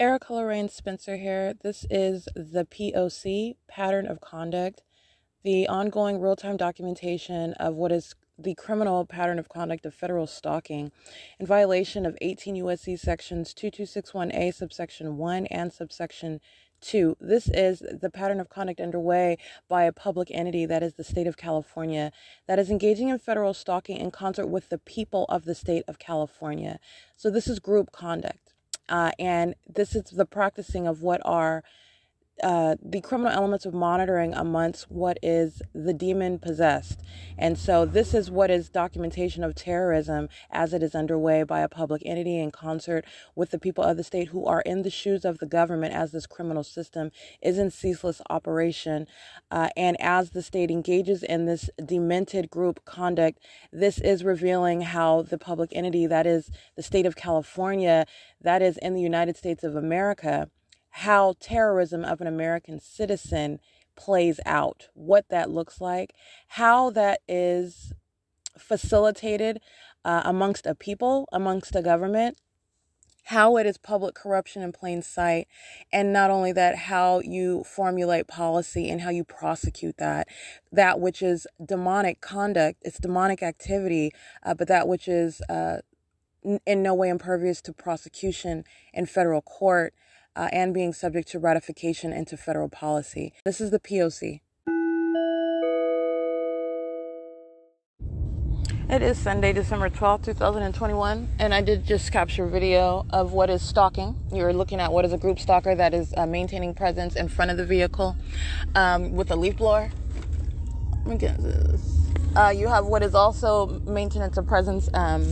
Erica Lorraine Spencer here. This is the POC, Pattern of Conduct, the ongoing real time documentation of what is the criminal pattern of conduct of federal stalking in violation of 18 U.S.C. sections 2261A, subsection 1 and subsection 2. This is the pattern of conduct underway by a public entity that is the state of California that is engaging in federal stalking in concert with the people of the state of California. So this is group conduct. Uh, and this is the practicing of what are uh, the criminal elements of monitoring amongst what is the demon possessed. And so, this is what is documentation of terrorism as it is underway by a public entity in concert with the people of the state who are in the shoes of the government as this criminal system is in ceaseless operation. Uh, and as the state engages in this demented group conduct, this is revealing how the public entity that is the state of California, that is in the United States of America, how terrorism of an American citizen plays out, what that looks like, how that is facilitated uh, amongst a people, amongst a government, how it is public corruption in plain sight, and not only that, how you formulate policy and how you prosecute that. That which is demonic conduct, it's demonic activity, uh, but that which is uh, in no way impervious to prosecution in federal court uh, and being subject to ratification into federal policy. This is the POC. It is Sunday, December 12th, 2021, and I did just capture video of what is stalking. You're looking at what is a group stalker that is uh, maintaining presence in front of the vehicle um, with a leaf blower. Uh, you have what is also maintenance of presence um,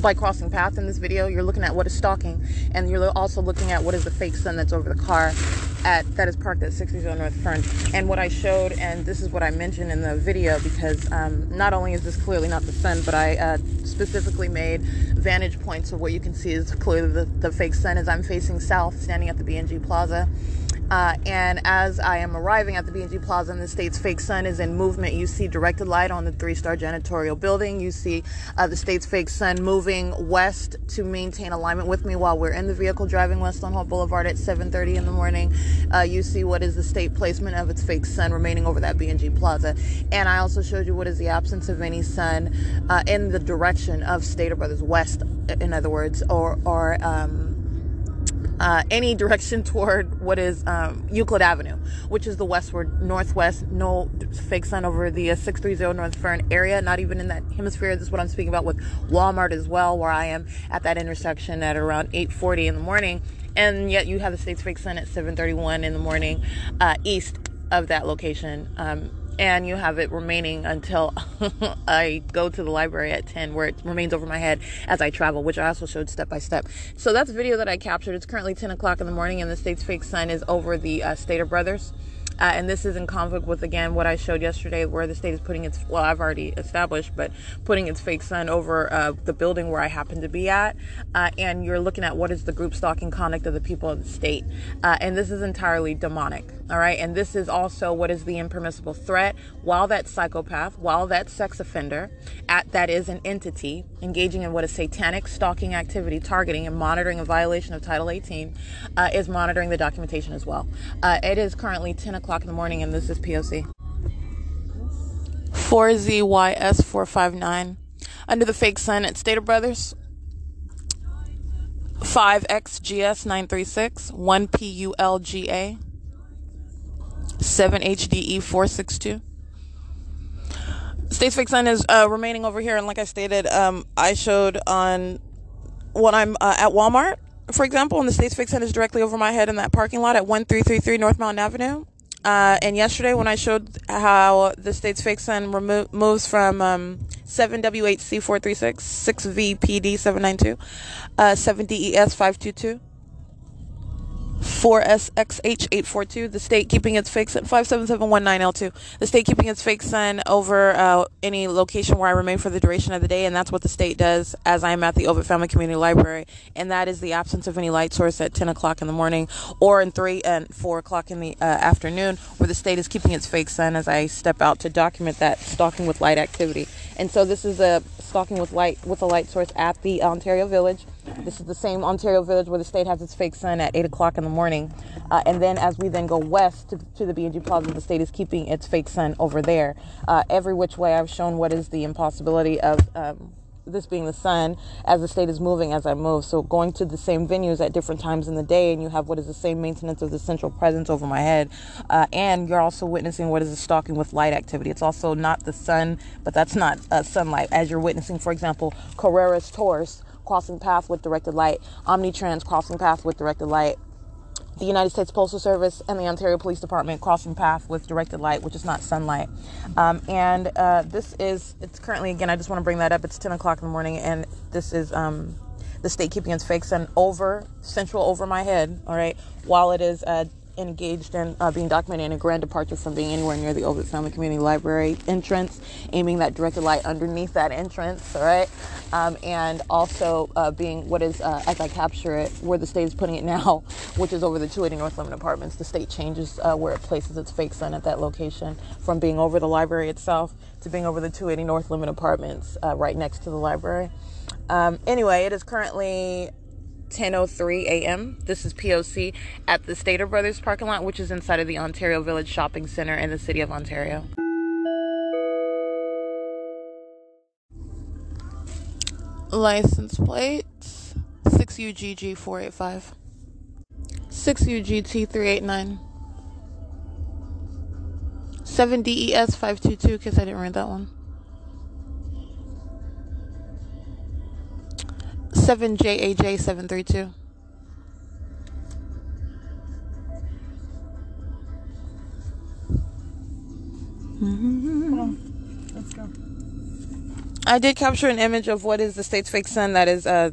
by crossing paths in this video. You're looking at what is stalking, and you're also looking at what is the fake sun that's over the car at that is parked at 60 North Fern. And what I showed, and this is what I mentioned in the video, because um, not only is this clearly not the sun, but I uh, specifically made vantage points of what you can see is clearly the, the fake sun as I'm facing south, standing at the B&G Plaza. Uh, and as I am arriving at the B&G Plaza and the state's fake sun is in movement, you see directed light on the three star janitorial building. You see uh, the state's fake sun moving west to maintain alignment with me while we're in the vehicle driving west on Holt Boulevard at 7:30 in the morning. Uh, you see what is the state placement of its fake sun remaining over that B&G Plaza. And I also showed you what is the absence of any sun uh, in the direction of Stater Brothers West, in other words, or, or, um, uh, any direction toward what is um, Euclid Avenue, which is the westward, northwest, no fake sun over the uh, 630 North Fern area, not even in that hemisphere. This is what I'm speaking about with Walmart as well, where I am at that intersection at around 840 in the morning. And yet you have the state's fake sun at 731 in the morning, uh, east of that location. Um, and you have it remaining until I go to the library at 10 where it remains over my head as I travel, which I also showed step by step. So that's a video that I captured. It's currently 10 o'clock in the morning and the state's fake sun is over the uh, Stater Brothers. Uh, and this is in conflict with again what I showed yesterday, where the state is putting its well, I've already established, but putting its fake sun over uh, the building where I happen to be at, uh, and you're looking at what is the group stalking conduct of the people of the state, uh, and this is entirely demonic. All right, and this is also what is the impermissible threat. While that psychopath, while that sex offender, at that is an entity engaging in what is satanic stalking activity, targeting and monitoring a violation of Title 18, uh, is monitoring the documentation as well. Uh, it is currently 10 o'clock in the morning, and this is POC. 4ZYS459. Under the fake sun at Stater Brothers. 5XGS936. 1PULGA. 7HDE462. State's Fake Sun is uh, remaining over here, and like I stated, um, I showed on when I'm uh, at Walmart, for example, and the State's Fake Sun is directly over my head in that parking lot at 1333 North Mountain Avenue. Uh, and yesterday, when I showed how the state's fake sun remo- moves from um, 7W8C436, 6VPD792, uh, 7DES522, 4SXH842, the state keeping its fake sun, 57719L2, the state keeping its fake sun over uh, any location where I remain for the duration of the day, and that's what the state does as I am at the Ovitt Family Community Library, and that is the absence of any light source at 10 o'clock in the morning or in 3 and 4 o'clock in the uh, afternoon, where the state is keeping its fake sun as I step out to document that stalking with light activity. And so this is a stalking with light with a light source at the Ontario Village. This is the same Ontario Village where the state has its fake sun at 8 o'clock in the morning. Uh, and then as we then go west to, to the B&G Plaza, the state is keeping its fake sun over there. Uh, every which way I've shown what is the impossibility of um, this being the sun as the state is moving as I move. So going to the same venues at different times in the day, and you have what is the same maintenance of the central presence over my head, uh, and you're also witnessing what is the stalking with light activity. It's also not the sun, but that's not uh, sunlight. As you're witnessing, for example, Carreras Taurus crossing path with directed light, Omnitrans crossing path with directed light, the United States Postal Service and the Ontario Police Department crossing path with directed light, which is not sunlight. Um, and uh, this is, it's currently, again, I just want to bring that up. It's 10 o'clock in the morning, and this is um, the state keeping its fake sun over, central over my head, all right, while it is uh, engaged in uh, being documented in a grand departure from being anywhere near the Ovitt Family Community Library entrance, aiming that directed light underneath that entrance, all right, um, and also uh, being what is, uh, as I capture it, where the state is putting it now, which is over the 280 North Lemon Apartments. The state changes uh, where it places its fake sun at that location from being over the library itself to being over the 280 North Lemon Apartments uh, right next to the library. Um, anyway, it is currently 10:03 a.m. This is POC at the Stater Brothers parking lot, which is inside of the Ontario Village Shopping Center in the city of Ontario. License plates 6UGG485, 6UGT389, 7DES522, because I didn't read that one. 7JAJ732. Let's go. I did capture an image of what is the state's fake sun that is uh,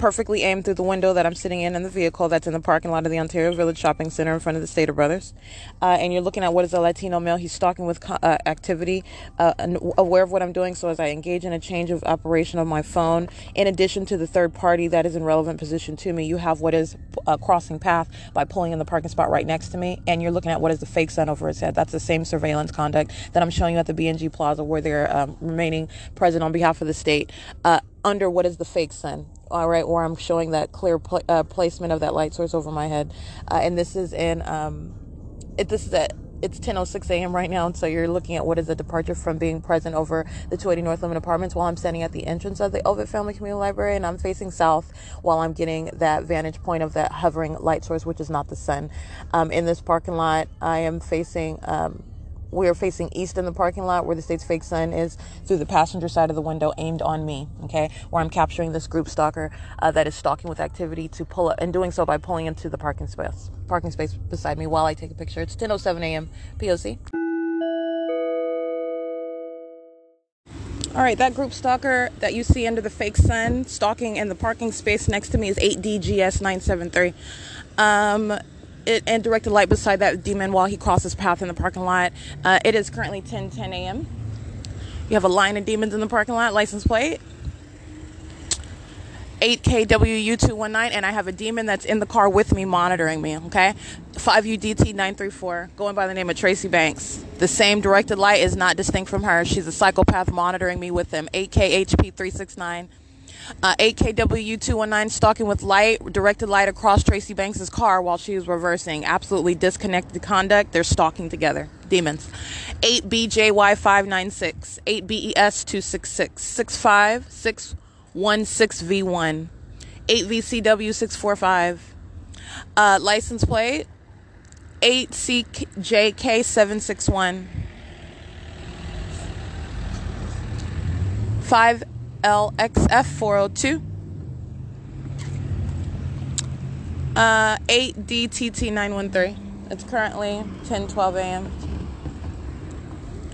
perfectly aimed through the window that I'm sitting in in the vehicle that's in the parking lot of the Ontario Village Shopping Center in front of the Stater Brothers. Uh, and you're looking at what is a Latino male. He's stalking with uh, activity, uh, aware of what I'm doing. So as I engage in a change of operation of my phone, in addition to the third party that is in relevant position to me, you have what is a crossing path by pulling in the parking spot right next to me. And you're looking at what is the fake sun over his head. That's the same surveillance conduct that I'm showing you at the B&G Plaza where they're um, remaining present on behalf of the state uh, under what is the fake sun all right, where I'm showing that clear pl- uh, placement of that light source over my head. Uh, and this is in, um, it, this is at, it's 10:06 a.m. right now, and so you're looking at what is a departure from being present over the 280 North Lemon Apartments while I'm standing at the entrance of the Ovitt Family Community Library, and I'm facing south while I'm getting that vantage point of that hovering light source, which is not the sun. Um, in this parking lot, I am facing um, we are facing east in the parking lot where the state's fake sun is through the passenger side of the window aimed on me okay? Where i'm capturing this group stalker uh, that is stalking with activity to pull up and doing so by pulling into the parking space parking space beside me while i take a picture. It's 10.07 a.m poc all right, that group stalker that you see under the fake sun stalking in the parking space next to me is 8DGS973. Um, it, and directed light beside that demon while he crosses path in the parking lot. Uh, it is currently 10 10 a.m. You have a line of demons in the parking lot, license plate 8KWU219, and I have a demon that's in the car with me monitoring me, okay? 5UDT934, going by the name of Tracy Banks. The same directed light is not distinct from her. She's a psychopath monitoring me with them. 8KHP369. Uh, 8KW219 stalking with light, directed light across Tracy Banks's car while she was reversing. Absolutely disconnected conduct. They're stalking together. Demons. 8BJY596, 8BES266, 65616V1, 8VCW645. Uh, license plate 8CJK761. 5 LXF402. Uh, 8DTT913. It's currently 10:12 a.m.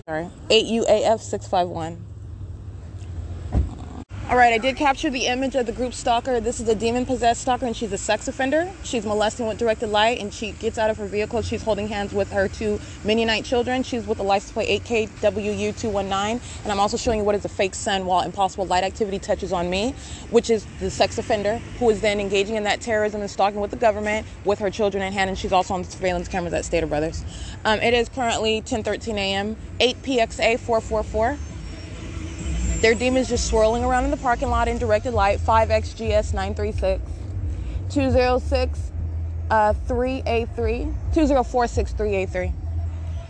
Sorry. 8UAF651. All right, I did capture the image of the group stalker. This is a demon possessed stalker, and she's a sex offender. She's molesting with directed light, and she gets out of her vehicle. She's holding hands with her two Mennonite children. She's with the license plate 8KWU219, and I'm also showing you what is a fake sun while impossible light activity touches on me, which is the sex offender who is then engaging in that terrorism and stalking with the government with her children in hand, and she's also on the surveillance cameras at Stater Brothers. Um, it is currently 10:13 a.m. 8 PXA 444. Their demons just swirling around in the parking lot in directed light, 5XGS 936, 206 uh, 3A3, 2046 3A3.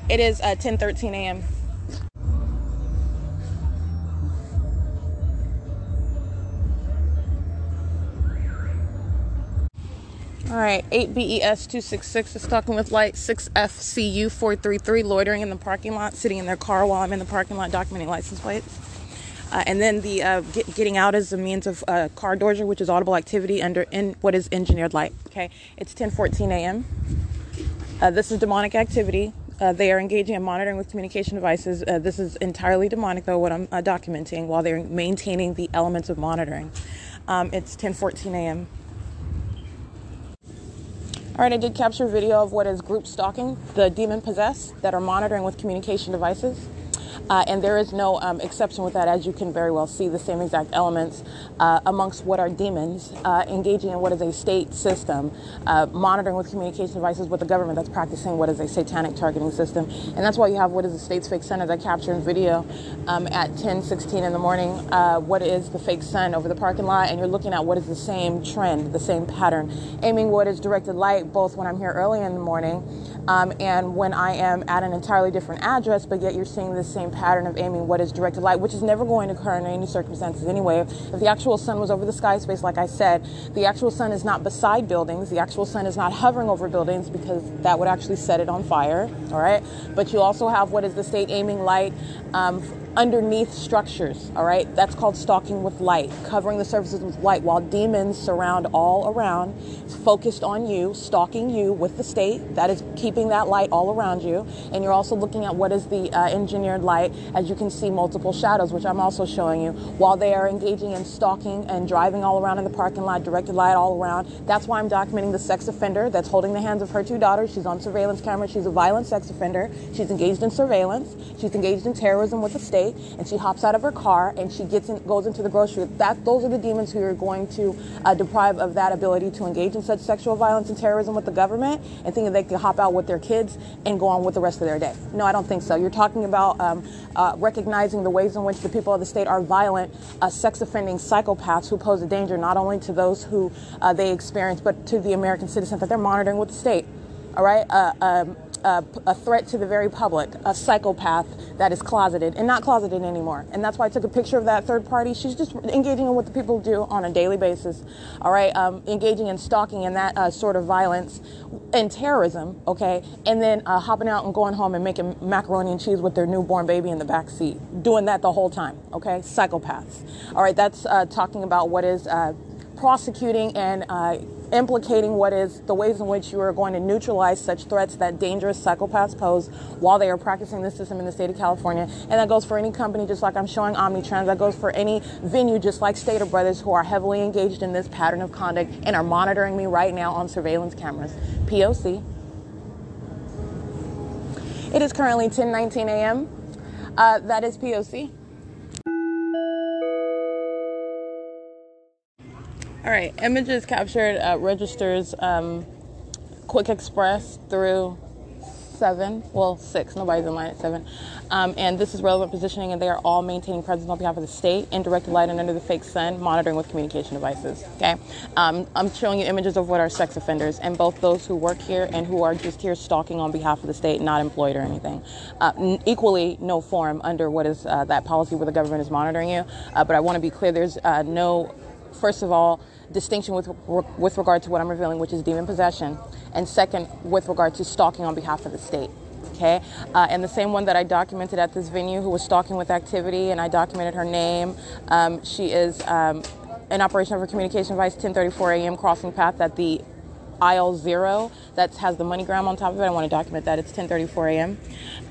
It is uh, 10:13 a.m. All right, 8BES266 is talking with light 6FCU433 loitering in the parking lot, sitting in their car while I'm in the parking lot documenting license plates. Uh, and then the uh, get, getting out is a means of uh, car doors, which is audible activity under in what is engineered light. Okay, it's 10:14 a.m. Uh, this is demonic activity. Uh, they are engaging in monitoring with communication devices. Uh, this is entirely demonic, though, what I'm documenting while they're maintaining the elements of monitoring. Um, it's 10:14 a.m. All right, I did capture video of what is group stalking, the demon possessed that are monitoring with communication devices. Uh, and there is no um, exception with that, as you can very well see the same exact elements uh, amongst what are demons uh, engaging in what is a state system, uh, monitoring with communication devices with the government that's practicing what is a satanic targeting system. And that's why you have what is the state's fake sun, as I captured in video um, at 10 16 in the morning. Uh, what is the fake sun over the parking lot? And you're looking at what is the same trend, the same pattern, aiming what is directed light both when I'm here early in the morning um, and when I am at an entirely different address, but yet you're seeing the same pattern of aiming what is directed light, which is never going to occur in any circumstances anyway. If the actual sun was over the sky space, like I said, the actual sun is not beside buildings, the actual sun is not hovering over buildings because that would actually set it on fire, all right? But you also have what is the state aiming light um, underneath structures, all right? That's called stalking with light, covering the surfaces with light while demons surround all around, focused on you, stalking you with the state. That is keeping that light all around you. And you're also looking at what is the uh, engineered light, as you can see multiple shadows, which I'm also showing you, while they are engaging in stalking and driving all around in the parking lot, directed light all around. That's why I'm documenting the sex offender that's holding the hands of her two daughters. She's on surveillance camera. She's a violent sex offender. She's engaged in surveillance. She's engaged in terrorism with the state and she hops out of her car and she gets in, goes into the grocery. That those are the demons who are going to uh, deprive of that ability to engage in such sexual violence and terrorism with the government and thinking they can hop out with their kids and go on with the rest of their day. No, I don't think so. You're talking about um, uh, recognizing the ways in which the people of the state are violent, uh, sex offending psychopaths who pose a danger not only to those who uh, they experience but to the American citizen that they're monitoring with the state. All right. Uh, um, a, a, threat to the very public, a psychopath that is closeted and not closeted anymore. And that's why I took a picture of that third party. She's just engaging in what the people do on a daily basis, all right? Um, engaging in stalking and that uh, sort of violence and terrorism, okay? And then uh, hopping out and going home and making macaroni and cheese with their newborn baby in the back seat, doing that the whole time, okay? Psychopaths. All right, that's uh, talking about what is uh, prosecuting and uh, implicating what is the ways in which you are going to neutralize such threats that dangerous psychopaths pose while they are practicing this system in the state of California. And that goes for any company, just like I'm showing Omnitrans. That goes for any venue, just like Stater Brothers, who are heavily engaged in this pattern of conduct and are monitoring me right now on surveillance cameras. POC. It is currently 10:19 a.m. Uh, that is POC. All right, images captured at registers um, Quick Express through seven, well, six, nobody's in line at seven. Um, and this is relevant positioning, and they are all maintaining presence on behalf of the state in direct light and under the fake sun, monitoring with communication devices. Okay, um, I'm showing you images of what are sex offenders, and both those who work here and who are just here stalking on behalf of the state, not employed or anything. Uh, n- equally, no form under what is uh, that policy where the government is monitoring you. Uh, but I want to be clear: there's uh, no, first of all distinction with, with regard to what I'm revealing, which is demon possession, and second, with regard to stalking on behalf of the state. Okay, uh, and the same one that I documented at this venue who was stalking with activity, and I documented her name. Um, she is um, in operation of her communication device, 10:34 a.m. crossing path at the aisle zero that has the MoneyGram on top of it. I want to document that. It's 10:34 a.m.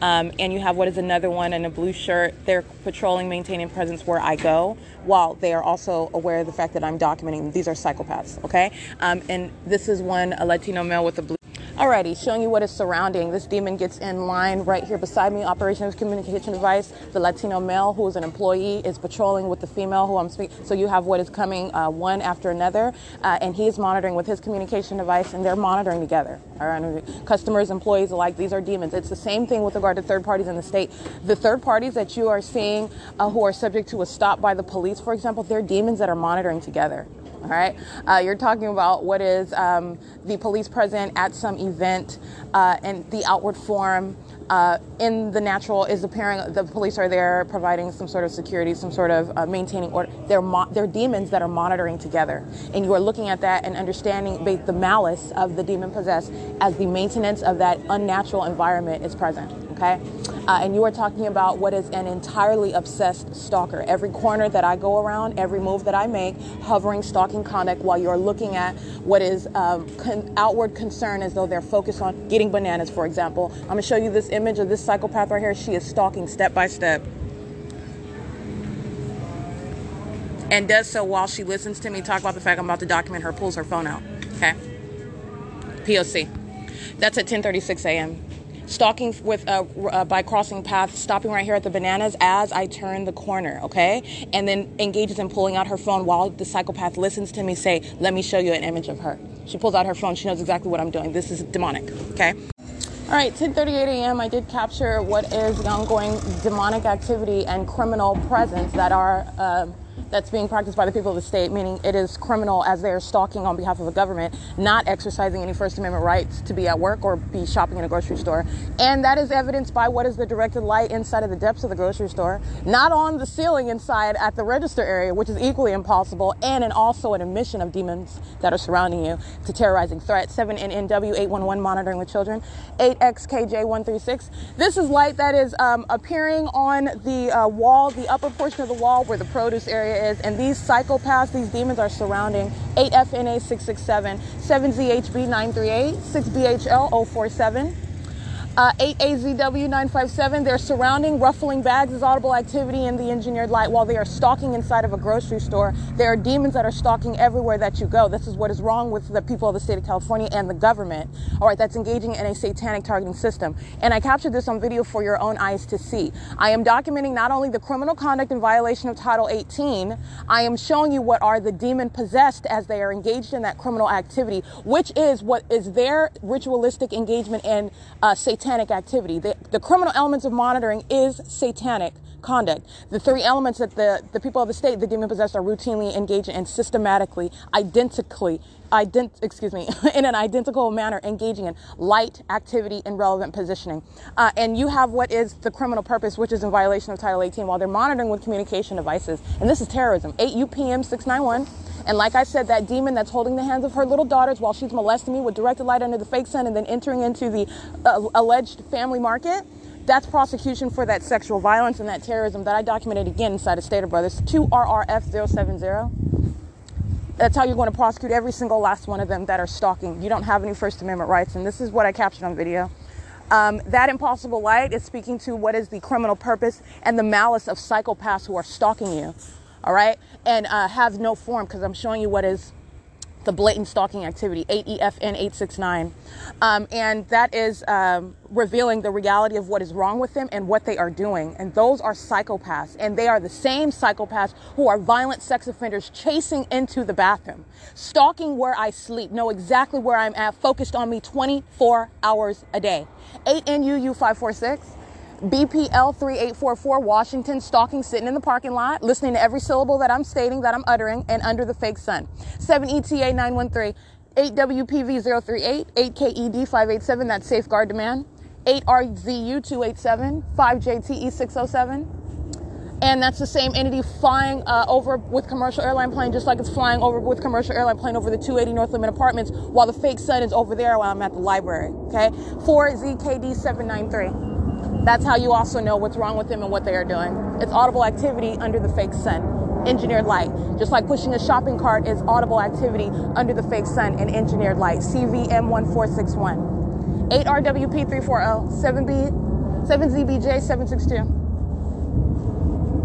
Um, and you have what is another one in a blue shirt. They're patrolling, maintaining presence where I go, while they are also aware of the fact that I'm documenting these are psychopaths. Okay, um, and this is one a Latino male with a blue. Alrighty, showing you what is surrounding. This demon gets in line right here beside me. Operation of communication device. The Latino male, who is an employee, is patrolling with the female who I'm speaking. So you have what is coming uh, one after another, uh, and he is monitoring with his communication device, and they're monitoring together. All right, customers, employees alike. These are demons. It's the same thing with regard to third parties in the state. The third parties that you are seeing uh, who are subject to a stop by the police, for example, they're demons that are monitoring together. All right, uh, you're talking about what is um, the police present at some event uh, and the outward form. Uh, in the natural is appearing the police are there providing some sort of security some sort of uh, maintaining order. They're mo- they're demons that are monitoring together. And you are looking at that and understanding the malice of the demon possessed as the maintenance of that unnatural environment is present okay uh, and you are talking about what is an entirely obsessed stalker. Every corner that I go around, every move that I make, hovering, stalking conduct while you're looking at what is um, con- outward concern as though they're focused on getting bananas, for example. I'm to show you this image of this psychopath right here. She is stalking step by step. And does so while she listens to me talk about the fact I'm about to document her, pulls her phone out. Okay? POC. That's at 10:36 a.m stalking with uh, uh, by crossing paths, stopping right here at the bananas as I turn the corner, okay? And then engages in pulling out her phone while the psychopath listens to me say, "Let me show you an image of her." She pulls out her phone. She knows exactly what I'm doing. This is demonic, okay? All right, 10:38 a.m. I did capture what is the ongoing demonic activity and criminal presence that are. Uh, that's being practiced by the people of the state, meaning it is criminal as they are stalking on behalf of the government, not exercising any First Amendment rights to be at work or be shopping in a grocery store. And that is evidenced by what is the directed light inside of the depths of the grocery store, not on the ceiling inside at the register area, which is equally impossible, and an, also an emission of demons that are surrounding you to terrorizing threat. 7NNW 811 monitoring with children, 8XKJ136. This is light that is um, appearing on the uh, wall, the upper portion of the wall where the produce area is, and these psychopaths, these demons are surrounding 8FNA667, 7ZHB938, 6BHL047. Uh, 8AZW957, they're surrounding, ruffling bags is audible activity in the engineered light while they are stalking inside of a grocery store. There are demons that are stalking everywhere that you go. This is what is wrong with the people of the state of California and the government, all right, that's engaging in a satanic targeting system. And I captured this on video for your own eyes to see. I am documenting not only the criminal conduct in violation of Title 18, I am showing you what are the demon possessed as they are engaged in that criminal activity, which is what is their ritualistic engagement in uh, satanic satanic activity. The, the criminal elements of monitoring is satanic conduct. The three elements that the, the people of the state, the demon possessed, are routinely engaging in systematically, identically, ident, excuse me, in an identical manner, engaging in light activity and relevant positioning. Uh, and you have what is the criminal purpose, which is in violation of Title 18, while they're monitoring with communication devices. And this is terrorism. 8 UPM 691. And like I said, that demon that's holding the hands of her little daughters while she's molesting me with directed light under the fake sun and then entering into the uh, alleged family market, that's prosecution for that sexual violence and that terrorism that I documented again inside of Stater Brothers 2RRF070. That's how you're going to prosecute every single last one of them that are stalking. You don't have any First Amendment rights, and this is what I captured on video. Um, that impossible light is speaking to what is the criminal purpose and the malice of psychopaths who are stalking you all right, and uh, have no form because I'm showing you what is the blatant stalking activity, 8EFN869. Um, and that is um, revealing the reality of what is wrong with them and what they are doing. And those are psychopaths. And they are the same psychopaths who are violent sex offenders chasing into the bathroom, stalking where I sleep, know exactly where I'm at, focused on me 24 hours a day. 8NUU546. BPL 3844 Washington, stalking, sitting in the parking lot, listening to every syllable that I'm stating, that I'm uttering, and under the fake sun. 7 ETA 913, 8 WPV 038, 8 KED 587, that's safeguard demand, 8 RZU 287, 5 JTE 607. And that's the same entity flying uh, over with commercial airline plane, just like it's flying over with commercial airline plane over the 280 North Lemon Apartments, while the fake sun is over there while I'm at the library. Okay, 4 ZKD 793. That's how you also know what's wrong with them and what they are doing. It's audible activity under the fake sun, engineered light. Just like pushing a shopping cart is audible activity under the fake sun and engineered light. CVM1461. 8RWP340, 7B, 7ZBJ762.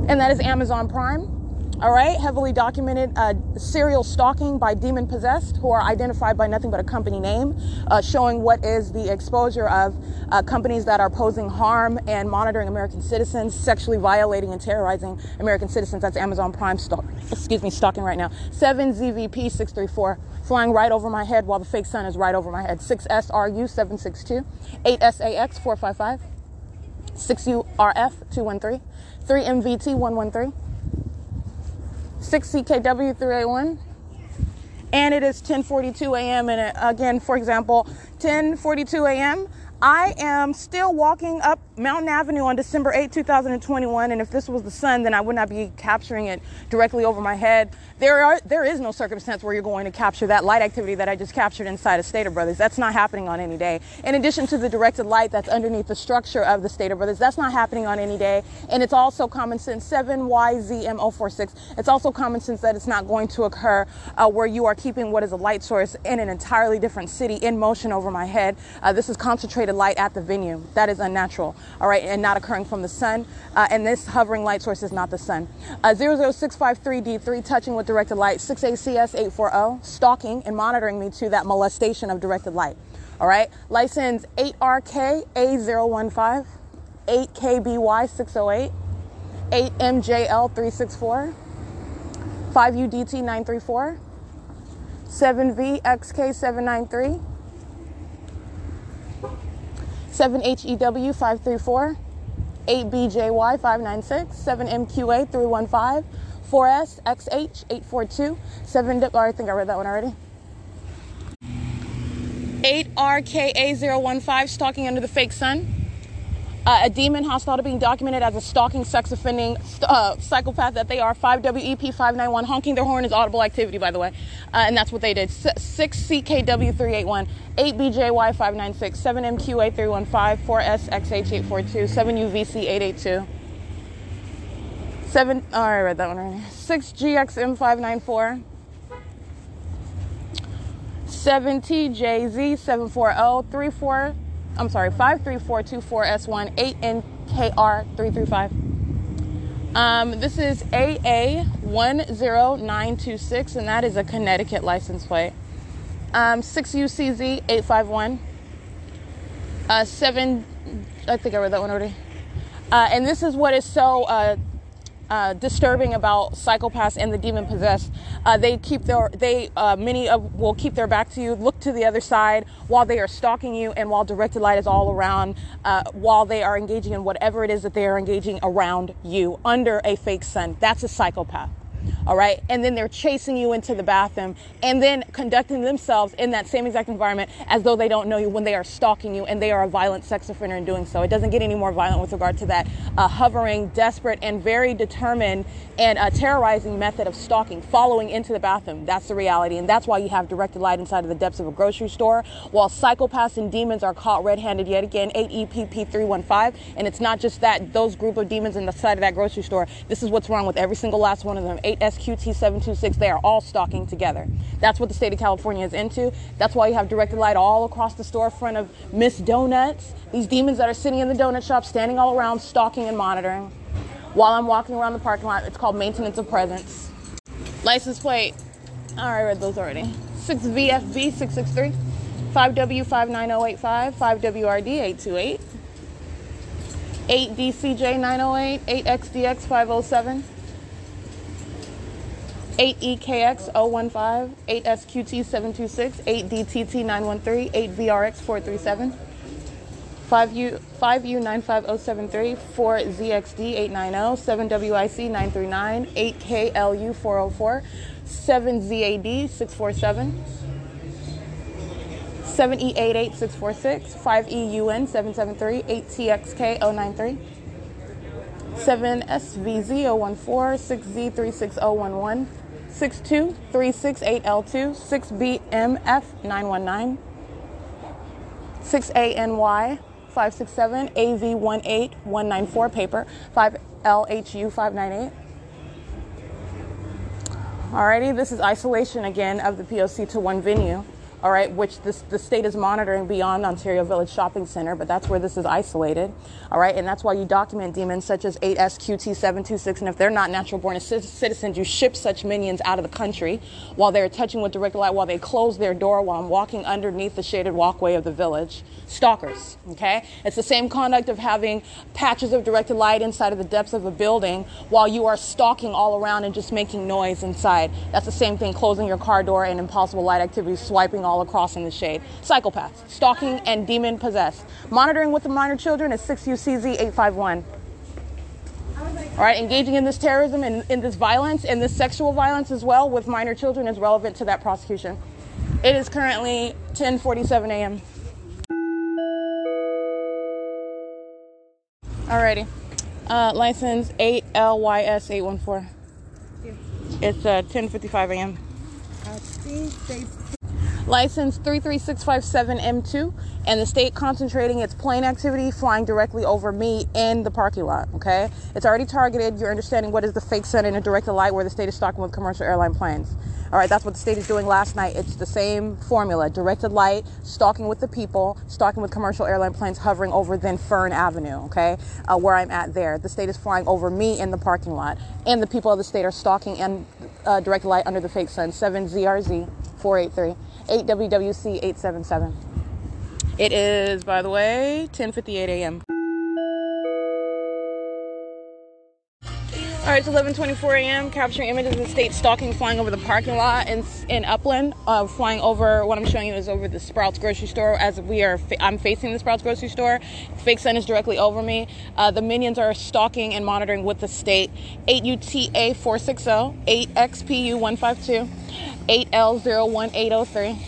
And that is Amazon Prime All right, heavily documented uh, serial stalking by demon possessed who are identified by nothing but a company name, uh, showing what is the exposure of uh, companies that are posing harm and monitoring American citizens, sexually violating and terrorizing American citizens. That's Amazon Prime stalk. Excuse me, stalking right now. Seven ZVP six three four flying right over my head while the fake sun is right over my head. Six SRU seven six two, eight SAX four five five, six URF two one three, three MVT one one three. 6 CKW 381 and it is 10:42 a.m. and uh, again for example 10:42 a.m. I am still walking up Mountain Avenue on December 8, 2021, and if this was the sun, then I would not be capturing it directly over my head. There are there is no circumstance where you're going to capture that light activity that I just captured inside of Stater Brothers. That's not happening on any day. In addition to the directed light that's underneath the structure of the Stater Brothers, that's not happening on any day. And it's also common sense 7YZM046. It's also common sense that it's not going to occur uh, where you are keeping what is a light source in an entirely different city in motion over my head. Uh, this is concentrated light at the venue. That is unnatural all right, and not occurring from the sun. Uh, and this hovering light source is not the sun. Uh, 00653D3, touching with directed light, 6ACS840, stalking and monitoring me to that molestation of directed light. All right, license 8RKA015, 8KBY608, 8MJL364, 5UDT934, 7VXK793. 7HEW 534, 8BJY 596, 7MQA 315, 4S XH 842, 7 oh, I think I read that one already. 8RKA015 stalking under the fake sun. Uh, a demon hostile to being documented as a stalking, sex offending uh, psychopath that they are. 5WEP591 honking their horn is audible activity, by the way. Uh, and that's what they did. 6CKW381, 8BJY596, 7MQA315, 4SXH842, 7UVC882. 7, oh, I read that one already. 6GXM594. 7TJZ74034. I'm sorry, 53424S1 8NKR335. Um, this is AA10926, and that is a Connecticut license plate. Um, 6UCZ851. Uh, 7, I think I read that one already. Uh, and this is what is so uh, uh, disturbing about psychopaths and the demon possessed. Uh, they keep their they uh, many of will keep their back to you, look to the other side while they are stalking you, and while directed light is all around, uh, while they are engaging in whatever it is that they are engaging around you under a fake sun. That's a psychopath all right? And then they're chasing you into the bathroom and then conducting themselves in that same exact environment as though they don't know you when they are stalking you and they are a violent sex offender in doing so. It doesn't get any more violent with regard to that uh, hovering, desperate, and very determined and uh, terrorizing method of stalking, following into the bathroom. That's the reality. And that's why you have directed light inside of the depths of a grocery store while psychopaths and demons are caught red handed yet again, 8EPP315. And it's not just that, those group of demons in the side of that grocery store. This is what's wrong with every single last one of them. 8SQT726, they are all stalking together. That's what the state of California is into. That's why you have directed light all across the storefront of Miss Donuts. These demons that are sitting in the donut shop, standing all around, stalking and monitoring while I'm walking around the parking lot. It's called maintenance of presence. License plate. I already read those already. 6VFB 663, 5W59085, 5WRD 828, 8DCJ 908, 8XDX 507. 8EKX 015, 8SQT 726, 8DTT 913, 8VRX 437. 5U, 5U95073, 4ZXD890, 7WIC939, 8KLU404, 7ZAD647, 7E88646, 5EUN773, 8TXK093, 7SVZ014, 6Z36011, 62368L2, 6BMF919, 6ANY, 567 AV18194 paper 5LHU 598. Alrighty, this is isolation again of the POC to one venue all right, which this, the state is monitoring beyond Ontario Village Shopping Center, but that's where this is isolated, all right, and that's why you document demons such as 8SQT726, and if they're not natural born citizens, you ship such minions out of the country while they're touching with direct light, while they close their door, while I'm walking underneath the shaded walkway of the village. Stalkers, okay? It's the same conduct of having patches of directed light inside of the depths of a building while you are stalking all around and just making noise inside. That's the same thing, closing your car door and impossible light activity, swiping all across in the shade. Psychopaths, stalking and demon possessed. Monitoring with the minor children is 6UCZ 851. All right, engaging in this terrorism and in this violence and this sexual violence as well with minor children is relevant to that prosecution. It is currently 10:47 a.m. Alrighty, uh, license 8LYS 814. It's uh, 10:55 a.m. I think they license 33657M2, and the state concentrating its plane activity flying directly over me in the parking lot. Okay, it's already targeted. You're understanding what is the fake sun in a directed light where the state is stalking with commercial airline planes. All right, that's what the state is doing last night. It's the same formula directed light, stalking with the people, stalking with commercial airline planes hovering over then Fern Avenue, okay, uh, where I'm at there. The state is flying over me in the parking lot, and the people of the state are stalking and uh, directed light under the fake sun. 7ZRZ 483, 8WWC 877. It is, by the way, 10:58 a.m. All right, it's 11:24 a.m. Capturing images of the state stalking, flying over the parking lot in in Upland. Uh, flying over. What I'm showing you is over the Sprouts grocery store. As we are, fa- I'm facing the Sprouts grocery store. Fake sun is directly over me. Uh, the minions are stalking and monitoring with the state. 8 UTA 460, 8 XPU 152, 8 L01803.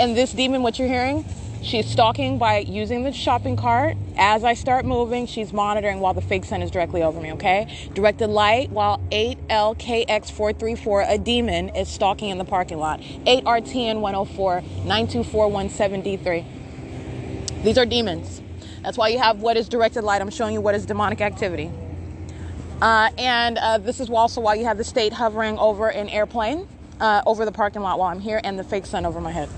And this demon, what you're hearing, She's stalking by using the shopping cart. As I start moving, she's monitoring while the fake sun is directly over me, okay? Directed light while 8LKX434, a demon, is stalking in the parking lot. 8RTN104, 924173. These are demons. That's why you have what is directed light. I'm showing you what is demonic activity. Uh, and uh, this is also why you have the state hovering over an airplane uh, over the parking lot while I'm here and the fake sun over my head.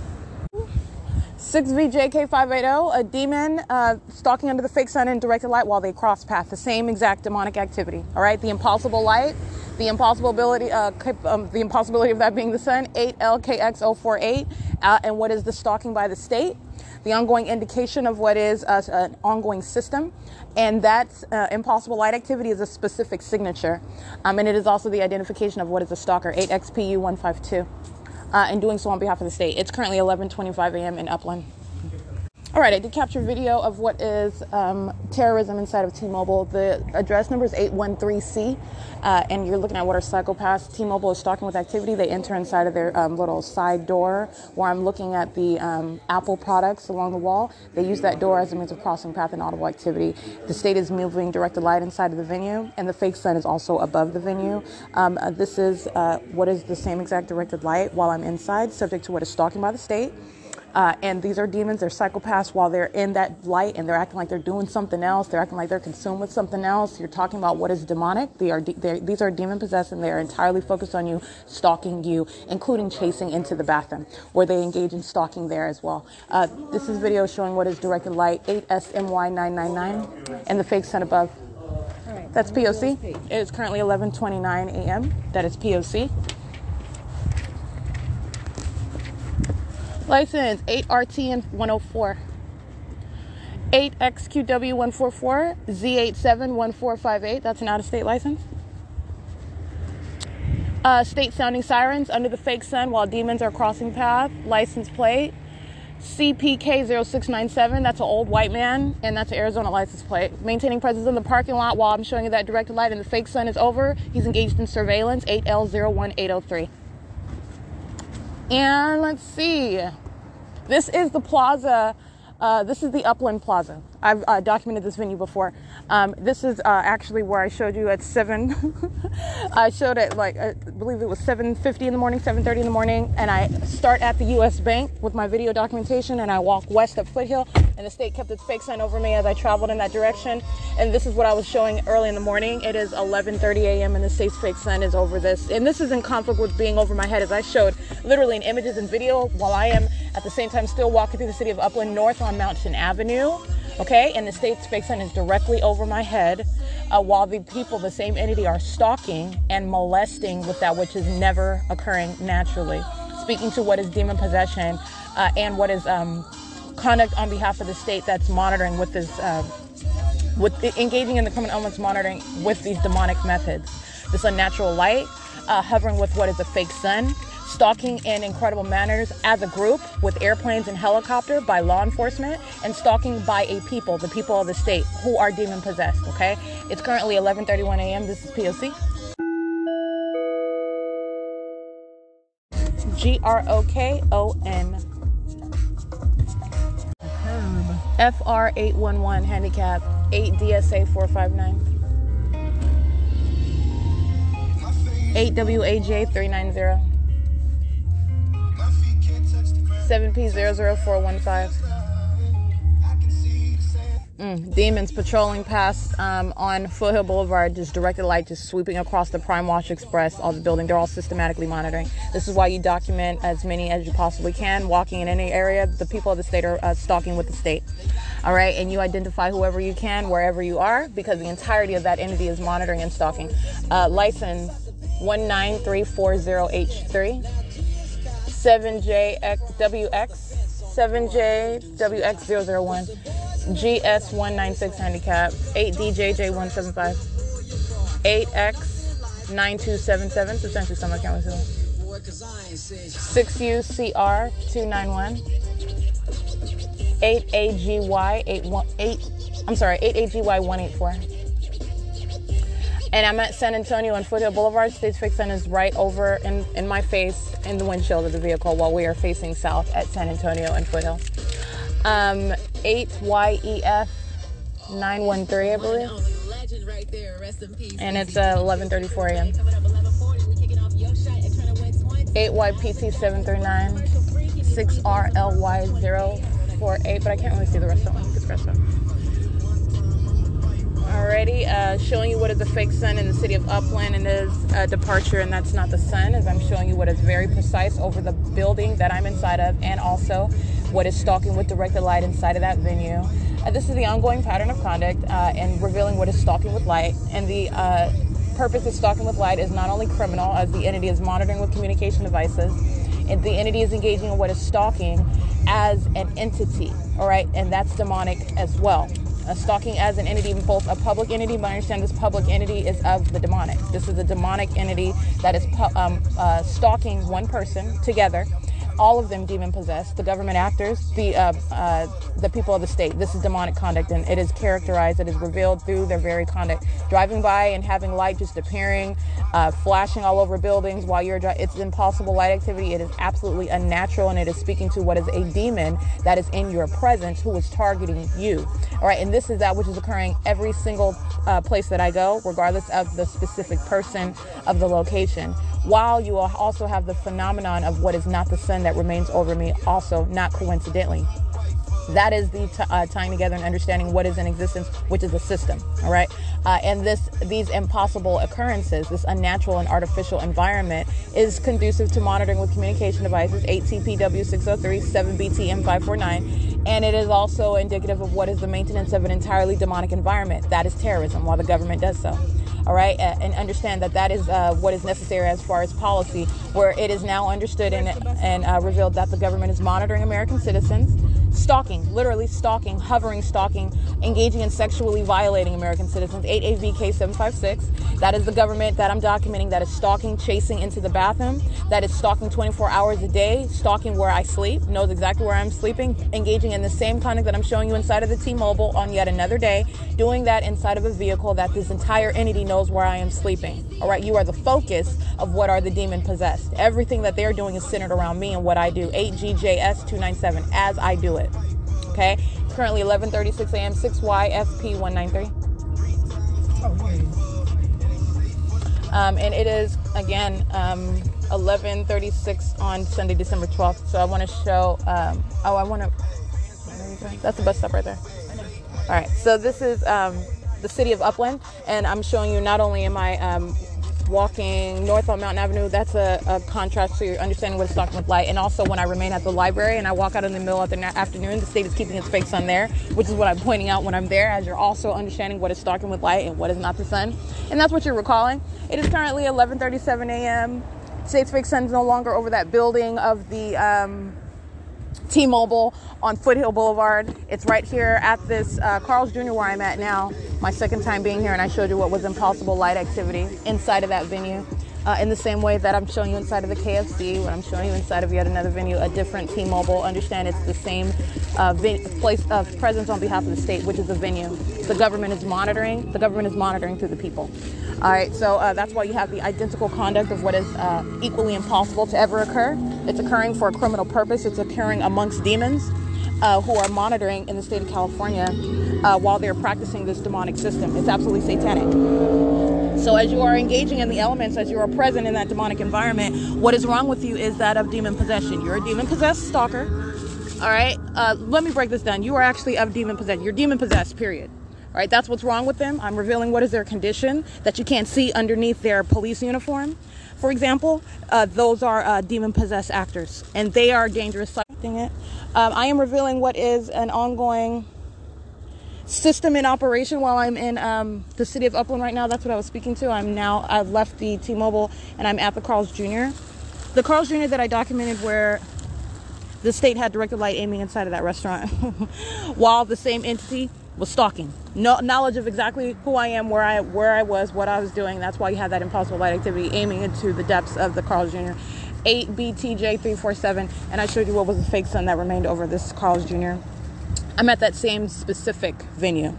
6VJK580, a demon uh, stalking under the fake sun in directed light while they cross path. The same exact demonic activity. All right, the impossible light, the impossibility, uh, um, the impossibility of that being the sun. 8LKX048, uh, and what is the stalking by the state? The ongoing indication of what is uh, an ongoing system, and that uh, impossible light activity is a specific signature, um, and it is also the identification of what is a stalker. 8XPU152 uh, and doing so on behalf of the state. It's currently 11:25 a.m. in Upland. All right, I did capture video of what is um, terrorism inside of T-Mobile. The address number is 813C, uh, and you're looking at what are psychopaths. T-Mobile is stalking with activity. They enter inside of their um, little side door, where I'm looking at the um, Apple products along the wall. They use that door as a means of crossing path and audible activity. The state is moving directed light inside of the venue, and the fake sun is also above the venue. Um, uh, this is uh, what is the same exact directed light while I'm inside, subject to what is stalking by the state. Uh, and these are demons, they're psychopaths while they're in that light and they're acting like they're doing something else. They're acting like they're consumed with something else. You're talking about what is demonic. They are de- these are demon possessed and they're entirely focused on you, stalking you, including chasing into the bathroom where they engage in stalking there as well. Uh, this is video showing what is directed light 8SMY999 and the fake sun above. That's POC. It is currently 11:29 a.m. That is POC. License 8RT 104. 8XQW144, Z871458. That's an out of state license. Uh, state sounding sirens under the fake sun while demons are crossing path. License plate CPK0697. That's an old white man, and that's an Arizona license plate. Maintaining presence in the parking lot while I'm showing you that directed light and the fake sun is over. He's engaged in surveillance 8L01803. And let's see. This is the plaza. Uh, this is the Upland Plaza. I've uh, documented this venue before. Um, this is uh, actually where I showed you at seven. I showed it like I believe it was 7:50 in the morning, 7:30 in the morning, and I start at the U.S. Bank with my video documentation, and I walk west up Foothill, and the state kept its fake sign over me as I traveled in that direction. And this is what I was showing early in the morning. It is 11:30 a.m. and the state's fake sign is over this, and this is in conflict with being over my head, as I showed literally in images and video while I am at the same time still walking through the city of Upland North on Mountain Avenue okay? And the state's fake sign is directly over my head uh, while the people, the same entity, are stalking and molesting with that which is never occurring naturally. Speaking to what is demon possession uh, and what is um, conduct on behalf of the state that's monitoring with this, uh, with engaging in the criminal elements monitoring with these demonic methods. This unnatural light, uh, hovering with what is a fake sun, stalking in incredible manners as a group with airplanes and helicopter by law enforcement, and stalking by a people, the people of the state who are demon possessed. Okay, it's currently 11:31 a.m. This is POC. G R O K O N. FR 811 handicap 8 DSA 459. 8 WAJ 390. 7P00415. Mm, demons patrolling past um, on Foothill Boulevard, just directed light, just sweeping across the Prime Wash Express, all the building. They're all systematically monitoring. This is why you document as many as you possibly can. Walking in any area, the people of the state are uh, stalking with the state. All right, and you identify whoever you can wherever you are because the entirety of that entity is monitoring and stalking. Uh, license 19340H3. 7JWX, 7JWX001, GS196 handicap, 8DJJ175, 8X9277, substantial stomach cancer, 6UCR291, 8AGY818, I'm sorry, 8AGY184 and I'm at San Antonio on Foothill Boulevard. State's Fake Sun is right over in, in my face in the windshield of the vehicle while we are facing south at San Antonio and Foothill. Um, 8YEF 913, I believe. And it's uh, 11:34 a.m. 8YPT 739, 6RLY048, but I can't really see the rest of them. You can scratch that already, uh, showing you what is a fake sun in the city of Upland and is a departure, and that's not the sun, as I'm showing you what is very precise over the building that I'm inside of, and also what is stalking with directed light inside of that venue. Uh, this is the ongoing pattern of conduct uh, and revealing what is stalking with light, and the uh, purpose of stalking with light is not only criminal, as the entity is monitoring with communication devices, and the entity is engaging in what is stalking as an entity, all right, and that's demonic as well uh, stalking as an entity, both a public entity, but I understand this public entity is of the demonic. This is a demonic entity that is um, uh, stalking one person together all of them demon possessed. The government actors, the uh, uh, the people of the state. This is demonic conduct, and it is characterized. It is revealed through their very conduct. Driving by and having light just appearing, uh, flashing all over buildings while you're driving. It's impossible light activity. It is absolutely unnatural, and it is speaking to what is a demon that is in your presence who is targeting you. All right, and this is that which is occurring every single uh, place that I go, regardless of the specific person of the location while you also have the phenomenon of what is not the sun that remains over me, also not coincidentally. That is the t- uh, tying together and understanding what is in existence, which is a system. All right, uh, and this these impossible occurrences, this unnatural and artificial environment, is conducive to monitoring with communication devices 8TPW603, 7BTM549, and it is also indicative of what is the maintenance of an entirely demonic environment. That is terrorism, while the government does so all right, and understand that that is uh, what is necessary as far as policy, where it is now understood and, and uh, revealed that the government is monitoring American citizens stalking, literally stalking, hovering, stalking, engaging in sexually violating American citizens. 8AVK 756. That is the government that I'm documenting that is stalking, chasing into the bathroom, that is stalking 24 hours a day, stalking where I sleep, knows exactly where I'm sleeping, engaging in the same conduct that I'm showing you inside of the T Mobile on yet another day, doing that inside of a vehicle that this entire entity knows where I am sleeping. All right, you are the focus of what are the demon possessed. Everything that they're doing is centered around me and what I do. 8GJS297 as I do it. Okay? currently 11:36 a.m. 6YFP 193. Oh wait. Um, and it is again um, 11:36 on Sunday, December 12th. So I want to show. Um, oh, I want to. That's the bus stop right there. All right. So this is um, the city of Upland, and I'm showing you not only am I um, walking north on Mountain Avenue, that's a, a contrast to your understanding what stalking with light. And also when I remain at the library and I walk out in the middle of the afternoon, the state is keeping its fake sun there, which is what I'm pointing out when I'm there, as you're also understanding what is stalking with light and what is not the sun. And that's what you're recalling. It is currently 11:37 a.m. State's fake sun is no longer over that building of the um, T-Mobile on Foothill Boulevard. It's right here at this uh, Carl's Jr. where I'm at now. My second time being here, and I showed you what was impossible light activity inside of that venue. Uh, in the same way that I'm showing you inside of the KFC, when I'm showing you inside of yet another venue, a different T-Mobile. Understand it's the same uh, place of presence on behalf of the state, which is the venue. The government is monitoring. The government is monitoring through the people. All right, so uh, that's why you have the identical conduct of what is uh, equally impossible to ever occur. It's occurring for a criminal purpose. It's occurring amongst demons uh, who are monitoring in the state of California uh, while they're practicing this demonic system. It's absolutely satanic. So, as you are engaging in the elements, as you are present in that demonic environment, what is wrong with you is that of demon possession. You're a demon possessed stalker. All right, uh, let me break this down. You are actually of demon possession. You're demon possessed, period. All right, that's what's wrong with them. I'm revealing what is their condition that you can't see underneath their police uniform. For example, uh, those are uh, demon possessed actors, and they are dangerous. It. Um, I am revealing what is an ongoing system in operation while I'm in um, the city of Upland right now. That's what I was speaking to. I'm now, I've left the T Mobile and I'm at the Carl's Jr. The Carl's Jr. that I documented where the state had directed light aiming inside of that restaurant while the same entity was stalking. No knowledge of exactly who I am, where I where I was, what I was doing. That's why you had that impossible light activity aiming into the depths of the Carl's Jr. 8BTJ347, and I showed you what was the fake sun that remained over this Carl's Jr. I'm at that same specific venue.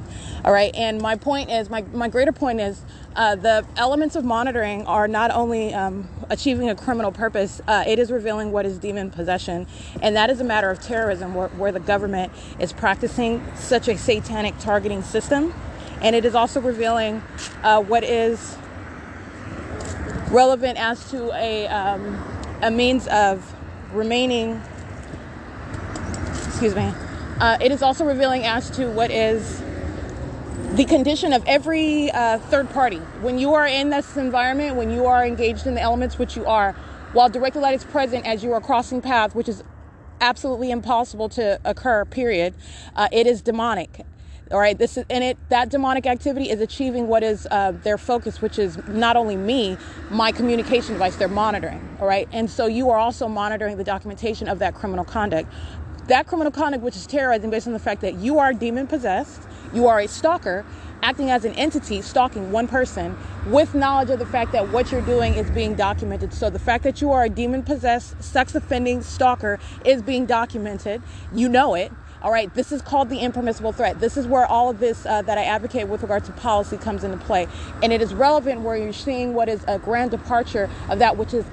All right. And my point is, my, my greater point is, uh, the elements of monitoring are not only um, achieving a criminal purpose, uh, it is revealing what is demon possession. And that is a matter of terrorism where, where the government is practicing such a satanic targeting system. And it is also revealing uh, what is relevant as to a, um, a means of remaining, excuse me, uh, it is also revealing as to what is the condition of every uh, third party. When you are in this environment, when you are engaged in the elements, which you are, while directed light is present as you are crossing path, which is absolutely impossible to occur, period, uh, it is demonic. All right, this is and it that demonic activity is achieving what is uh, their focus, which is not only me, my communication device. They're monitoring. All right, and so you are also monitoring the documentation of that criminal conduct that criminal conduct, which is terrorizing based on the fact that you are demon possessed, you are a stalker, acting as an entity, stalking one person with knowledge of the fact that what you're doing is being documented. So the fact that you are a demon possessed, sex offending stalker is being documented. You know it. All right, this is called the impermissible threat. This is where all of this uh, that I advocate with regard to policy comes into play. And it is relevant where you're seeing what is a grand departure of that which is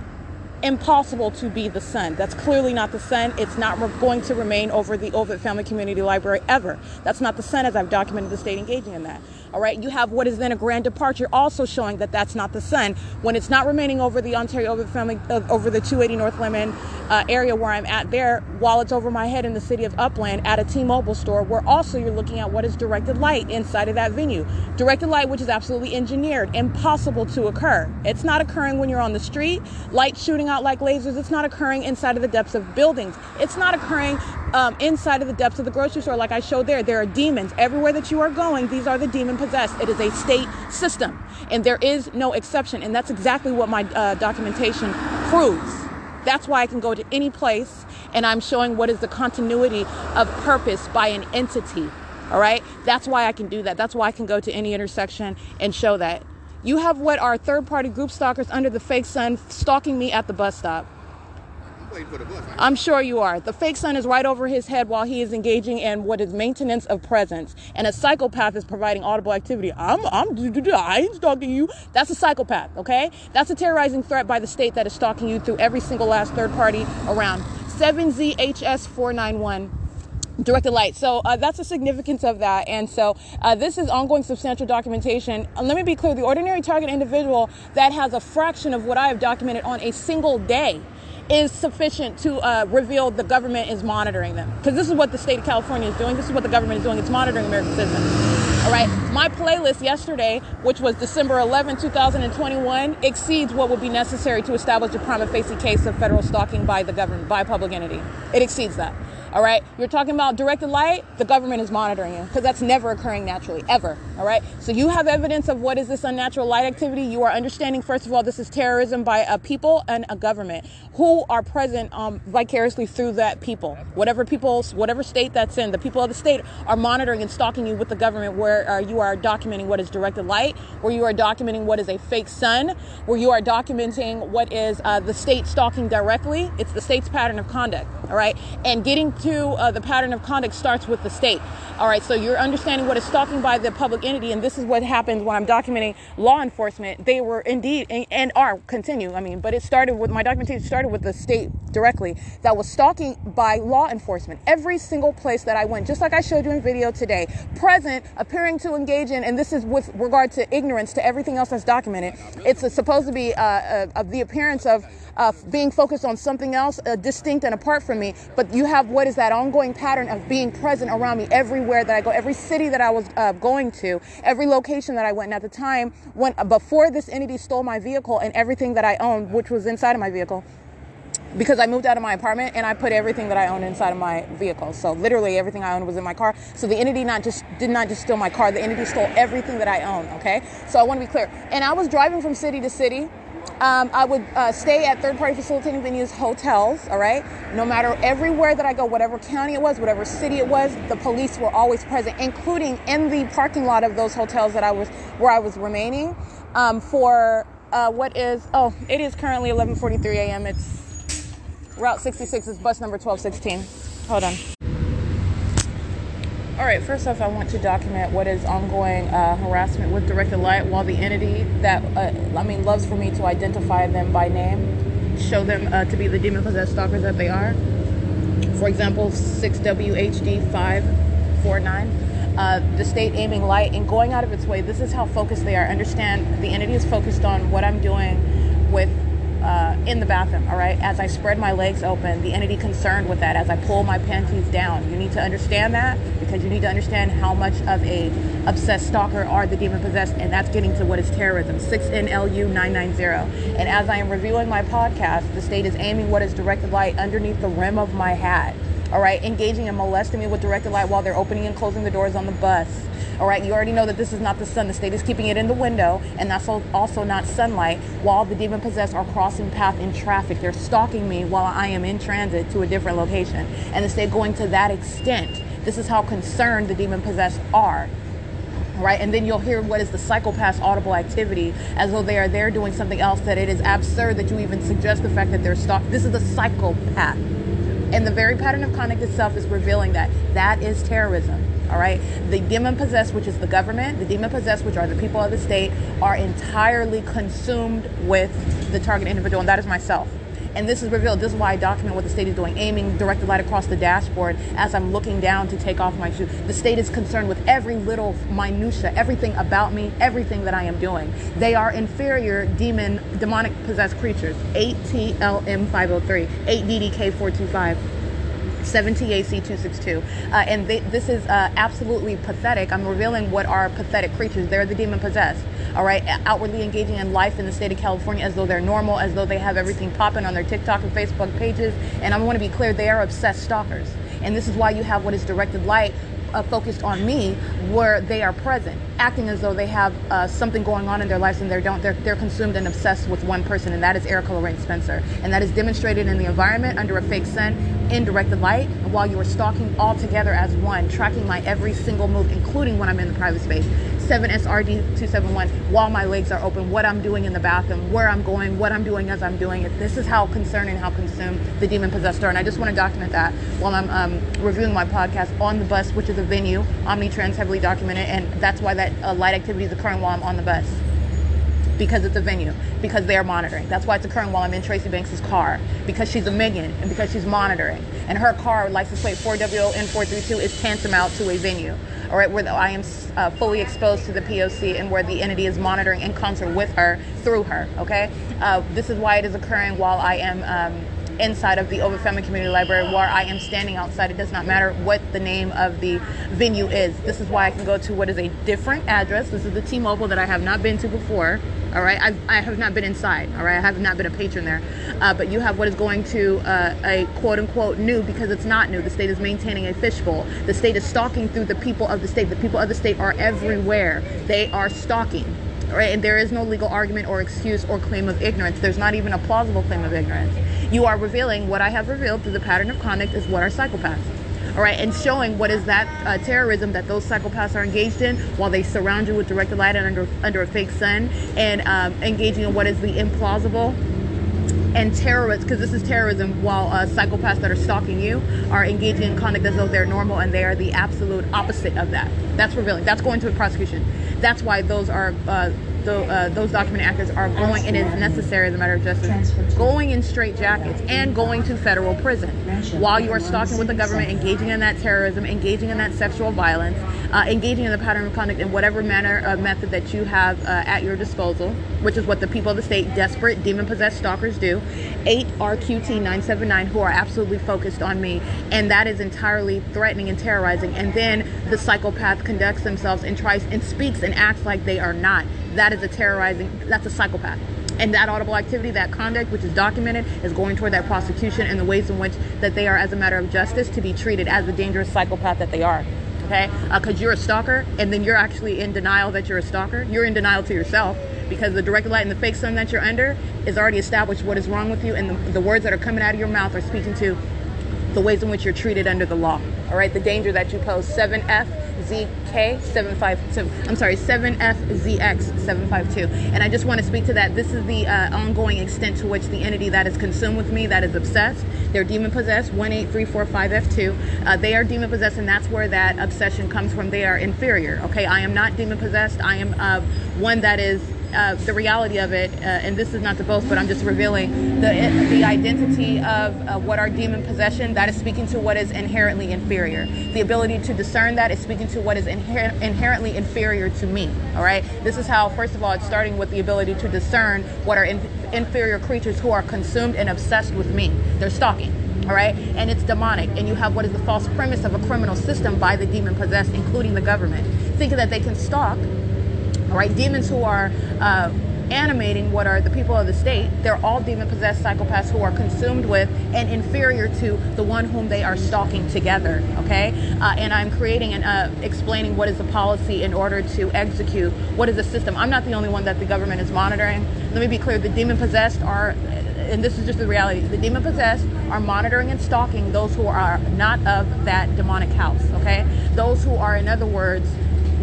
impossible to be the sun. That's clearly not the sun. It's not going to remain over the Ovitt Family Community Library ever. That's not the sun as I've documented the state engaging in that. All right, you have what is then a grand departure, also showing that that's not the sun. When it's not remaining over the Ontario Ovitt Family, uh, over the 280 North Lemon uh, area where I'm at there, while it's over my head in the city of Upland at a T-Mobile store, where also you're looking at what is directed light inside of that venue. Directed light, which is absolutely engineered, impossible to occur. It's not occurring when you're on the street, light shooting out like lasers. It's not occurring inside of the depths of buildings. It's not occurring um, inside of the depths of the grocery store, like I showed there. There are demons everywhere that you are going. These are the demon possessed. It is a state system, and there is no exception. And that's exactly what my uh, documentation proves. That's why I can go to any place and I'm showing what is the continuity of purpose by an entity. All right? That's why I can do that. That's why I can go to any intersection and show that. You have what are third party group stalkers under the fake sun stalking me at the bus stop waiting for the bus. I'm sure you are. The fake sun is right over his head while he is engaging in what is maintenance of presence. And a psychopath is providing audible activity. I'm, I'm, I ain't stalking you. That's a psychopath, okay? That's a terrorizing threat by the state that is stalking you through every single last third party around. 7ZHS491. directed light. So uh, that's the significance of that. And so uh, this is ongoing substantial documentation. And let me be clear the ordinary target individual that has a fraction of what I have documented on a single day is sufficient to uh, reveal the government is monitoring them. Because this is what the state of California is doing. This is what the government is doing. It's monitoring American citizens. All right. My playlist yesterday, which was December 11, 2021, exceeds what would be necessary to establish a prima facie case of federal stalking by the government, by a public entity. It exceeds that. All right. You're talking about directed light. The government is monitoring you because that's never occurring naturally, ever. All right. So you have evidence of what is this unnatural light activity. You are understanding, first of all, this is terrorism by a people and a government who are present um, vicariously through that people. Whatever people, whatever state that's in, the people of the state are monitoring and stalking you with the government where uh, you are documenting what is directed light, where you are documenting what is a fake sun, where you are documenting what is uh, the state stalking directly. It's the state's pattern of conduct. All right. And getting to uh, the pattern of conduct starts with the state. All right, so you're understanding what is stalking by the public entity, and this is what happens when I'm documenting law enforcement. They were indeed and, and are continue. I mean, but it started with my documentation started with the state directly that was stalking by law enforcement. Every single place that I went, just like I showed you in video today, present, appearing to engage in, and this is with regard to ignorance to everything else that's documented. It's a, supposed to be uh, uh, of the appearance of uh, being focused on something else uh, distinct and apart from me, but you have what is that ongoing pattern of being present around me everywhere that I go, every city that I was uh, going to, every location that I went. And at the time, when before this entity stole my vehicle and everything that I owned, which was inside of my vehicle, because I moved out of my apartment and I put everything that I owned inside of my vehicle. So literally everything I owned was in my car. So the entity not just did not just steal my car, the entity stole everything that I own. Okay, so I want to be clear. And I was driving from city to city um, I would uh, stay at third party facilitating venues, hotels, all right? No matter everywhere that I go, whatever county it was, whatever city it was, the police were always present, including in the parking lot of those hotels that I was, where I was remaining um, for uh, what is, oh, it is currently 11.43 a.m. It's Route 66 is bus number 1216. Hold on. All right, first off, I want to document what is ongoing uh, harassment with Directed Light while the entity that, uh, I mean, loves for me to identify them by name, show them uh, to be the demon possessed stalkers that they are. For example, 6WHD549. Uh, the state aiming light and going out of its way. This is how focused they are. Understand the entity is focused on what I'm doing with uh, in the bathroom, all right? As I spread my legs open, the entity concerned with that, as I pull my panties down. You need to understand that because you need to understand how much of a obsessed stalker are the demon possessed, and that's getting to what is terrorism, 6NLU 990. And as I am reviewing my podcast, the state is aiming what is directed light underneath the rim of my hat, all right? Engaging and molesting me with directed light while they're opening and closing the doors on the bus all right, you already know that this is not the sun. The state is keeping it in the window, and that's also not sunlight while the demon possessed are crossing path in traffic. They're stalking me while I am in transit to a different location. And the state going to that extent. This is how concerned the demon possessed are right? And then you'll hear what is the psychopath's audible activity as though they are there doing something else that it is absurd that you even suggest the fact that they're stalking. This is a psychopath. And the very pattern of conduct itself is revealing that that is terrorism. All right. The demon possessed, which is the government, the demon possessed, which are the people of the state, are entirely consumed with the target individual, and that is myself. And this is revealed. This is why I document what the state is doing, aiming directed light across the dashboard as I'm looking down to take off my shoe. The state is concerned with every little minutia, everything about me, everything that I am doing. They are inferior demon, demonic possessed creatures. 8TLM503, 8DDK425. 7TAC262. Uh, and they, this is uh, absolutely pathetic. I'm revealing what are pathetic creatures. They're the demon possessed, all right? Outwardly engaging in life in the state of California as though they're normal, as though they have everything popping on their TikTok and Facebook pages. And I want to be clear, they are obsessed stalkers. And this is why you have what is directed light uh, focused on me where they are present, acting as though they have uh, something going on in their lives and they don't. They're, they're consumed and obsessed with one person, and that is Erica Lorraine Spencer. And that is demonstrated in the environment under a fake sun, in directed light, while you are stalking all together as one, tracking my every single move, including when I'm in the private space. 7SRD271 while my legs are open, what I'm doing in the bathroom, where I'm going, what I'm doing as I'm doing it. This is how concerned and how consumed the demon possessed are. And I just want to document that while I'm um, reviewing my podcast on the bus, which is a venue, Omnitrans heavily documented. And that's why that uh, light activity is occurring while I'm on the bus. Because it's a venue, because they are monitoring. That's why it's occurring while I'm in Tracy Banks's car, because she's a minion and because she's monitoring. And her car, license plate 4WON432, is tantamount to a venue, all right, where I am uh, fully exposed to the POC and where the entity is monitoring in concert with her through her, okay? Uh, this is why it is occurring while I am. Um, inside of the Ovitt Family Community Library where I am standing outside. It does not matter what the name of the venue is. This is why I can go to what is a different address. This is the T-Mobile that I have not been to before. All right, I've, I have not been inside. All right, I have not been a patron there. Uh, but you have what is going to uh, a quote unquote new because it's not new. The state is maintaining a fishbowl. The state is stalking through the people of the state. The people of the state are everywhere. They are stalking right? And there is no legal argument or excuse or claim of ignorance. There's not even a plausible claim of ignorance. You are revealing what I have revealed through the pattern of conduct is what are psychopaths. All right, and showing what is that uh, terrorism that those psychopaths are engaged in while they surround you with directed light and under under a fake sun, and um, engaging in what is the implausible and terrorists, because this is terrorism, while uh, psychopaths that are stalking you are engaging in conduct as though they're normal and they are the absolute opposite of that. That's revealing. That's going to a prosecution. That's why those are uh, the, uh, those documented actors are going and is necessary as a matter of justice, going in straight jackets and going to federal prison while you are stalking with the government, engaging in that terrorism, engaging in that sexual violence, uh, engaging in the pattern of conduct in whatever manner of method that you have uh, at your disposal, which is what the people of the state, desperate, demon possessed stalkers do. 8 RQT 979 who are absolutely focused on me, and that is entirely threatening and terrorizing. And then the psychopath conducts themselves and tries and speaks and acts like they are not that is a terrorizing, that's a psychopath. And that audible activity, that conduct, which is documented, is going toward that prosecution and the ways in which that they are, as a matter of justice, to be treated as the dangerous psychopath that they are. Okay? Because uh, you're a stalker, and then you're actually in denial that you're a stalker. You're in denial to yourself because the direct light and the fake sun that you're under is already established what is wrong with you, and the, the words that are coming out of your mouth are speaking to the ways in which you're treated under the law. All right? The danger that you pose. 7F ZK752. I'm sorry, 7FZX752. And I just want to speak to that. This is the uh, ongoing extent to which the entity that is consumed with me, that is obsessed, they're demon possessed, 18345F2. Uh, they are demon possessed, and that's where that obsession comes from. They are inferior. Okay, I am not demon possessed. I am uh, one that is uh, the reality of it, uh, and this is not to boast, but I'm just revealing the the identity of uh, what our demon possession. That is speaking to what is inherently inferior. The ability to discern that is speaking to what is inher- inherently inferior to me. All right. This is how, first of all, it's starting with the ability to discern what are in- inferior creatures who are consumed and obsessed with me. They're stalking all right and it's demonic and you have what is the false premise of a criminal system by the demon possessed including the government thinking that they can stalk right? Demons who are uh, animating what are the people of the state, they're all demon possessed psychopaths who are consumed with and inferior to the one whom they are stalking together, okay? Uh, and I'm creating and uh, explaining what is the policy in order to execute what is the system. I'm not the only one that the government is monitoring. Let me be clear the demon possessed are and this is just the reality the demon possessed are monitoring and stalking those who are not of that demonic house okay those who are in other words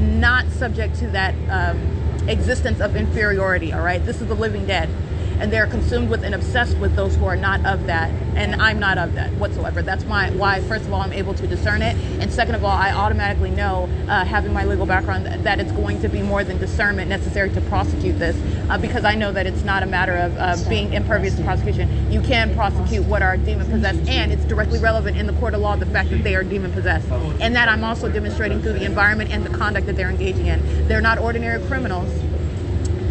not subject to that um, existence of inferiority. All right, this is the living dead and they're consumed with and obsessed with those who are not of that and i'm not of that whatsoever. That's my why first of all i'm able to discern it and second of all i automatically know uh, having my legal background that it's going to be more than discernment necessary to prosecute this uh, because i know that it's not a matter of uh, being impervious to prosecution. You can prosecute what are demon possessed and it's directly relevant in the court of law the fact that they are demon possessed and that i'm also demonstrating through the environment and the conduct that they're engaging in. They're not ordinary criminals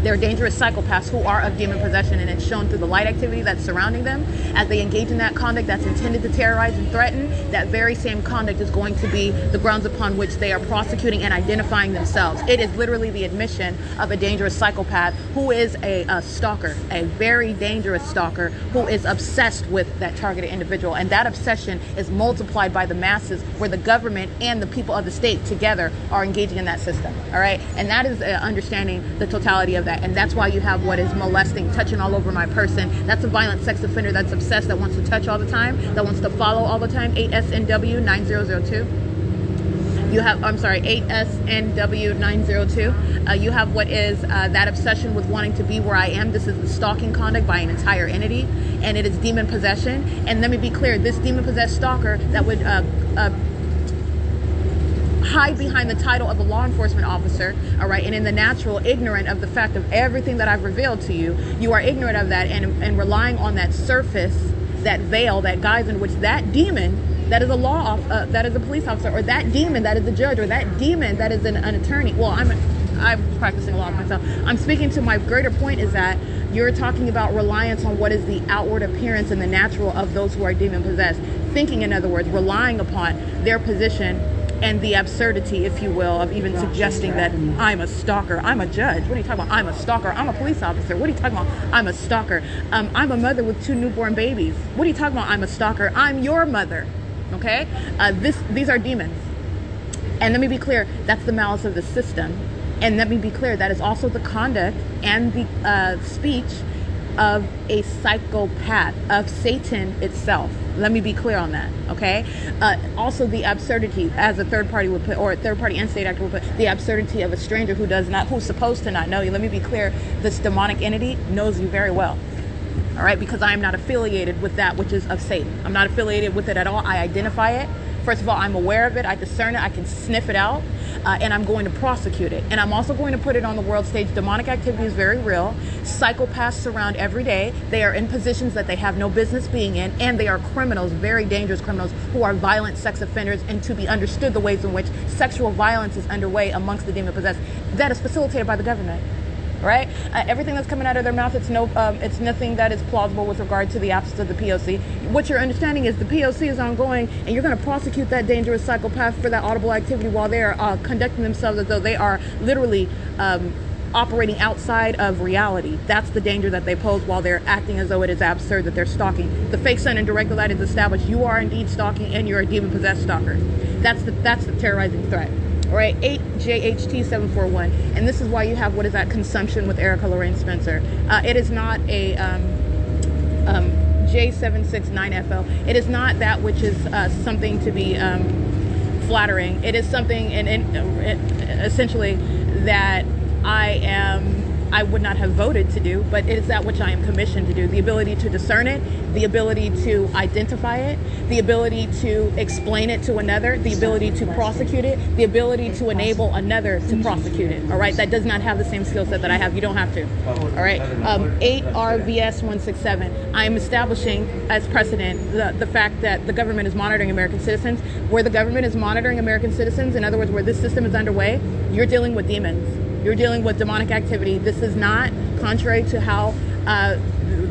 they're dangerous psychopaths who are of demon possession, and it's shown through the light activity that's surrounding them. As they engage in that conduct that's intended to terrorize and threaten, that very same conduct is going to be the grounds upon which they are prosecuting and identifying themselves. It is literally the admission of a dangerous psychopath who is a, a stalker, a very dangerous stalker who is obsessed with that targeted individual. And that obsession is multiplied by the masses where the government and the people of the state together are engaging in that system. All right. And that is uh, understanding the totality of that that. And that's why you have what is molesting, touching all over my person. That's a violent sex offender that's obsessed, that wants to touch all the time, that wants to follow all the time. 8SNW 9002 you have i'm sorry 8snw902 uh, you have what is uh, that obsession with wanting to be where i am this is the stalking conduct by an entire entity and it is demon possession and let me be clear this demon possessed stalker that would uh, uh hide behind the title of a law enforcement officer, all right, and in the natural, ignorant of the fact of everything that I've revealed to you, you are ignorant of that and, and relying on that surface, that veil, that guise in which that demon that is a law uh, that is a police officer or that demon that is a judge or that demon that is an, an attorney. Well i'm i'm practicing law myself. I'm speaking to my greater point is that you're talking about reliance on what is the outward appearance and the natural of those who are demon possessed. Thinking in other words relying upon their position and the absurdity, if you will, of even suggesting that I'm a stalker. I'm a judge. What are you talking about? I'm a stalker. I'm a police officer. What are you talking about? I'm a stalker. Um, I'm a mother with two newborn babies. What are you talking about? I'm a stalker. I'm your mother. Okay? Uh, this, these are demons. And let me be clear that's the malice of the system. And let me be clear that is also the conduct and the uh, speech of a psychopath, of Satan itself. Let me be clear on that, okay? Uh, also, the absurdity, as a third party would put, or a third party and state actor would put, the absurdity of a stranger who does not, who's supposed to not know you. Let me be clear this demonic entity knows you very well all right because i am not affiliated with that which is of satan i'm not affiliated with it at all i identify it first of all i'm aware of it. I discern it. I can sniff it out uh, and i'm going to prosecute it. And i'm also going to put it on the world stage. Demonic activity is very real. Psychopaths surround every day. They are in positions that they have no business being in and they are criminals very dangerous criminals who are violent sex offenders and to be understood the ways in which sexual violence is underway amongst the demon possessed. That is facilitated by the government right? Uh, everything that's coming out of their mouth, it's no, um, it's nothing that is plausible with regard to the absence of the POC. What you're understanding is the POC is ongoing, and you're going to prosecute that dangerous psychopath for that audible activity while they're uh, conducting themselves as though they are literally. Um, operating outside of reality. That's the danger that they pose while they're acting as though it is absurd that they're stalking. The fake sun and direct light is established. You are indeed stalking and you're a demon possessed stalker. That's the that's the terrorizing threat right? 8JHT741. And this is why you have what is that consumption with Erica Lorraine Spencer. Uh, it is not a um, um, J769FL. It is not that which is uh, something to be um, flattering. It is something, and, and essentially, that I am I would not have voted to do, but it is that which I am commissioned to do. The ability to discern it, the ability to identify it, the ability to explain it to another, the ability to prosecute it, the ability to enable another to prosecute it. All right, that does not have the same skill set that I have. You don't have to. All right, um, 8RVS 167. I am establishing as precedent the, the fact that the government is monitoring American citizens. Where the government is monitoring American citizens, in other words, where this system is underway, you're dealing with demons you're dealing with demonic activity. This is not contrary to how uh,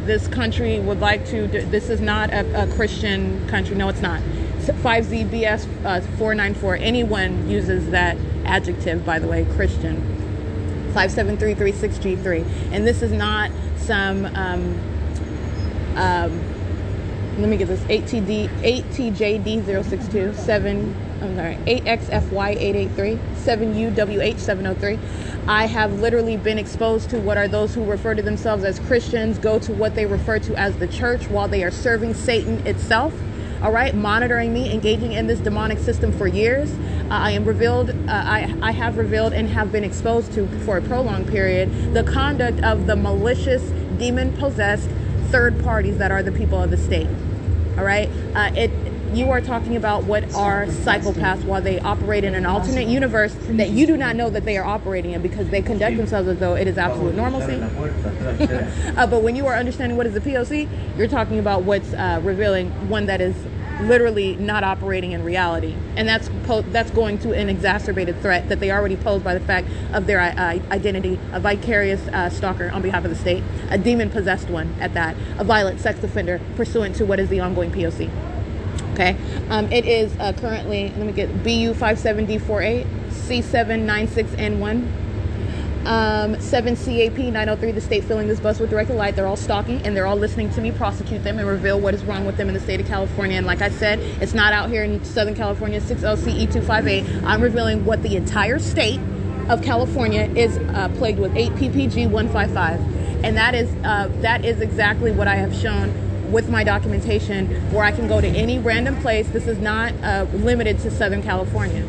this country would like to. Do, this is not a, a, Christian country. No, it's not. 5ZBS uh, 494. Anyone uses that adjective, by the way, Christian. 57336G3. And this is not some. Um, um, let me get this 8TD 8TJD062 7 I'm sorry 8XFY883 7UWH703 I have literally been exposed to what are those who refer to themselves as Christians go to what they refer to as the church while they are serving Satan itself. All right, monitoring me, engaging in this demonic system for years. Uh, I am revealed, uh, I, I have revealed and have been exposed to for a prolonged period the conduct of the malicious, demon possessed third parties that are the people of the state. All right, uh, it you are talking about what are psychopaths while they operate in an alternate universe that you do not know that they are operating in because they conduct themselves as though it is absolute normalcy. uh, but when you are understanding what is the POC, you're talking about what's uh, revealing one that is literally not operating in reality, and that's po- that's going to an exacerbated threat that they already pose by the fact of their uh, identity, a vicarious uh, stalker on behalf of the state, a demon possessed one at that, a violent sex offender pursuant to what is the ongoing POC. Okay, um, it is uh, currently, let me get BU57D48, C796N1, um, 7CAP 903, the state filling this bus with directed light. They're all stalking and they're all listening to me prosecute them and reveal what is wrong with them in the state of California. And like I said, it's not out here in Southern California, 60CE258. I'm revealing what the entire state of California is uh, plagued with 8 PPG 155. And that is, uh, that is exactly what I have shown with my documentation where I can go to any random place. This is not uh, limited to Southern California.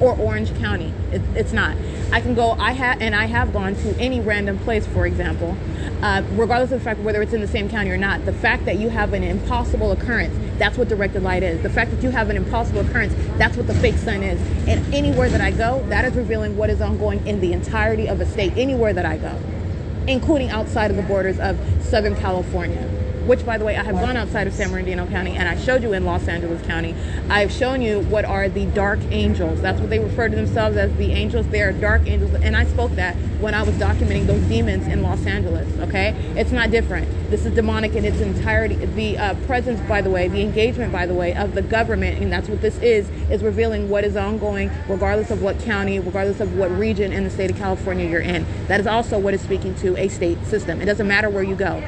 or Orange County. It, it's not. I can go. I have and I have gone to any random place, for example, uh, regardless of the fact whether it's in the same county or not. The fact that you have an impossible occurrence, that's what directed light is. The fact that you have an impossible occurrence, that's what the fake sun is. And anywhere that I go, that is revealing what is ongoing in the entirety of a state. Anywhere that I go, including outside of the borders of Southern California which by the way, I have gone outside of San Bernardino County and I showed you in Los Angeles County. I've shown you what are the dark angels. That's what they refer to themselves as the angels. They are dark angels. And I spoke that when I was documenting those demons in Los Angeles, okay? It's not different. This is demonic in its entirety. The uh, presence, by the way, the engagement, by the way, of the government, and that's what this is, is revealing what is ongoing, regardless of what county, regardless of what region in the state of California you're in. That is also what is speaking to a state system. It doesn't matter where you go.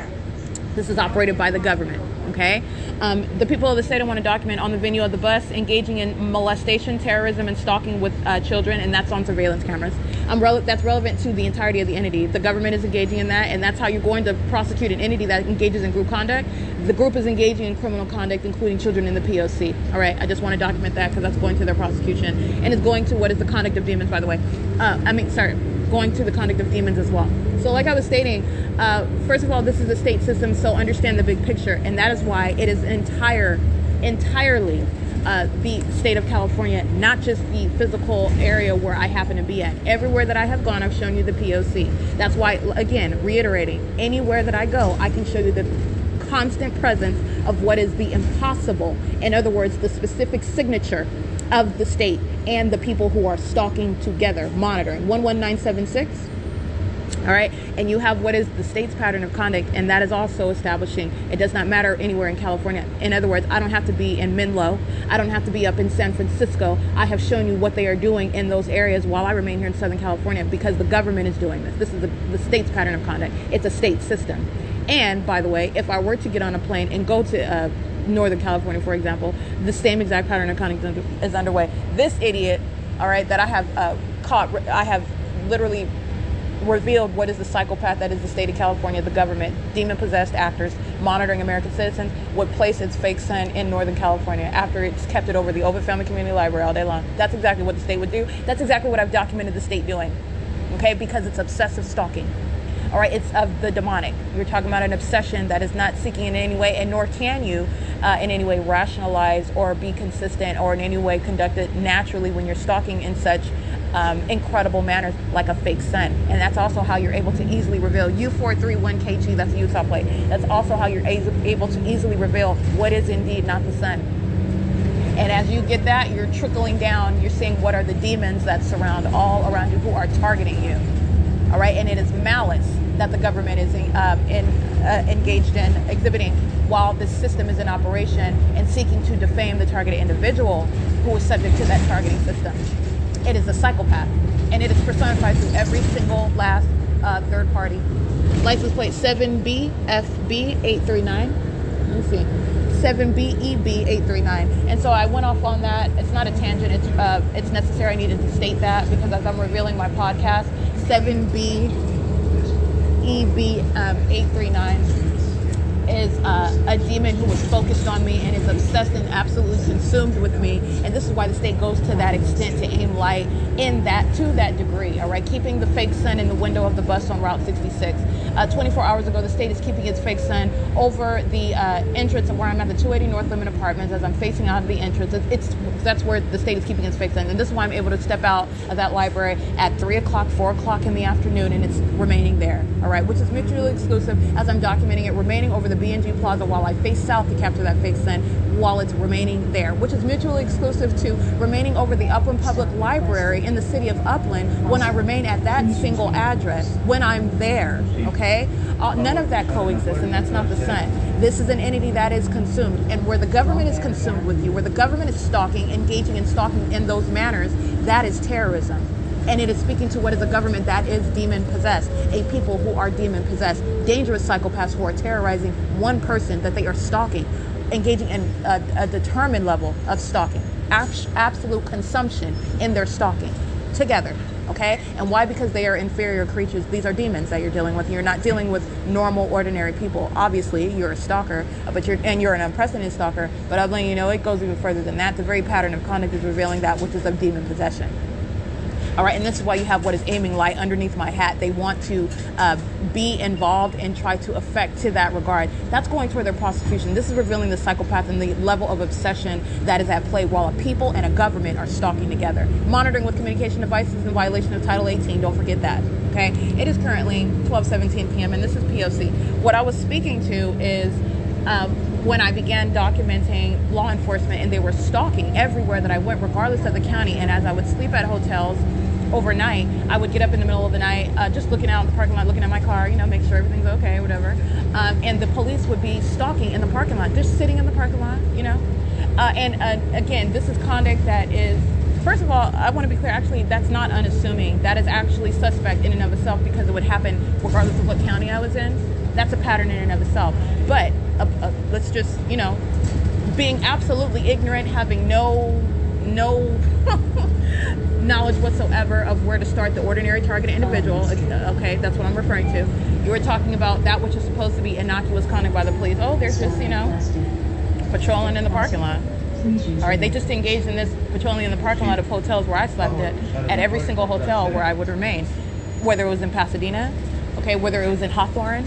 This is operated by the government. Okay, um, the people of the state I want to document on the venue of the bus engaging in molestation, terrorism, and stalking with uh, children, and that's on surveillance cameras. Um, that's relevant to the entirety of the entity. The government is engaging in that, and that's how you're going to prosecute an entity that engages in group conduct. The group is engaging in criminal conduct, including children in the POC. All right, I just want to document that because that's going to their prosecution, and it's going to what is the conduct of demons, by the way. Uh, I mean, sorry, going to the conduct of demons as well. So, like I was stating, uh, first of all, this is a state system, so understand the big picture, and that is why it is entire, entirely uh, the state of California, not just the physical area where I happen to be at. Everywhere that I have gone, I've shown you the POC. That's why, again, reiterating, anywhere that I go, I can show you the constant presence of what is the impossible. In other words, the specific signature of the state and the people who are stalking together, monitoring. 11976 all right? And you have what is the state's pattern of conduct and that is also establishing it does not matter anywhere in california. In other words i don't have to be in menlo. I don't have to be up in san francisco. I have shown you what they are doing in those areas while i remain here in southern california because the government is doing this. This is the, the state's pattern of conduct. It's a state system. And by the way if i were to get on a plane and go to uh, northern california for example the same exact pattern of conduct is underway this idiot all right that i have uh, caught i have literally revealed what is the psychopath that is the state of California, the government, demon possessed actors monitoring American citizens would place its fake sun in Northern California after it's kept it over the Ovitt Family Community Library all day long. That's exactly what the state would do. That's exactly what I've documented the state doing. Okay, because it's obsessive stalking. All right, it's of the demonic. You're talking about an obsession that is not seeking in any way, and nor can you uh, in any way rationalize or be consistent or in any way conduct it naturally when you're stalking in such um, incredible manners like a fake sun. And that's also how you're able to easily reveal U431KG, that's a Utah plate. That's also how you're able to easily reveal what is indeed not the sun. And as you get that, you're trickling down, you're seeing what are the demons that surround all around you who are targeting you. All right, and it is malice that the government is um, in, uh, engaged in exhibiting while this system is in operation and seeking to defame the targeted individual who is subject to that targeting system it is a psychopath. And it is personified through every single last uh, third party. License plate 7BFB839. Me see. 7BEB839. And so I went off on that. It's not a tangent, it's, uh, it's necessary. I needed to state that because as I'm revealing my podcast, 7BEB839 um, is uh, a demon who is focused on me and is obsessed and absolutely consumed with me. And this is why the state goes to that extent to aim light in that to that degree. All right, keeping the fake sun in the window of the bus on Route 66. Uh, 24 hours ago, the state is keeping its fake sun over the uh, entrance of where I'm at the 280 North Lemon Apartments. As I'm facing out of the entrance, it's, that's where the state is keeping its fake sun. And this is why I'm able to step out of that library at three o'clock, four o'clock in the afternoon, and it's remaining there. All right, which is mutually exclusive as I'm documenting it, remaining over the B&G Plaza while I face south to capture that fake sun while it's remaining there, which is mutually exclusive to remaining over the Upland Public Library in the city of Upland when I remain at that single address when I'm there. Okay, uh, none of that coexists, and that's not the sun. This is an entity that is consumed, and where the government is consumed with you, where the government is stalking, engaging in stalking in those manners, that is terrorism and it is speaking to what is a government that is demon possessed, a people who are demon possessed, dangerous psychopaths who are terrorizing one person that they are stalking, engaging in a, a determined level of stalking, absolute consumption in their stalking together. Okay? And why? Because they are inferior creatures. These are demons that you're dealing with. You're not dealing with normal, ordinary people. Obviously, you're a stalker, but you're and you're an unprecedented stalker. But I'm letting you know it goes even further than that. The very pattern of conduct is revealing that which is of demon possession. All right, and this is why you have what is aiming light underneath my hat. They want to uh, be involved and try to affect to that regard. That's going toward their prosecution. This is revealing the psychopath and the level of obsession that is at play while a people and a government are stalking together. Monitoring with communication devices in violation of Title 18. Don't forget that. Okay, it is currently 12:17 p.m. and this is POC. What I was speaking to is. Um, when I began documenting law enforcement and they were stalking everywhere that I went, regardless of the county. And as I would sleep at hotels, overnight, I would get up in the middle of the night, uh, just looking out in the parking lot, looking at my car, you know, make sure everything's okay, whatever. Um, and the police would be stalking in the parking lot, just sitting in the parking lot, you know. Uh, and uh, again, this is conduct that is, first of all, I want to be clear. Actually, that's not unassuming. That is actually suspect in and of itself because it would happen regardless of what county I was in. That's a pattern in and of itself. But uh, uh, let's just, you know, being absolutely ignorant, having no no knowledge whatsoever of where to start the ordinary target individual. Okay, that's what I'm referring to. You were talking about that which is supposed to be innocuous conduct by the police. Oh, they're just, you know, patrolling in the parking lot. All right, they just engaged in this patrolling in the parking lot of hotels where I slept at, at every single hotel where I would remain, whether it was in Pasadena, okay, whether it was in Hawthorne,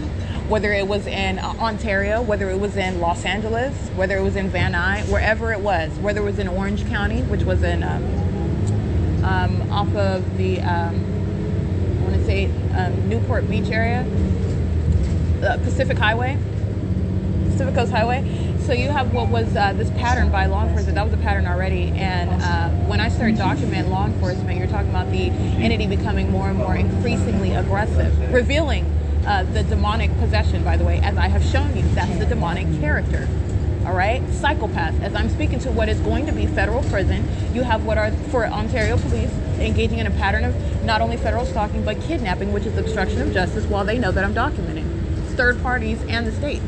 whether it was in uh, Ontario, whether it was in Los Angeles, whether it was in Van Nuys, wherever it was, whether it was in Orange County, which was in um, um, off of the um, I want to say um, Newport Beach area, uh, Pacific Highway, Pacific Coast Highway. So you have what was uh, this pattern by law enforcement. That was a pattern already. And uh, when I started documenting law enforcement, you're talking about the entity becoming more and more increasingly aggressive, revealing uh, the demonic possession. By the way, as I have shown you, that's the demonic character all right? Psychopath. As i'm speaking to what is going to be federal prison you have what are for ontario police engaging in a pattern of not only federal stalking but kidnapping which is obstruction of justice while they know that i'm documenting. Third parties and the state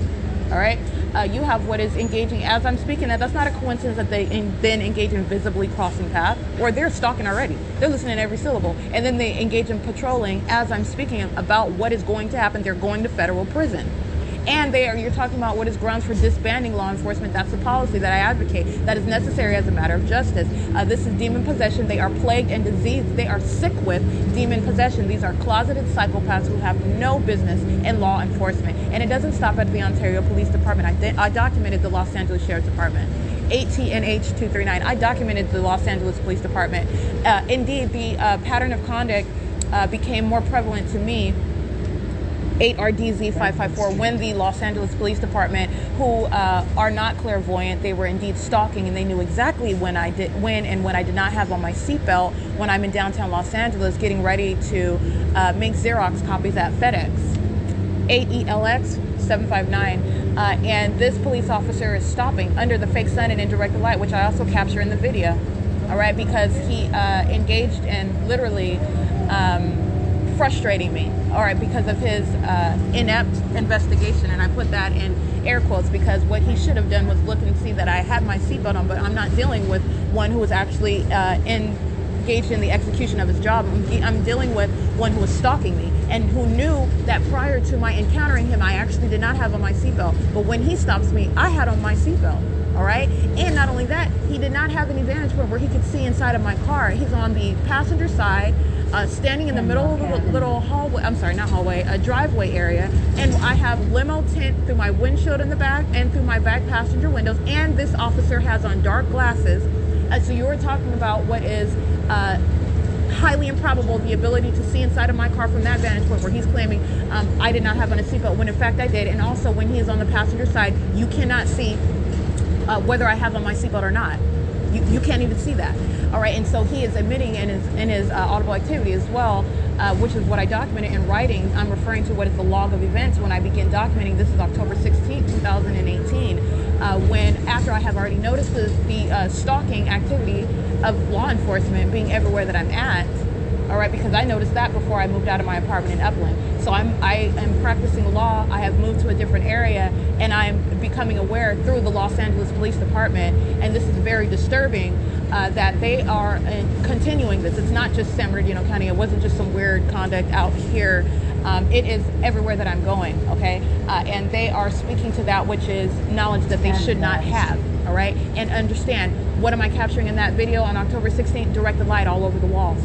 all right? Uh, you have what is engaging as i'm speaking that that's not a coincidence that they in, then engage in visibly crossing path or they're stalking already. They're listening to every syllable. And then they engage in patrolling as i'm speaking about what is going to happen. They're going to federal prison and you're talking about what is grounds for disbanding law enforcement. That's a policy that I advocate that is necessary as a matter of justice. Uh, this is demon possession. They are plagued and diseased. They are sick with demon possession. These are closeted psychopaths who have no business in law enforcement. And it doesn't stop at the Ontario Police Department. I, th- I documented the Los Angeles Sheriff's Department. ATNH 239. I documented the Los Angeles Police Department. Uh, indeed, the uh, pattern of conduct uh, became more prevalent to me 8RDZ554 when the Los Angeles Police Department, who uh, are not clairvoyant, they were indeed stalking and they knew exactly when I did when and when I did not have on my seatbelt when I'm in downtown Los Angeles getting ready to uh, make Xerox copies at FedEx. 8ELX 759. Uh, and this police officer is stopping under the fake sun and indirect light, which I also capture in the video. All right, because he uh, engaged in literally. Um, frustrating me, all right, because of his uh, inept investigation. And I put that in air quotes because what he should have done was look and see that I had my seatbelt on, but I'm not dealing with one who was actually uh, engaged in the execution of his job. I'm, I'm dealing with one who was stalking me and who knew that prior to my encountering him, I actually did not have on my seatbelt. But when he stops me, I had on my seatbelt all right and not only that he did not have any vantage point where he could see inside of my car he's on the passenger side uh, standing in the middle of a little hallway. I'm sorry, not hallway, a driveway area, and I have limo tint through my windshield in the back and through my back passenger windows. And this officer has on dark glasses. Uh, so you were talking about what is. Uh, highly improbable the ability to see inside of my car from that vantage point where he's claiming um, I did not have on a seatbelt when in fact I did. And also when he is on the passenger side, you cannot see uh, whether I have on my seatbelt or not. You, you can't even see that. All right, and so he is admitting in his in his uh, audible activity as well, uh, which is what I documented in writing. I'm referring to what is the log of events when I begin documenting. This is October 16, 2018, uh, when after I have already noticed the, the uh, stalking activity of law enforcement being everywhere that I'm at. All right, because I noticed that before I moved out of my apartment in Upland. So I'm I am practicing law. I have moved to a different area, and I'm becoming aware through the Los Angeles Police Department, and this is very disturbing uh, that they are uh, continuing this. It's not just San Bernardino County. It wasn't just some weird conduct out here. Um, it is everywhere that I'm going, okay? Uh, and they are speaking to that which is knowledge that they should not have, all right? And understand, what am I capturing in that video on October 16th? Directed light all over the walls.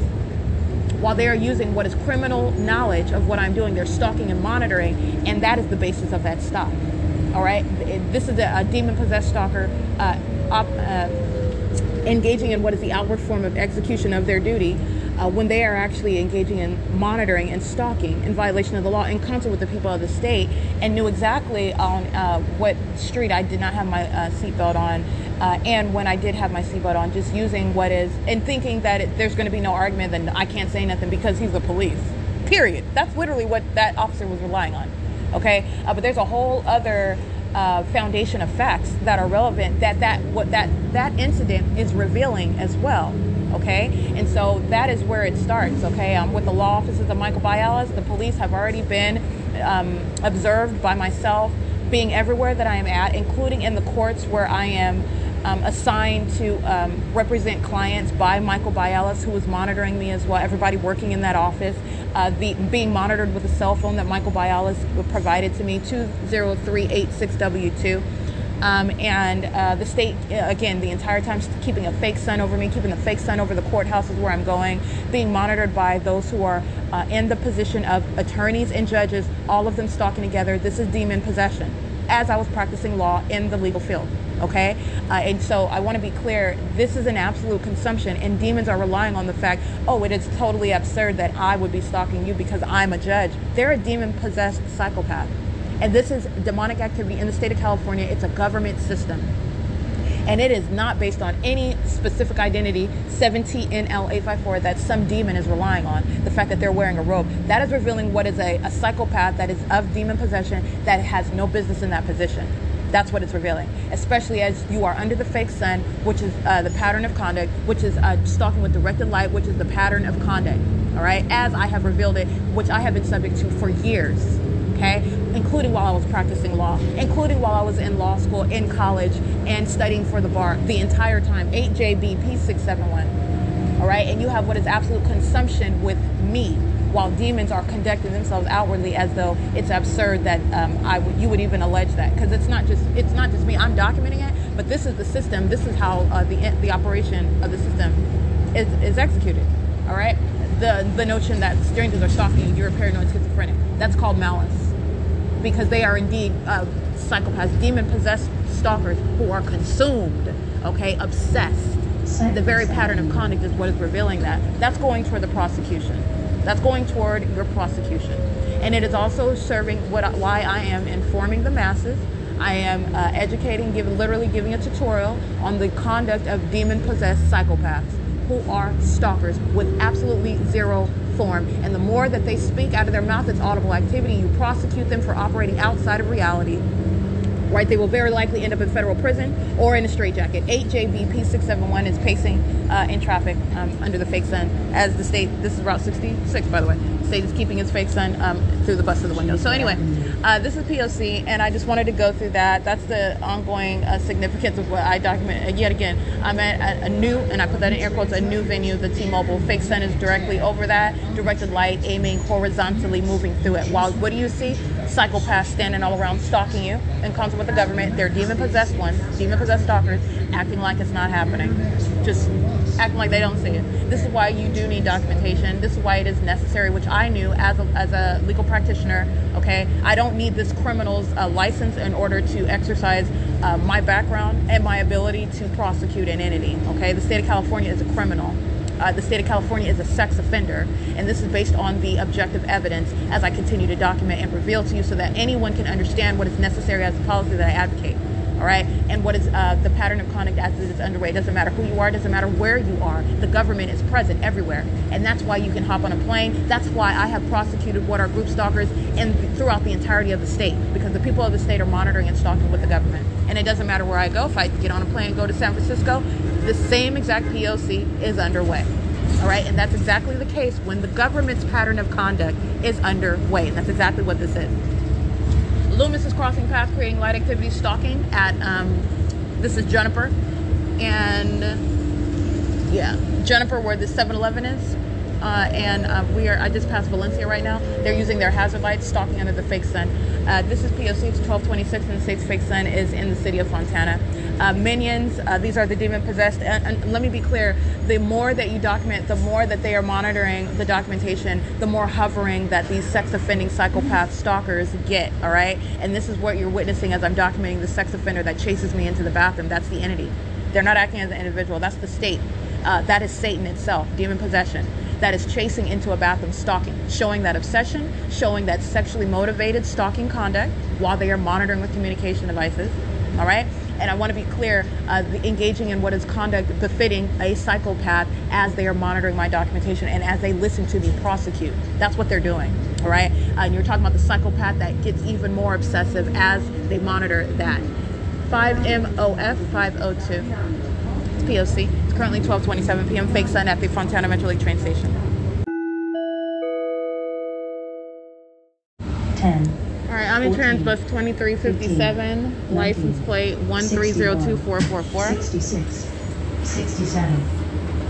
While they are using what is criminal knowledge of what I'm doing, they're stalking and monitoring, and that is the basis of that stop. All right, this is a, a demon possessed stalker uh, op, uh, engaging in what is the outward form of execution of their duty uh, when they are actually engaging in monitoring and stalking in violation of the law in concert with the people of the state and knew exactly on uh, what street I did not have my uh, seatbelt on uh, and when I did have my seatbelt on, just using what is and thinking that it, there's going to be no argument, then I can't say nothing because he's the police. Period. That's literally what that officer was relying on. Okay, uh, but there's a whole other uh, foundation of facts that are relevant that that what that that incident is revealing as well okay and so that is where it starts okay um, with the law offices of michael bialas the police have already been um, observed by myself being everywhere that i am at including in the courts where i am um, assigned to um, represent clients by Michael Bialas, who was monitoring me as well. Everybody working in that office, uh, the, being monitored with a cell phone that Michael Bialas provided to me, 20386W2. Um, and uh, the state, uh, again, the entire time keeping a fake sun over me, keeping a fake sun over the courthouses where I'm going, being monitored by those who are uh, in the position of attorneys and judges, all of them stalking together. This is demon possession as I was practicing law in the legal field. Okay? Uh, and so I want to be clear this is an absolute consumption, and demons are relying on the fact, oh, it is totally absurd that I would be stalking you because I'm a judge. They're a demon possessed psychopath. And this is demonic activity in the state of California. It's a government system. And it is not based on any specific identity, 17NL854, that some demon is relying on. The fact that they're wearing a robe. That is revealing what is a, a psychopath that is of demon possession that has no business in that position. That's what it's revealing, especially as you are under the fake sun, which is uh, the pattern of conduct, which is uh, stalking with directed light, which is the pattern of conduct. All right, as I have revealed it, which I have been subject to for years okay? Including while I was practicing law, including while I was in law school, in college, and studying for the bar the entire time. 8JB P671, all right? And you have what is absolute consumption with me while demons are conducting themselves outwardly as though it's absurd that um, I w- you would even allege that. Because it's not just it's not just me. I'm documenting it but this is the system. This is how uh, the the operation of the system is, is executed. All right? The the notion that strangers are stalking you you're paranoid schizophrenic. That's called malice because they are indeed uh, psychopaths, demon possessed stalkers who are consumed, okay, obsessed. The very pattern of conduct is what is revealing that. That's going toward the prosecution. That's going toward your prosecution. And it is also serving what why I am informing the masses. I am uh, educating, giving, literally giving a tutorial on the conduct of demon possessed psychopaths who are stalkers with absolutely zero form. And the more that they speak out of their mouth, it's audible activity. You prosecute them for operating outside of reality. Right, they will very likely end up in federal prison or in a straitjacket. 8JBP 671 is pacing uh, in traffic um, under the fake sun as the state. This is Route 66, by the way. The state is keeping its fake sun um, through the bus of the window. So anyway, uh, this is POC, and I just wanted to go through that. That's the ongoing uh, significance of what I document. Yet again, I'm at a, new, and I put that in air quotes, a new venue, the T-Mobile. Fake sun is directly over that, directed light aiming horizontally, moving through it. While what do you see? Psychopaths standing all around, stalking you in concert with the government. They're demon-possessed ones, demon-possessed stalkers, acting like it's not happening. Just acting like they don't see it. This is why you do need documentation. This is why it is necessary, which I knew as a, as a legal practitioner. Okay, I don't need this criminal's uh, license in order to exercise uh, my background and my ability to prosecute an entity. Okay, the state of California is a criminal. Uh, the state of California is a sex offender, and this is based on the objective evidence as I continue to document and reveal to you so that anyone can understand what is necessary as a policy that I advocate all right? And what is uh, the pattern of conduct as it is underway. It doesn't matter who you are it doesn't matter where you are. The government is present everywhere and that's why you can hop on a plane. That's why i have prosecuted what are group stalkers and throughout the entirety of the state because the people of the state are monitoring and stalking with the government and it doesn't matter where i go if i get on a plane and go to san francisco the same exact poc is underway all right and that's exactly the case when the government's pattern of conduct is underway and that's exactly what this is Loomis is crossing paths, creating light activity, stalking at, um, this is Juniper. And Yeah, Jennifer, where the 7-Eleven is. Uh, and uh, we are. I just passed Valencia right now. They're using their hazard lights, stalking under the fake sun. Uh, this is POC. It's 1226, and the state's fake sun is in the city of Fontana. Uh, minions. Uh, these are the demon possessed. And, and, let me be clear: the more that you document, the more that they are monitoring the documentation, the more hovering that these sex offending psychopath stalkers get. All right, and this is what you're witnessing as I'm documenting the sex offender that chases me into the bathroom. That's the entity. They're not acting as an individual. That's the state. Uh, that is Satan itself, demon possession that is chasing into a bathroom stalking, showing that obsession, showing that sexually motivated stalking conduct while they are monitoring with communication devices. All right? And I want to be clear, uh, engaging in what is conduct befitting a psychopath as they are monitoring my documentation and as they listen to me prosecute. That's what they're doing. All right? Uh, and you're talking about the psychopath that gets even more obsessive as they monitor that. 5MOF 502. It's POC. Currently 12:27 p.m. Fake sun at the Fontana Metrolink train station. 10. All right, I'm in Transbus 2357, 15, license plate 1302444. 66, 67,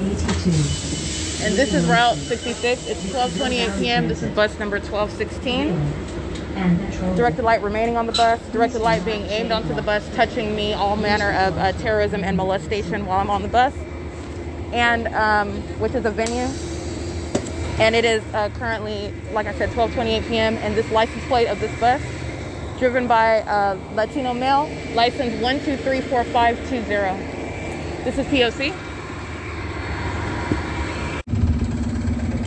82. And this is Route 66. It's 12:28 p.m. This is bus number 1216. Directed light remaining on the bus, directed light being aimed onto the bus, touching me, all manner of uh, terrorism and molestation while I'm on the bus, and um, which is a venue. And it is uh, currently, like I said, 12:28 p.m. And this license plate of this bus, driven by a Latino male, license one two three four five two zero. This is POC.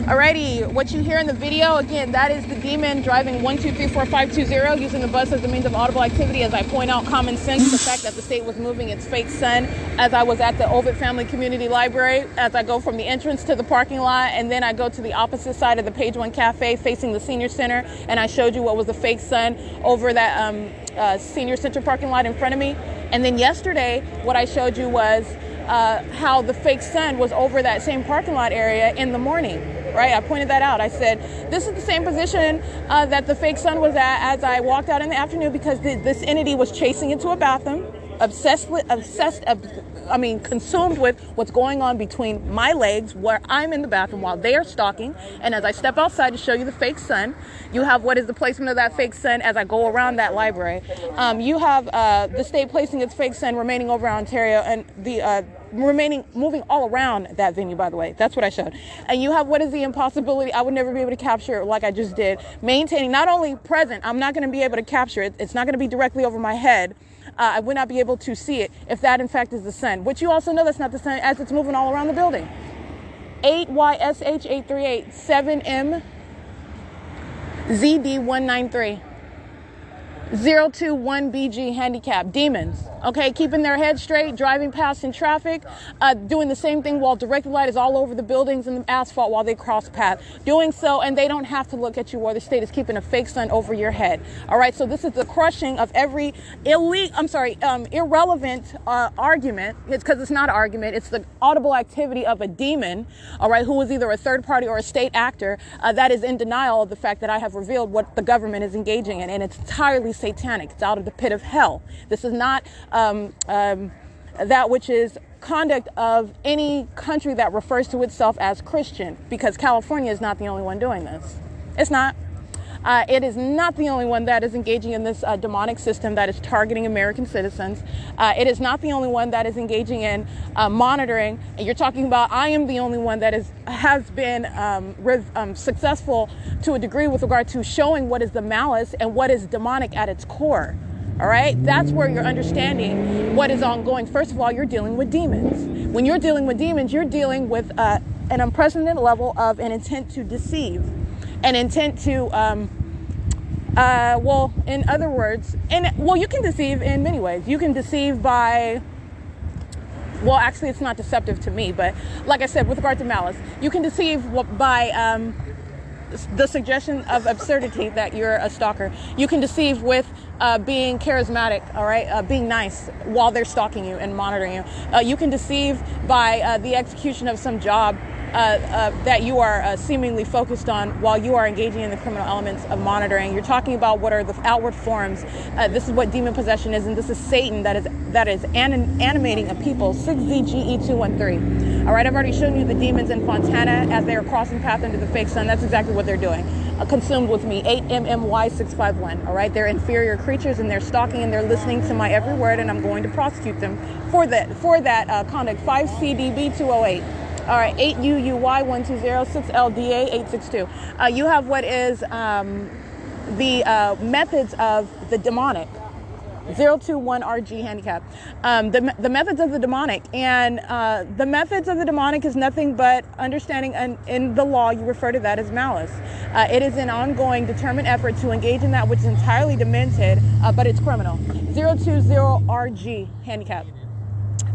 Alrighty, what you hear in the video, again, that is the demon driving 1234520 using the bus as a means of audible activity. As I point out, common sense, the fact that the state was moving its fake sun as I was at the Ovitt Family Community Library, as I go from the entrance to the parking lot, and then I go to the opposite side of the Page One Cafe facing the Senior Center, and I showed you what was the fake sun over that um, uh, Senior Center parking lot in front of me. And then yesterday, what I showed you was uh, how the fake sun was over that same parking lot area in the morning right? I pointed that out. I said, this is the same position uh, that the fake sun was at as I walked out in the afternoon because the, this entity was chasing into a bathroom, obsessed with, obsessed, I mean, consumed with what's going on between my legs where I'm in the bathroom while they are stalking. And as I step outside to show you the fake sun, you have what is the placement of that fake sun as I go around that library. Um, you have uh, the state placing its fake sun remaining over Ontario and the uh, remaining moving all around that venue by the way. That's what i showed. And you have what is the impossibility i would never be able to capture like i just did. Maintaining not only present i'm not going to be able to capture it. It's not going to be directly over my head uh, I would not be able to see it if that in fact is the sun, which you also know that's not the sun as it's moving all around the building. 8YSH838 7M ZD193 021BG handicap demons. Okay keeping their head straight driving past in traffic uh, doing the same thing while directed light is all over the buildings and the asphalt while they cross path. Doing so and they don't have to look at you while the state is keeping a fake sun over your head. All right so this is the crushing of every illegal i'm sorry um, irrelevant uh, argument. It's because it's not an argument it's the audible activity of a demon all right who is either a third party or a state actor uh, that is in denial of the fact that i have revealed what the government is engaging in and it's entirely satanic it's out of the pit of hell this is not um, um, that which is conduct of any country that refers to itself as Christian, because California is not the only one doing this. It's not. Uh, it is not the only one that is engaging in this uh, demonic system that is targeting American citizens. Uh, it is not the only one that is engaging in uh, monitoring. And you're talking about I am the only one that is has been um, um, successful to a degree with regard to showing what is the malice and what is demonic at its core. All right, that's where you're understanding what is ongoing. First of all, you're dealing with demons. When you're dealing with demons, you're dealing with uh, an unprecedented level of an intent to deceive, an intent to, um, uh, well, in other words, and well, you can deceive in many ways. You can deceive by well actually it's not deceptive to me but like i said with regard to malice you can deceive by um, the suggestion of absurdity that you're a stalker. You can deceive with uh, being charismatic, all right, uh, being nice while they're stalking you and monitoring you. Uh, you can deceive by uh, the execution of some job that you are seemingly focused on while you are engaging in the criminal elements of monitoring. You're talking about what are the outward forms. this is what demon possession is, and this is Satan that is that is anim- animating a people. 6ZGE213. All right, I've already shown you the demons in Fontana as they are crossing path into the fake sun. That's exactly what they're doing. Uh, consumed with me, 8MMY651. All right, they're inferior creatures and they're stalking and they're listening to my every word, and I'm going to prosecute them for that for that uh, conduct. 5CDB208. All right, 8UUY120, 6LDA 862. Uh, you have what is um, the uh, methods of the demonic. 021RG handicap. Um, the, the methods of the demonic. And uh, the methods of the demonic is nothing but understanding, and in the law, you refer to that as malice. Uh, it is an ongoing, determined effort to engage in that which is entirely demented, uh, but it's criminal. 020RG handicap.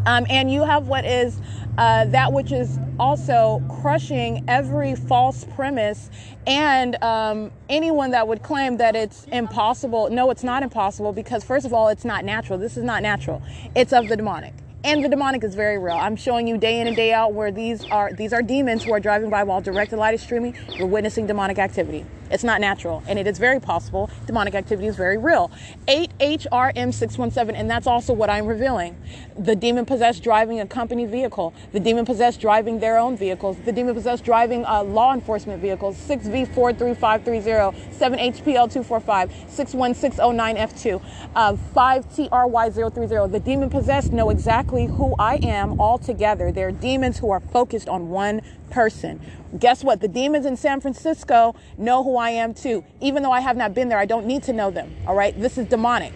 Um, and you have what is uh, that which is also crushing every false premise and um, anyone that would claim that it's impossible. No, it's not impossible because, first of all, it's not natural. This is not natural, it's of the demonic and the demonic is very real. I'm showing you day in and day out where these are these are demons who are driving by while directed light is streaming. You're witnessing demonic activity. It's not natural, and it is very possible. Demonic activity is very real. 8HRM617, and that's also what I'm revealing. The demon possessed driving a company vehicle, the demon possessed driving their own vehicles, the demon possessed driving uh, law enforcement vehicles, 6V43530, 7HPL245, 61609F2, uh, 5TRY030. The demon possessed know exactly who I am altogether. They're demons who are focused on one person. Guess what? The demons in San Francisco know who I am too. Even though I have not been there, I don't need to know them. All right? This is demonic.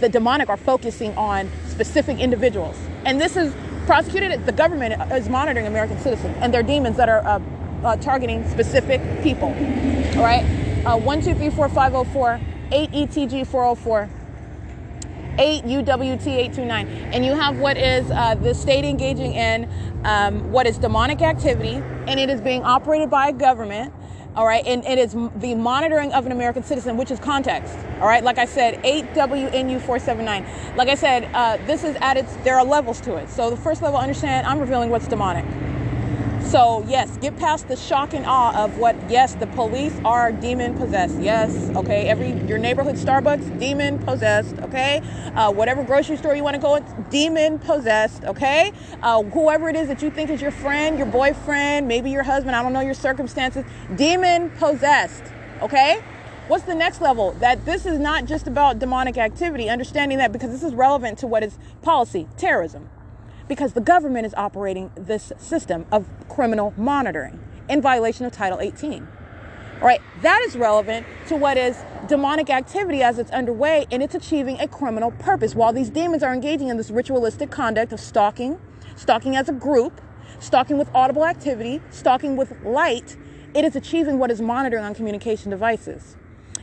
The demonic are focusing on specific individuals. And this is prosecuted, the government is monitoring American citizens and they're demons that are uh, uh, targeting specific people. All right? Uh, 1, 2, 3, 4, 5, 0, 4, 8 ETG 404. 8 UWT 829. And you have what is uh, the state engaging in um, what is demonic activity, and it is being operated by a government. All right, and it is the monitoring of an American citizen, which is context. All right, like I said, 8WNU479. Like I said, uh, this is at its, there are levels to it. So the first level, understand, I'm revealing what's demonic. So, yes, get past the shock and awe of what, yes, the police are demon possessed. Yes, okay. Every, your neighborhood Starbucks, demon possessed, okay. Uh, whatever grocery store you want to go, it's demon possessed, okay. Uh, whoever it is that you think is your friend, your boyfriend, maybe your husband, I don't know your circumstances, demon possessed, okay. What's the next level? That this is not just about demonic activity, understanding that because this is relevant to what is policy, terrorism because the government is operating this system of criminal monitoring in violation of Title 18. All right, that is relevant to what is demonic activity as it's underway and it's achieving a criminal purpose. While these demons are engaging in this ritualistic conduct of stalking, stalking as a group, stalking with audible activity, stalking with light, it is achieving what is monitoring on communication devices.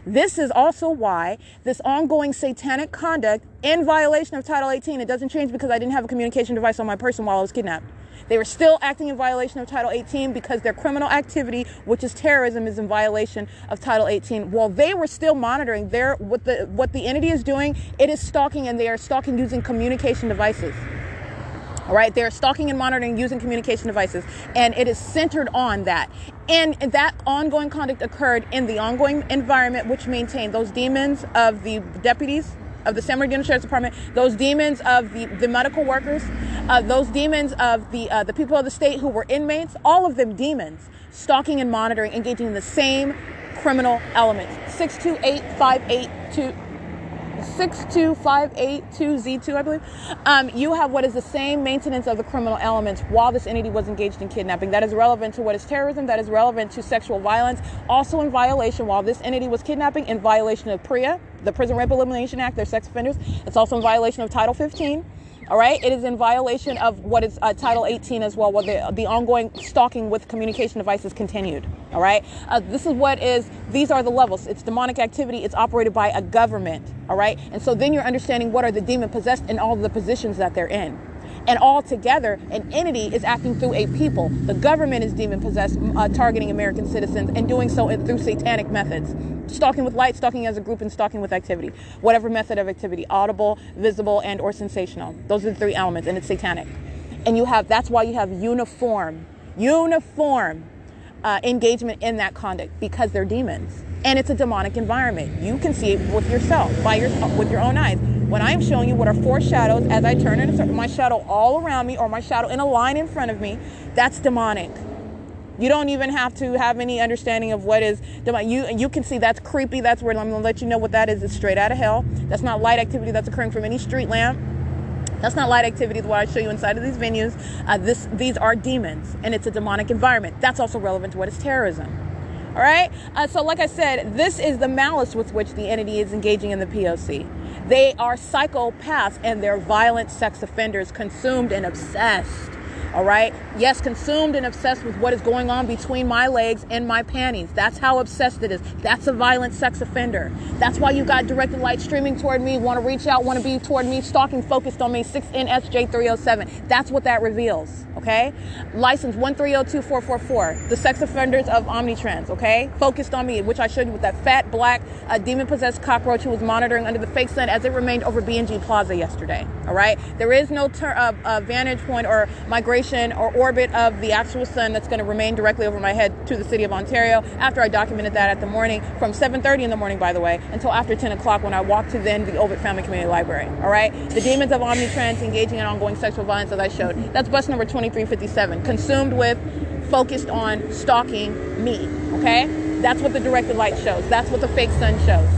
This is also why this ongoing satanic conduct in violation of Title 18, it doesn't change because I didn't have a communication device on my person while I was kidnapped. They were still acting in violation of Title 18 because their criminal activity, which is terrorism, is in violation of Title 18. While they were still monitoring their what the what the entity is doing, it is stalking and they are stalking using communication devices. All right, they're stalking and monitoring using communication devices, and it is centered on that. And that ongoing conduct occurred in the ongoing environment, which maintained those demons of the deputies of the San Bernardino Sheriff's Department, those demons of the, the medical workers, uh, those demons of the uh, the people of the state who were inmates, all of them demons, stalking and monitoring, engaging in the same criminal elements. Six two eight five eight two. 62582Z2, I believe, um, you have what is the same maintenance of the criminal elements while this entity was engaged in kidnapping. That is relevant to what is terrorism, that is relevant to sexual violence, also in violation while this entity was kidnapping, in violation of PREA, the Prison Rape Elimination Act, they're sex offenders. It's also in violation of Title 15. All right, it is in violation of what is uh, Title 18 as well, where the, the ongoing stalking with communication devices continued. All right, uh, this is what is, these are the levels. It's demonic activity, it's operated by a government. All right, and so then you're understanding what are the demon possessed in all the positions that they're in. And all together, an entity is acting through a people. The government is demon possessed, uh, targeting American citizens and doing so through satanic methods. Stalking with light, stalking as a group, and stalking with activity. Whatever method of activity, audible, visible, and or sensational. Those are the three elements, and it's satanic. And you have, that's why you have uniform, uniform uh, engagement in that conduct because they're demons and it's a demonic environment. You can see it with yourself, by your with your own eyes. When I'm showing you what are four shadows as I turn in a circle, my shadow all around me or my shadow in a line in front of me, that's demonic. You don't even have to have any understanding of what is demonic. You you can see that's creepy. That's where I'm gonna let you know what that is. It's straight out of hell. That's not light activity that's occurring from any street lamp. That's not light activity. What I show you inside of these venues. Uh, this these are demons, and it's a demonic environment. That's also relevant to what is terrorism. All right. Uh, so, like I said, this is the malice with which the entity is engaging in the POC. They are psychopaths and they're violent sex offenders, consumed and obsessed all right? Yes, consumed and obsessed with what is going on between my legs and my panties. That's how obsessed it is. That's a violent sex offender. That's why you got directed light streaming toward me, want to reach out, want to be toward me, stalking focused on me, 6NSJ307. That's what that reveals, okay? License 1302444, the sex offenders of Omnitrans, okay? Focused on me, which I showed you with that fat, black, uh, demon possessed cockroach who was monitoring under the fake sun as it remained over B&G Plaza yesterday, all right? There is no ter- uh, uh, vantage point or migration or orbit of the actual sun that's going to remain directly over my head to the city of Ontario after I documented that at the morning from 7.30 in the morning, by the way, until after 10 o'clock when I walked to then the Ovitt Family Community Library. All right? The demons of Omnitrans engaging in ongoing sexual violence as I showed. That's bus number 2357. Consumed with, focused on stalking me. Okay? That's what the directed light shows. That's what the fake sun shows.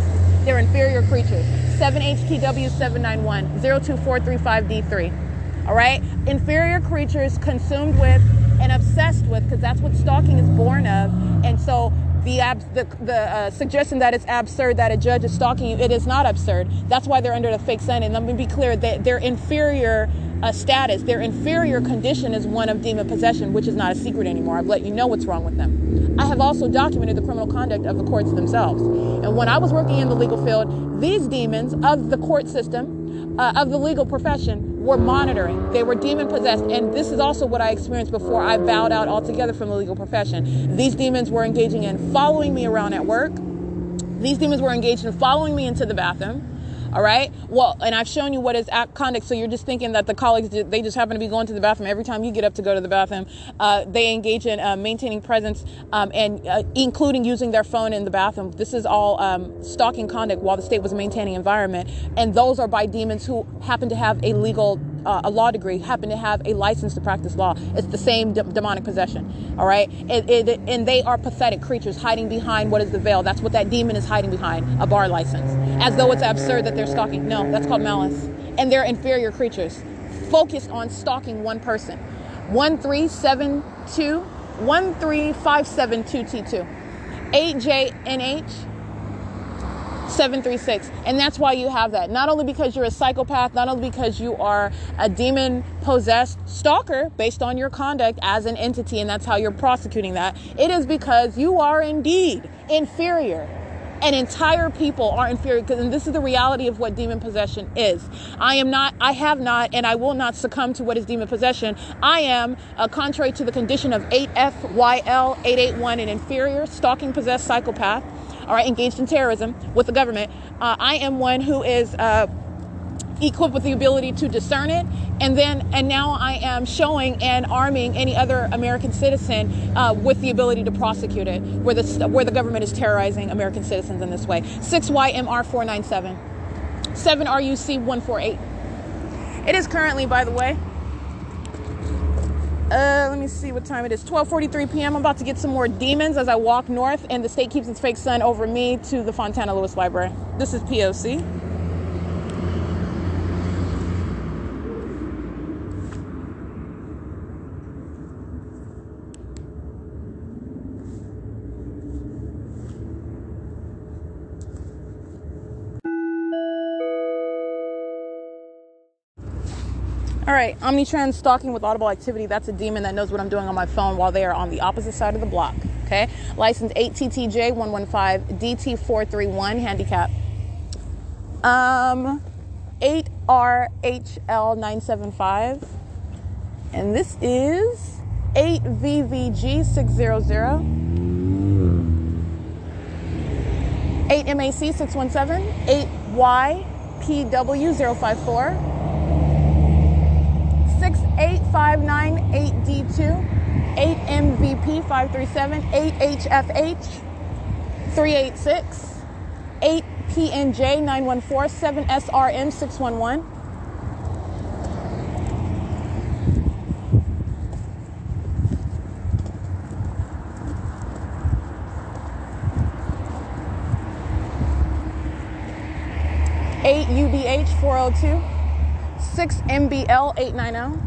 They're inferior creatures. 7HTW 791 02435D3 all right? Inferior creatures consumed with and obsessed with, because that's what stalking is born of. And so the the, the uh, suggestion that it's absurd that a judge is stalking you, it is not absurd. That's why they're under the fake sun. And let me be clear that their inferior uh, status, their inferior condition is one of demon possession, which is not a secret anymore. I've let you know what's wrong with them. I have also documented the criminal conduct of the courts themselves. And when I was working in the legal field, these demons of the court system, uh, of the legal profession, were monitoring. They were demon possessed. And this is also what I experienced before I bowed out altogether from the legal profession. These demons were engaging in following me around at work. These demons were engaged in following me into the bathroom. All right. Well, and I've shown you what is conduct. So you're just thinking that the colleagues they just happen to be going to the bathroom every time you get up to go to the bathroom. Uh, they engage in uh, maintaining presence um, and uh, including using their phone in the bathroom. This is all um, stalking conduct while the state was maintaining environment, and those are by demons who happen to have a legal uh, a law degree happen to have a license to practice law. It's the same de- demonic possession. All right, it, it, and they are pathetic creatures hiding behind what is the veil. That's what that demon is hiding behind a bar license, as though it's absurd that they're stalking. No, that's called malice, and they're inferior creatures focused on stalking one person. One three seven two one three five seven two T two. 8JNH 736. And that's why you have that. Not only because you're a psychopath, not only because you are a demon possessed stalker based on your conduct as an entity, and that's how you're prosecuting that. It is because you are indeed inferior. And entire people are inferior because this is the reality of what demon possession is. I am not, I have not, and I will not succumb to what is demon possession. I am, uh, contrary to the condition of 8FYL 881, an inferior, stalking possessed psychopath all right, engaged in terrorism with the government. Uh, I am one who is uh, equipped with the ability to discern it, and then and now I am showing and arming any other American citizen uh, with the ability to prosecute it, where the where the government is terrorizing American citizens in this way. Six YMR four nine seven, seven RUC one four eight. It is currently, by the way, uh, let me see what time it is. 12:43 p.m. I'm about to get some more demons as I walk north, and the state keeps its fake sun over me to the Fontana Lewis Library. This is POC. All right, Omnitrans stalking with audible activity. That's a demon that knows what I'm doing on my phone while they are on the opposite side of the block. Okay, license 8TTJ115DT431 handicap. Um, 8RHL975, and this is 8VVG600. 8MAC617, 8YPW054, 68598D2 8MVP 537, 8HFH 386, 8PNJ 914, 7SRM 611. Eight UBH four hundred two, six MBL eight nine zero.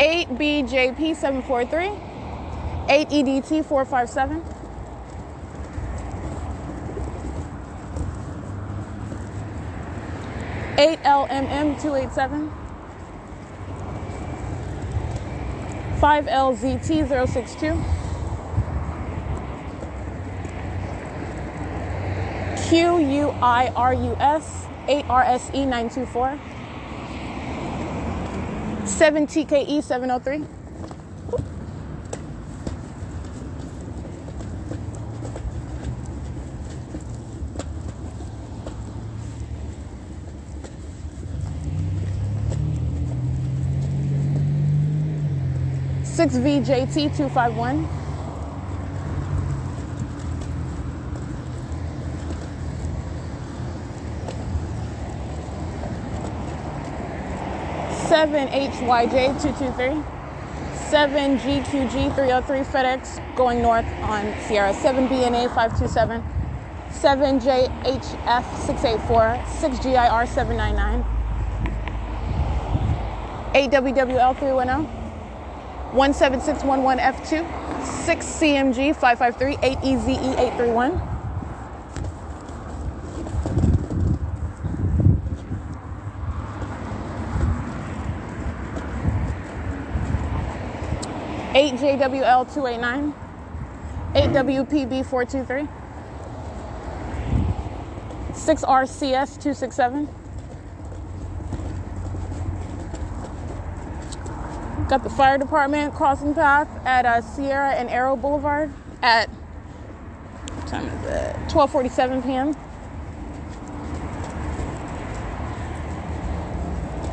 Eight BJP seven four three, eight EDT four five seven. Eight LMM two eight seven. 5LZT062. Q U I R U S A R S E 924. 7 TKE 703. Six VJT two five one. 7HYJ223, 7GQG303 FedEx going north on Sierra, 7BNA 527, 7JHF684, 6GIR799, 8WWL310, 17611F2, 6CMG553, 8EZE831, 8JWL289, 8WPB423, 6RCS267. Got the fire department crossing path at uh, Sierra and Arrow Boulevard at what time is it? 12:47 p.m.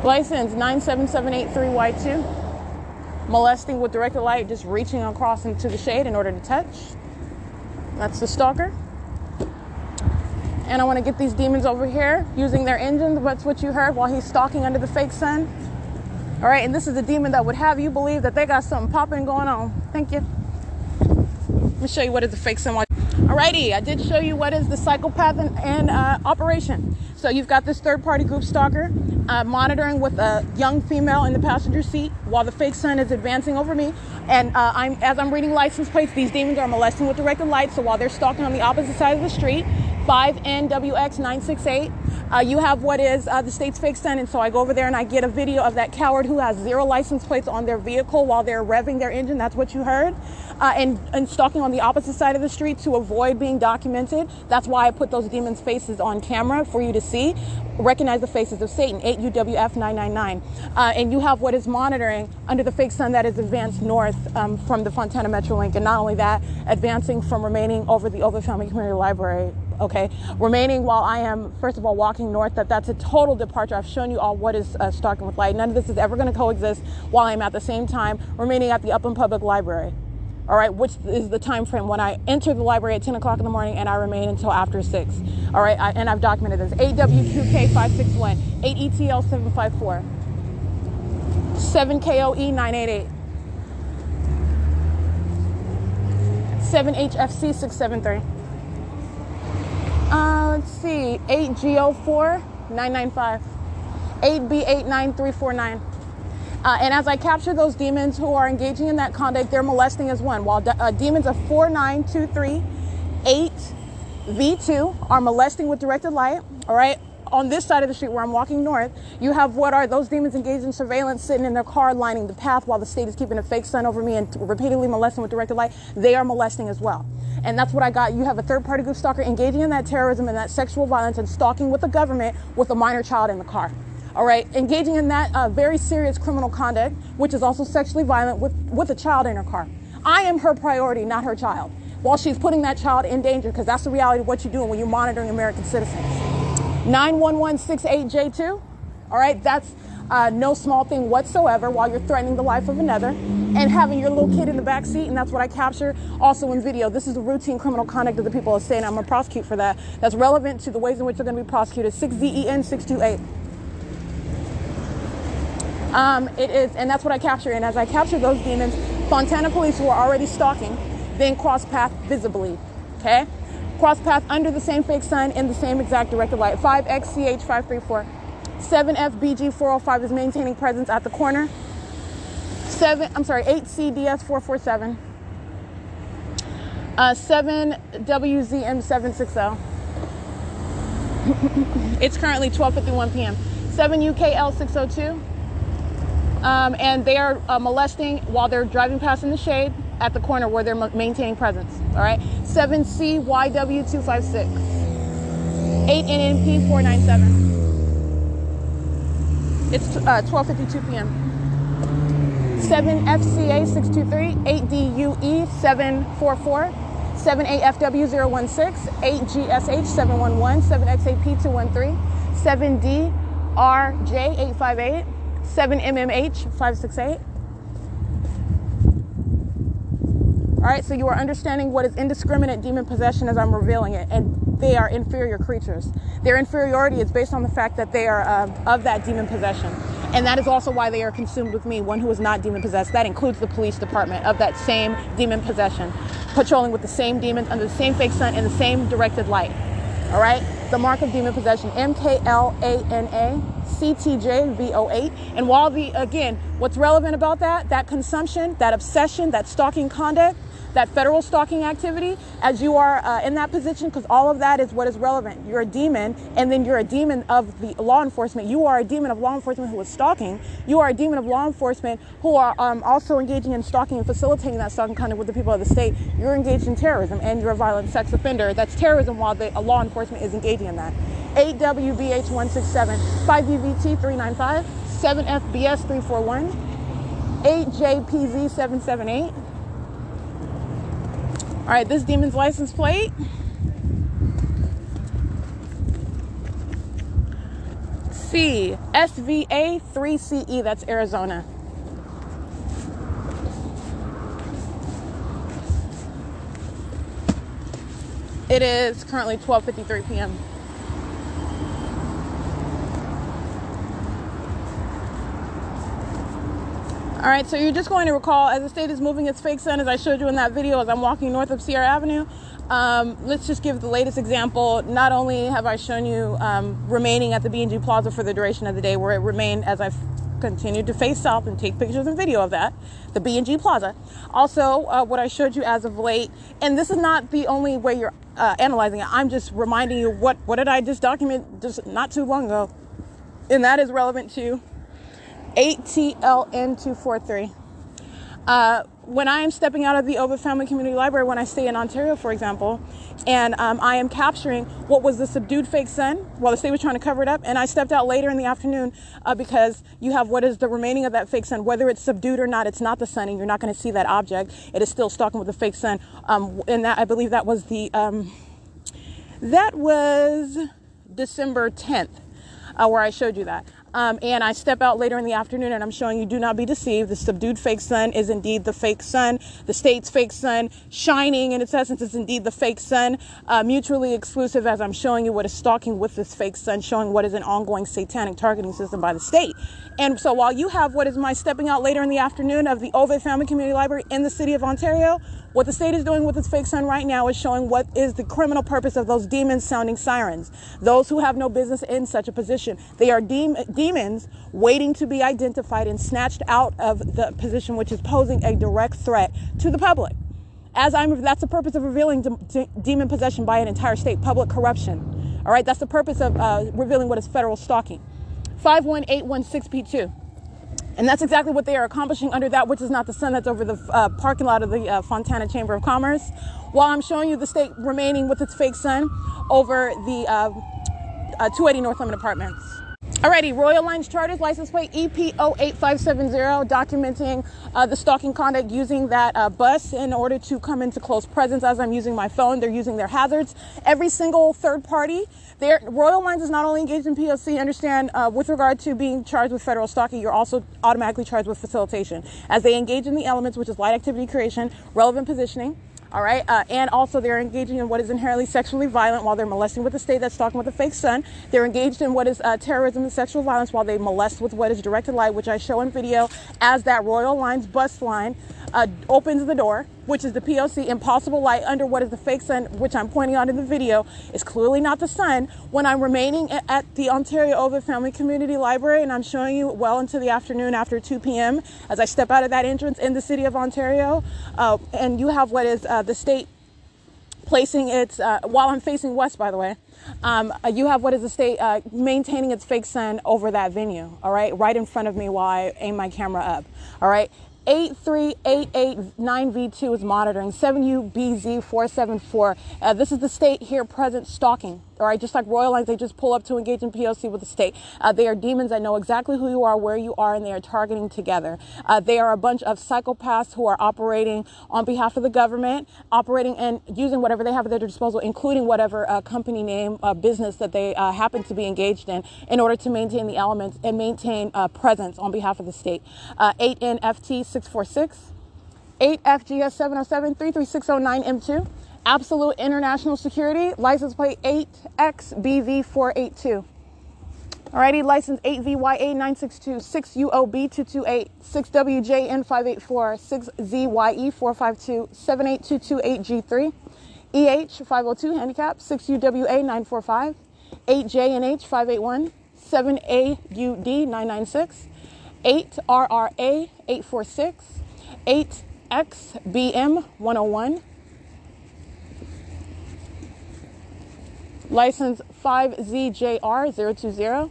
License 97783Y2. Molesting with directed light, just reaching across into the shade in order to touch. That's the stalker. And I want to get these demons over here using their engines. That's what you heard while he's stalking under the fake sun. All right, and this is a demon that would have you believe that they got something popping going on. Thank you. Let me show you what is the fake sun. Alrighty, I did show you what is the psychopath and, and uh, operation. So you've got this third-party group stalker uh, monitoring with a young female in the passenger seat while the fake sun is advancing over me. And uh, I'm as I'm reading license plates, these demons are molesting with directed light. So while they're stalking on the opposite side of the street, 5NWX968. Uh, you have what is uh, the state's fake sun, and so I go over there and I get a video of that coward who has zero license plates on their vehicle while they're revving their engine. That's what you heard, uh, and and stalking on the opposite side of the street to avoid being documented. That's why I put those demons' faces on camera for you to see. Recognize the faces of Satan, 8 UWF 999, uh, and you have what is monitoring under the fake sun that is advanced north um, from the Fontana Metrolink, and not only that, advancing from remaining over the Oakland Family Community Library okay? Remaining while i am first of all walking north that that's a total departure. I've shown you all what is uh, stalking with light. None of this is ever going to coexist while i'm at the same time remaining at the upland public library all right which is the time frame? When i enter the library at 10 o'clock in the morning and i remain until after 6 all right I, and i've documented this. 8w2k561 8etl754 7koe 988 7hfc 673 uh, let's see, 8GO4 995, 8B89349. Uh, and as I capture those demons who are engaging in that conduct, they're molesting as one. While de- uh, demons of 4923, 8, V2 are molesting with directed light, all right? On this side of the street where I'm walking north, you have what are those demons engaged in surveillance sitting in their car lining the path while the state is keeping a fake sun over me and repeatedly molesting with directed light. They are molesting as well. And that's what I got. You have a third party group stalker engaging in that terrorism and that sexual violence and stalking with the government with a minor child in the car. All right, engaging in that uh, very serious criminal conduct, which is also sexually violent with, with a child in her car. I am her priority, not her child. while she's putting that child in danger because that's the reality of what you're doing when you're monitoring American citizens. 91168J2, all right, that's uh, no small thing whatsoever while you're threatening the life of another and having your little kid in the back seat, and that's what I capture also in video. This is the routine criminal conduct of the people of state, and I'm gonna prosecute for that. That's relevant to the ways in which they're gonna be prosecuted. 6DEN 628. Um, it is, and that's what I capture. And as I capture those demons, Fontana police who are already stalking, then cross path visibly. Okay? Cross path under the same fake sign in the same exact directed light. 5XCH534. 7FBG405 is maintaining presence at the corner. 7, I'm sorry, 8CDS447. Uh, 7WZM760. it's currently 12:51 p.m. 7 UKL 602. Um, and they are uh, molesting while they're driving past in the shade at the corner where they're maintaining presence. All right. 7CYW256. 8NNP497. It's uh, 12:52 p.m. 7FCA623, 8DUE744, 7AFW016, 8GSH711, 7XAP213, 7DRJ858, 7MMH568. All right, so you are understanding what is indiscriminate demon possession as I'm revealing it, and they are inferior creatures. Their inferiority is based on the fact that they are uh, of that demon possession. And that is also why they are consumed with me, one who is not demon possessed. That includes the police department of that same demon possession, patrolling with the same demons under the same fake sun in the same directed light. All right? The mark of demon possession, MKLANA CTJV08. And while the, again, what's relevant about that, that consumption, that obsession, that stalking conduct, that federal stalking activity as you are uh, in that position because all of that is what is relevant. You're a demon, and then you're a demon of the law enforcement. You are a demon of law enforcement who is stalking. You are a demon of law enforcement who are um, also engaging in stalking and facilitating that stalking conduct with the people of the state. You're engaged in terrorism, and you're a violent sex offender. That's terrorism while the uh, law enforcement is engaging in that. 8WBH167, 5VVT395, 7FBS341, 8JPZ778. All right, this demon's license plate. C SVA 3CE, that's Arizona. It is currently 12:53 p.m. All right, so you're just going to recall as the state is moving its fake sun, as I showed you in that video, as I'm walking north of Sierra Avenue. Um, let's just give the latest example. Not only have I shown you um, remaining at the B&G Plaza for the duration of the day, where it remained as I've continued to face south and take pictures and video of that, the B&G Plaza. Also, uh, what I showed you as of late, and this is not the only way you're uh, analyzing it. I'm just reminding you what what did I just document just not too long ago, and that is relevant to 8TLN243. Uh, when I am stepping out of the Ovitt Family Community Library, when I stay in Ontario, for example, and um, I am capturing what was the subdued fake sun while the state was trying to cover it up, and I stepped out later in the afternoon uh, because you have what is the remaining of that fake sun, whether it's subdued or not, it's not the sun, and you're not going to see that object. It is still stalking with the fake sun, um, and that I believe that was the um, that was December 10th, uh, where I showed you that. Um, and I step out later in the afternoon and I'm showing you do not be deceived. The subdued fake sun is indeed the fake sun. The state's fake sun, shining in its essence, is indeed the fake sun. Uh, mutually exclusive as I'm showing you what is stalking with this fake sun, showing what is an ongoing satanic targeting system by the state. And so while you have what is my stepping out later in the afternoon of the Ovitt Family Community Library in the city of Ontario, what the state is doing with its fake sun right now is showing what is the criminal purpose of those demons sounding sirens. Those who have no business in such a position. They are de- demons waiting to be identified and snatched out of the position which is posing a direct threat to the public. As I'm, that's the purpose of revealing de- de- demon possession by an entire state, public corruption. All right, that's the purpose of uh, revealing what is federal stalking. 51816P2. And that's exactly what they are accomplishing under that, which is not the sun that's over the uh, parking lot of the uh, Fontana Chamber of Commerce. While I'm showing you the state remaining with its fake sun over the uh, uh 280 North Lemon Apartments. Alrighty, Royal Lines Charters license plate E EP08570 documenting uh, the stalking conduct using that uh, bus in order to come into close presence as I'm using my phone. They're using their hazards. Every single third party, their Royal Lines is not only engaged in POC, understand uh, with regard to being charged with federal stalking, you're also automatically charged with facilitation as they engage in the elements, which is light activity creation, relevant positioning, all right. Uh, and also, they're engaging in what is inherently sexually violent while they're molesting with the state that's talking with a fake sun. They're engaged in what is uh, terrorism and sexual violence while they molest with what is directed light, which I show in video as that Royal Lines bus line uh, opens the door, which is the POC impossible light under what is the fake sun, which I'm pointing out in the video, is clearly not the sun. When I'm remaining at the Ontario Ovitt Family Community Library, and I'm showing you well into the afternoon after 2 p.m. as I step out of that entrance in the city of Ontario, uh, and you have what is uh, the state placing its, uh, while I'm facing west, by the way, um, uh, you have what is the state uh, maintaining its fake sun over that venue, all right, right in front of me while I aim my camera up, all right. 83889V2 is monitoring 7UBZ474. Uh, this is the state here present stalking. All right, just like Royal Lines, they just pull up to engage in POC with the state. Uh, they are demons that know exactly who you are, where you are, and they are targeting together. Uh, they are a bunch of psychopaths who are operating on behalf of the government, operating and using whatever they have at their disposal, including whatever uh, company name, uh, business that they uh, happen to be engaged in, in order to maintain the elements and maintain uh, presence on behalf of the state. 8NFT 646, 8FGS 707 33609M2. Absolute International Security, license plate 8XBV482. Alrighty, license 8VYA962, 6UOB228, 6WJN584, 6ZYE452, 78228G3, EH502 handicap, 6UWA945, 8JNH581, 7AUD996, 8RRA846, 8XBM101, license 5ZJR020,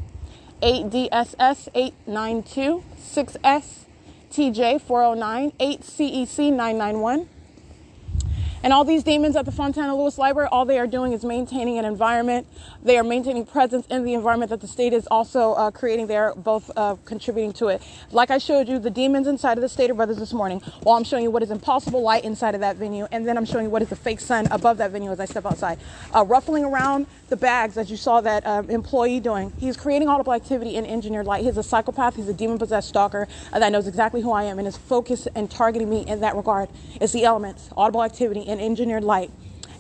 8DSS892, 6S TJ409, 8CEC991. And all these demons at the Fontana Lewis Library, all they are doing is maintaining an environment. They are maintaining presence in the environment that the state is also uh, creating. They're both uh, contributing to it. Like I showed you, the demons inside of the Stater Brothers this morning, while I'm showing you what is impossible light inside of that venue, and then I'm showing you what is the fake sun above that venue as I step outside. Uh, ruffling around the bags, as you saw that uh, employee doing. He's creating audible activity in engineered light. He's a psychopath. He's a demon possessed stalker uh, that knows exactly who I am and is focused and targeting me in that regard. It's the elements, audible activity in engineered light.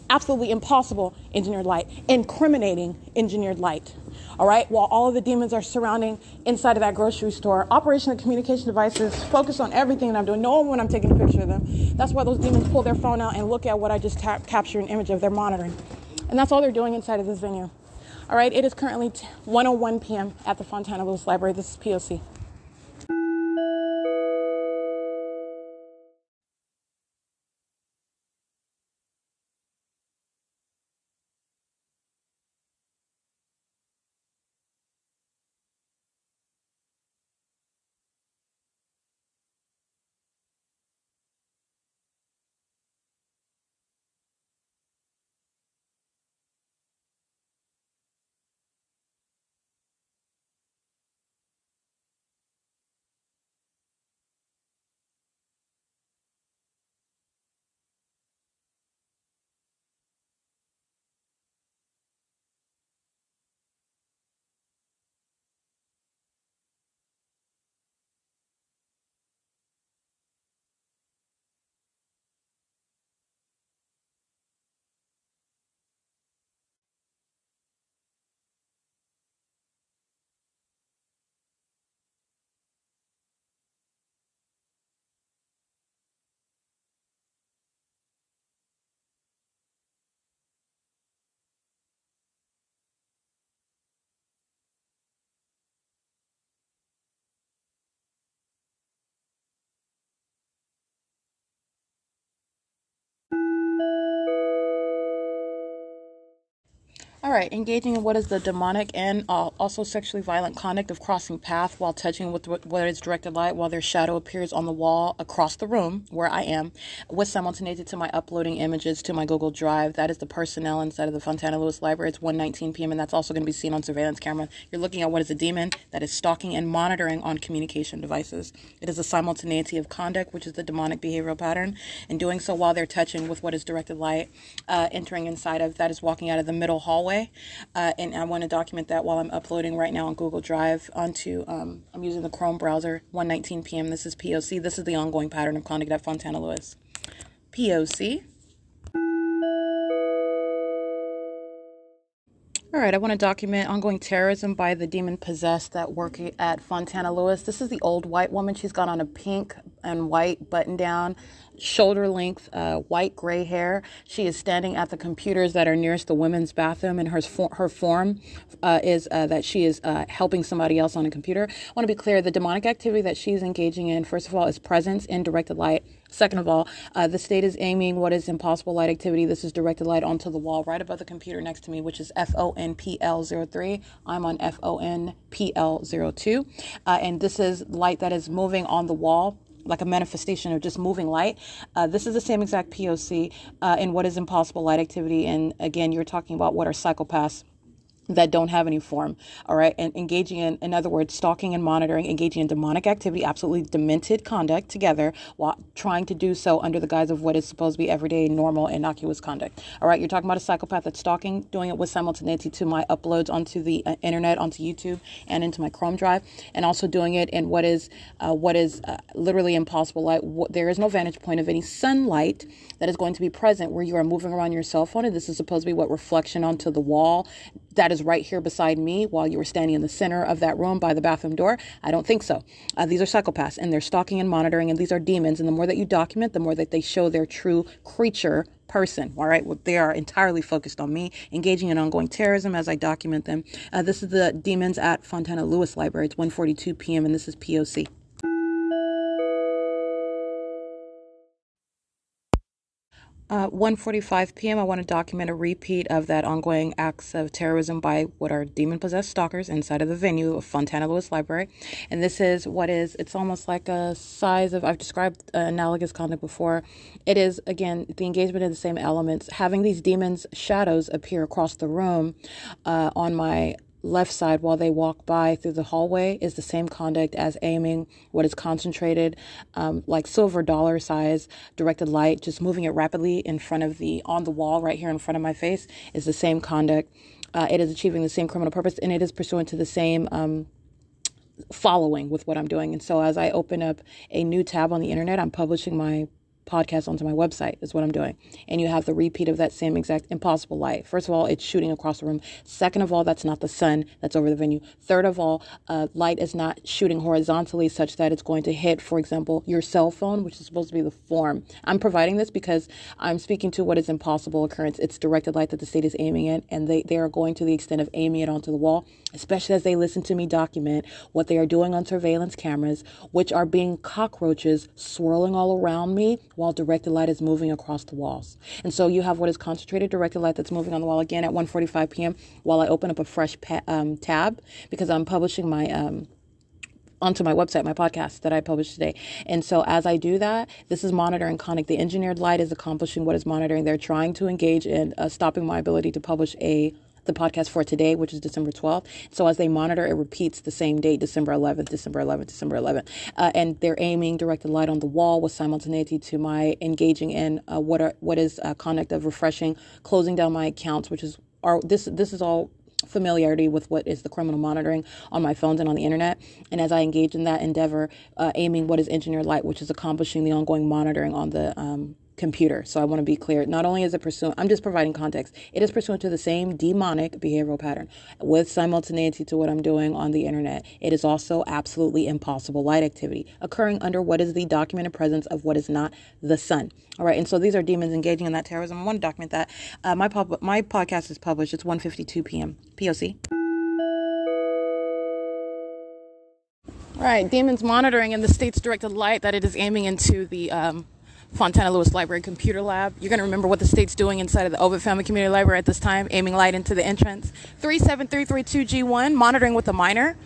Absolutely impossible engineered light, incriminating engineered light. All right, while all of the demons are surrounding inside of that grocery store, operation of communication devices, focus on everything that I'm doing, know when I'm taking a picture of them. That's why those demons pull their phone out and look at what I just tap, capture an image of. They're monitoring. And that's all they're doing inside of this venue. All right, it is currently 1:01 p.m. at the Fontana Lewis Library. This is POC. Right, engaging in what is the demonic and uh, also sexually violent conduct of crossing path while touching with what is directed light while their shadow appears on the wall across the room where I am, with simultaneity to my uploading images to my Google Drive. That is the personnel inside of the Fontana Lewis Library. It's 1:19 p.m. and that's also going to be seen on surveillance camera. You're looking at what is a demon that is stalking and monitoring on communication devices. It is a simultaneity of conduct, which is the demonic behavioral pattern, and doing so while they're touching with what is directed light, uh, entering inside of that is walking out of the middle hallway. Uh, and I want to document that while I'm uploading right now on Google Drive onto, um, I'm using the Chrome browser, 1:19 p.m. This is POC. This is the ongoing pattern of conduct at Fontana Lewis. POC. All right, I want to document ongoing terrorism by the demon possessed that work at Fontana Lewis. This is the old white woman. She's got on a pink and white button down, shoulder length, uh, white gray hair. She is standing at the computers that are nearest the women's bathroom, and her her form uh, is uh, that she is uh, helping somebody else on a computer. I want to be clear: the demonic activity that she's engaging in, first of all, is presence in directed light Second of all, uh, the state is aiming what is impossible light activity. This is directed light onto the wall right above the computer next to me, which is FONPL03. I'm on FONPL02. Uh, and this is light that is moving on the wall like a manifestation of just moving light. Uh, this is the same exact POC uh, in what is impossible light activity. And again, you're talking about what are psychopaths that don't have any form all right? And engaging in in other words stalking and monitoring engaging in demonic activity absolutely demented conduct together while trying to do so under the guise of what is supposed to be everyday normal innocuous conduct all right? You're talking about a psychopath that's stalking doing it with simultaneity to my uploads onto the uh, internet onto youtube and into my chrome drive and also doing it in what is uh, what is uh, literally impossible light there is no vantage point of any sunlight that is going to be present where you are moving around your cell phone and this is supposed to be what reflection onto the wall that is right here beside me while you were standing in the center of that room by the bathroom door? I don't think so. Uh, these are psychopaths and they're stalking and monitoring, and these are demons. And the more that you document, the more that they show their true creature person. All right, well, they are entirely focused on me, engaging in ongoing terrorism as I document them. Uh, this is the demons at Fontana Lewis Library. It's 1:42 p.m. and this is POC. Uh, 1:45 p.m. I want to document a repeat of that ongoing acts of terrorism by what are demon-possessed stalkers inside of the venue of Fontana Lewis Library, and this is what is. It's almost like a size of. I've described analogous conduct before. It is again the engagement of the same elements, having these demons' shadows appear across the room uh, on my left side while they walk by through the hallway is the same conduct as aiming what is concentrated um, like silver dollar size directed light just moving it rapidly in front of the on the wall right here in front of my face is the same conduct. Uh, it is achieving the same criminal purpose and it is pursuant to the same um, following with what i'm doing. And so as i open up a new tab on the internet i'm publishing my podcast onto my website is what I'm doing. And you have the repeat of that same exact impossible light. First of all, it's shooting across the room. Second of all, that's not the sun that's over the venue. Third of all, uh, light is not shooting horizontally such that it's going to hit, for example, your cell phone, which is supposed to be the form. I'm providing this because I'm speaking to what is impossible occurrence. It's directed light that the state is aiming at, and they, they are going to the extent of aiming it onto the wall, especially as they listen to me document what they are doing on surveillance cameras, which are being cockroaches swirling all around me while directed light is moving across the walls. And so you have what is concentrated directed light that's moving on the wall again at 1:45 p.m. while I open up a fresh pa- um, tab because I'm publishing my um, onto my website, my podcast that I published today. And so as I do that, this is monitoring conduct. The engineered light is accomplishing what is monitoring. They're trying to engage in uh, stopping my ability to publish a the podcast for today, which is December 12th. So as they monitor, it repeats the same date, December 11th, December 11th, December 11th. Uh, and they're aiming directed light on the wall with simultaneity to my engaging in uh, what are what is uh, conduct of refreshing, closing down my accounts, which is are this this is all familiarity with what is the criminal monitoring on my phones and on the internet. And as I engage in that endeavor, uh, aiming what is engineered light, which is accomplishing the ongoing monitoring on the um, computer. So I want to be clear. Not only is it pursuant, I'm just providing context. It is pursuant to the same demonic behavioral pattern with simultaneity to what I'm doing on the internet. It is also absolutely impossible light activity occurring under what is the documented presence of what is not the sun. All right. And so these are demons engaging in that terrorism. I want to document that. Uh, my pub- my podcast is published. It's 1:52 p.m. POC. Right, demons monitoring in the state's directed light that it is aiming into the um, Fontana Lewis Library Computer Lab. You're going to remember what the state's doing inside of the Ovitt Family Community Library at this time, aiming light into the entrance. 37332G1, monitoring with a minor.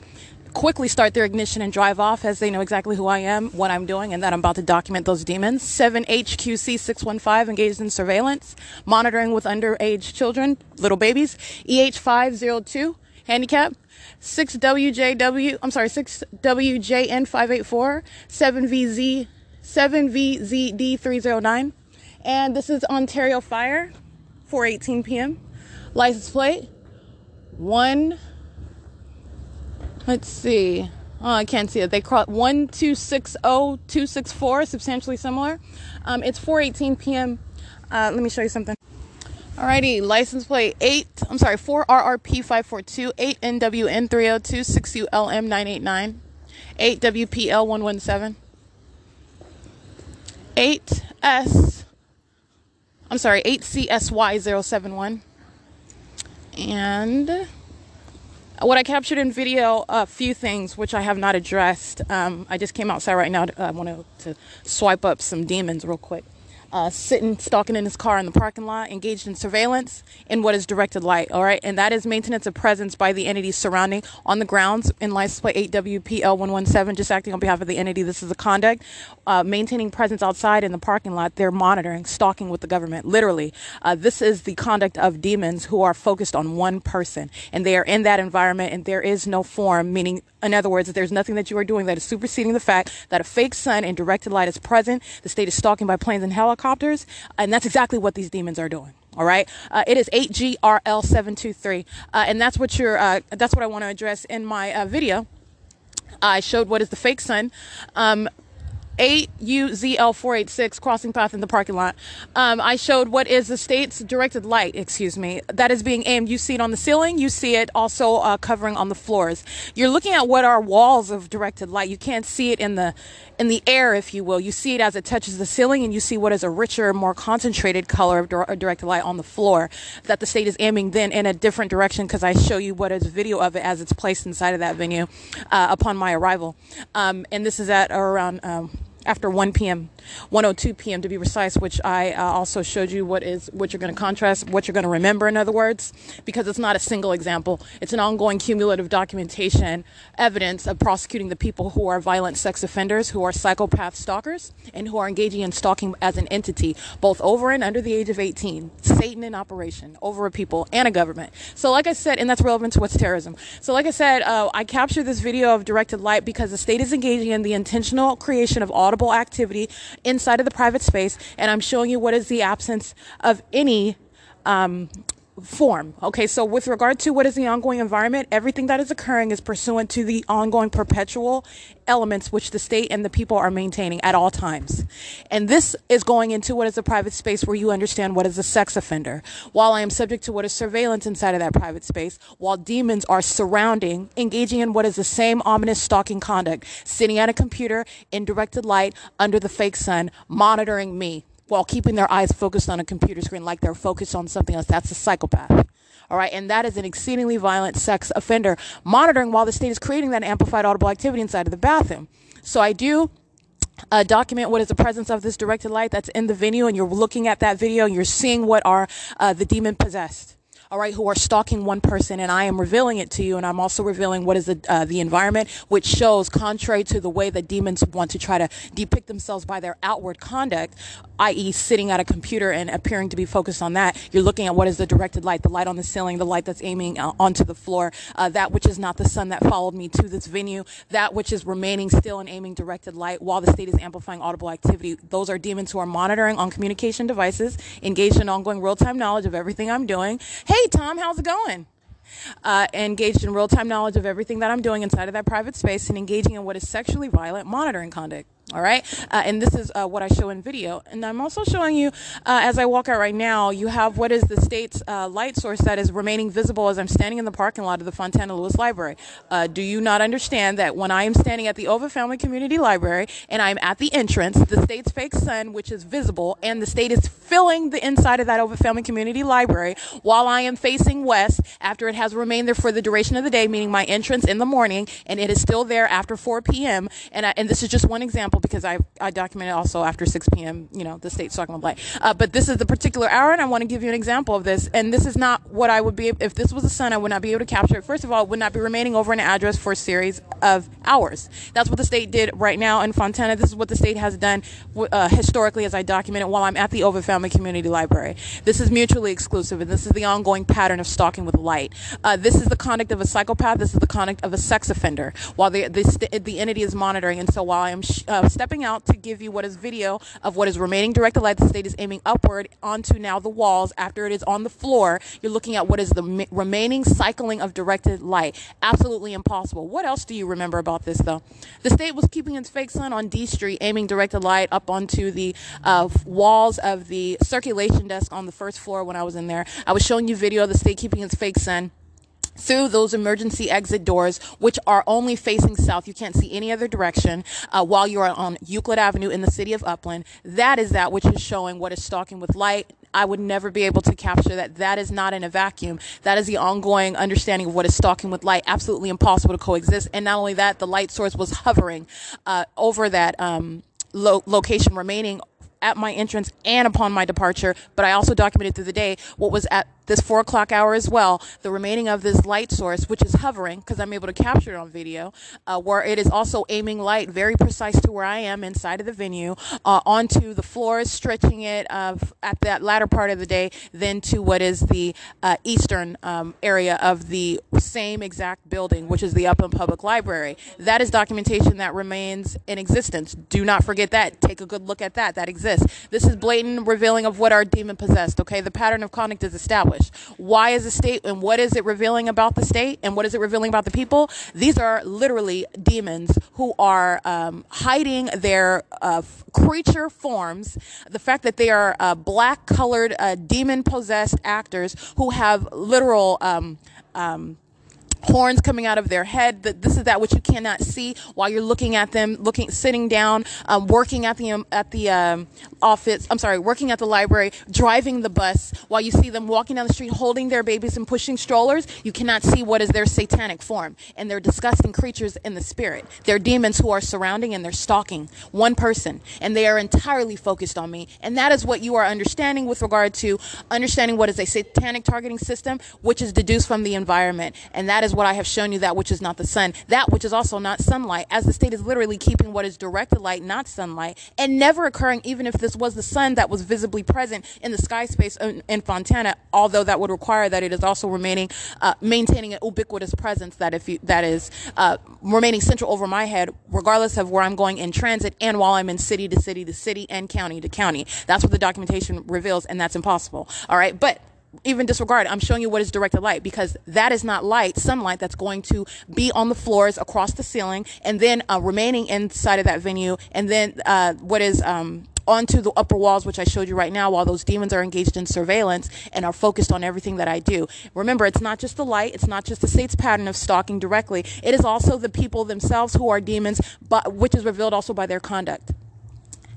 Quickly start their ignition and drive off as they know exactly who I am, what I'm doing, and that I'm about to document those demons. 7HQC615, engaged in surveillance, monitoring with underage children, little babies. EH502, handicap. 6WJW, I'm sorry, 6WJN584, 7VZ 7VZD309. And this is Ontario Fire, 4:18 p.m. License plate 1 Let's see. Oh, I can't see it. They call it 1260264, substantially similar. Um, it's 4:18 p.m. Uh, let me show you something. Alrighty, license plate 8, I'm sorry, 4RRP542, 8NWN302, 6ULM989, 8WPL117. 8S, I'm sorry, 8CSY071. And what I captured in video, a few things which I have not addressed. Um, I just came outside right now. I want to swipe up some demons real quick uh, sitting, stalking in his car in the parking lot, engaged in surveillance in what is directed light. All right, and that is maintenance of presence by the entity surrounding on the grounds in license plate 8WPL117, just acting on behalf of the entity. This is a conduct. Uh, maintaining presence outside in the parking lot, they're monitoring, stalking with the government. Literally, uh, this is the conduct of demons who are focused on one person, and they are in that environment, and there is no form, meaning, in other words, there's nothing that you are doing that is superseding the fact that a fake sun and directed light is present. The state is stalking by planes and helicopters and that's exactly what these demons are doing. All right, uh, it is 8GRL723, uh, and that's what you're. Uh, that's what I want to address in my uh, video. I showed what is the fake sun. Um, 8UZL486 crossing path in the parking lot. Um, I showed what is the state's directed light, excuse me, that is being aimed. You see it on the ceiling, you see it also uh, covering on the floors. You're looking at what are walls of directed light. You can't see it in the in the air, if you will. You see it as it touches the ceiling, and you see what is a richer, more concentrated color of directed light on the floor that the state is aiming then in a different direction because I show you what is video of it as it's placed inside of that venue uh, upon my arrival. Um, and this is at around. Um, after 1 p.m., 102 p.m. to be precise, which I uh, also showed you what is what you're going to contrast, what you're going to remember, in other words, because it's not a single example. It's an ongoing cumulative documentation, evidence of prosecuting the people who are violent sex offenders, who are psychopath stalkers, and who are engaging in stalking as an entity, both over and under the age of 18. Satan in operation over a people and a government. So, like I said, and that's relevant to what's terrorism. So, like I said, uh, I captured this video of directed light because the state is engaging in the intentional creation of all audible activity inside of the private space, and I'm showing you what is the absence of any um, form. Okay, so with regard to what is the ongoing environment, everything that is occurring is pursuant to the ongoing perpetual elements which the state and the people are maintaining at all times. And this is going into what is a private space where you understand what is a sex offender. While I am subject to what is surveillance inside of that private space, while demons are surrounding, engaging in what is the same ominous stalking conduct, sitting at a computer in directed light under the fake sun, monitoring me while keeping their eyes focused on a computer screen like they're focused on something else. That's a psychopath. All right, and that is an exceedingly violent sex offender monitoring while the state is creating that amplified audible activity inside of the bathroom. So I do uh, document what is the presence of this directed light that's in the venue, and you're looking at that video and you're seeing what are uh, the demon possessed all right, who are stalking one person, and I am revealing it to you, and I'm also revealing what is the uh, the environment, which shows, contrary to the way that demons want to try to depict themselves by their outward conduct, i.e., sitting at a computer and appearing to be focused on that. You're looking at what is the directed light, the light on the ceiling, the light that's aiming uh, onto the floor, uh, that which is not the sun that followed me to this venue, that which is remaining still and aiming directed light while the state is amplifying audible activity. Those are demons who are monitoring on communication devices, engaged in ongoing real time knowledge of everything I'm doing. Hey, Hey, Tom, how's it going? Uh, engaged in real time knowledge of everything that I'm doing inside of that private space and engaging in what is sexually violent monitoring conduct. All right. Uh, and this is uh, what I show in video. And I'm also showing you, uh, as I walk out right now, you have what is the state's uh, light source that is remaining visible as I'm standing in the parking lot of the Fontana Lewis Library. Uh, do you not understand that when I am standing at the Ovitt Family Community Library and I'm at the entrance, the state's fake sun, which is visible, and the state is filling the inside of that Ovitt Family Community Library while I am facing west after it has remained there for the duration of the day, meaning my entrance in the morning, and it is still there after 4 p.m. And, I, and this is just one example because I I documented also after 6 p.m. You know the state stalking with light. Uh, but this is the particular hour, and I want to give you an example of this. And this is not what I would be if this was the sun. I would not be able to capture it. First of all, it would not be remaining over an address for a series of hours. That's what the state did right now in Fontana. This is what the state has done uh, historically, as I documented while I'm at the Ovitt Family Community Library. This is mutually exclusive, and this is the ongoing pattern of stalking with light. Uh, this is the conduct of a psychopath. This is the conduct of a sex offender. While the the, the entity is monitoring, and so while I am sh- uh, stepping out to give you what is video of what is remaining directed light, the state is aiming upward onto now the walls. After it is on the floor, you're looking at what is the remaining cycling of directed light. Absolutely impossible. What else do you remember about this, though? The state was keeping its fake sun on D Street, aiming directed light up onto the uh, walls of the circulation desk on the first floor when I was in there. I was showing you video of the state keeping its fake sun through those emergency exit doors, which are only facing south. You can't see any other direction uh, while you are on Euclid Avenue in the city of Upland. That is that which is showing what is stalking with light. I would never be able to capture that. That is not in a vacuum. That is the ongoing understanding of what is stalking with light. Absolutely impossible to coexist. And not only that, the light source was hovering uh, over that um, lo- location, remaining at my entrance and upon my departure. But I also documented through the day what was at this four o'clock hour as well, the remaining of this light source, which is hovering because I'm able to capture it on video, uh, where it is also aiming light very precise to where I am inside of the venue, uh, onto the floors, stretching it uh, at that latter part of the day, then to what is the uh, eastern um, area of the same exact building, which is the Upland Public Library. That is documentation that remains in existence. Do not forget that. Take a good look at that. That exists. This is blatant revealing of what our demon possessed. Okay, the pattern of conduct is established. Why is the state and what is it revealing about the state and what is it revealing about the people? These are literally demons who are um, hiding their uh, creature forms. The fact that they are uh, black colored, uh, demon possessed actors who have literal. Um, um, horns coming out of their head that this is that which you cannot see while you're looking at them looking sitting down um, working at the um, at the um, office i'm sorry working at the library driving the bus while you see them walking down the street holding their babies and pushing strollers you cannot see what is their satanic form. And they're disgusting creatures in the spirit. They're demons who are surrounding and they're stalking one person. And they are entirely focused on me. And that is what you are understanding with regard to understanding what is a satanic targeting system which is deduced from the environment. And that is is what I have shown you that which is not the sun, that which is also not sunlight, as the state is literally keeping what is directed light, not sunlight, and never occurring, even if this was the sun that was visibly present in the sky space in, in Fontana, although that would require that it is also remaining, uh, maintaining an ubiquitous presence that if you, that is uh, remaining central over my head, regardless of where I'm going in transit and while I'm in city to city to city and county to county. That's what the documentation reveals, and that's impossible. All right, but even disregard I'm showing you what is directed light because that is not light, sunlight that's going to be on the floors across the ceiling and then uh, remaining inside of that venue and then uh, what is um, onto the upper walls, which I showed you right now, while those demons are engaged in surveillance and are focused on everything that I do. Remember, it's not just the light, it's not just the state's pattern of stalking directly, it is also the people themselves who are demons, but which is revealed also by their conduct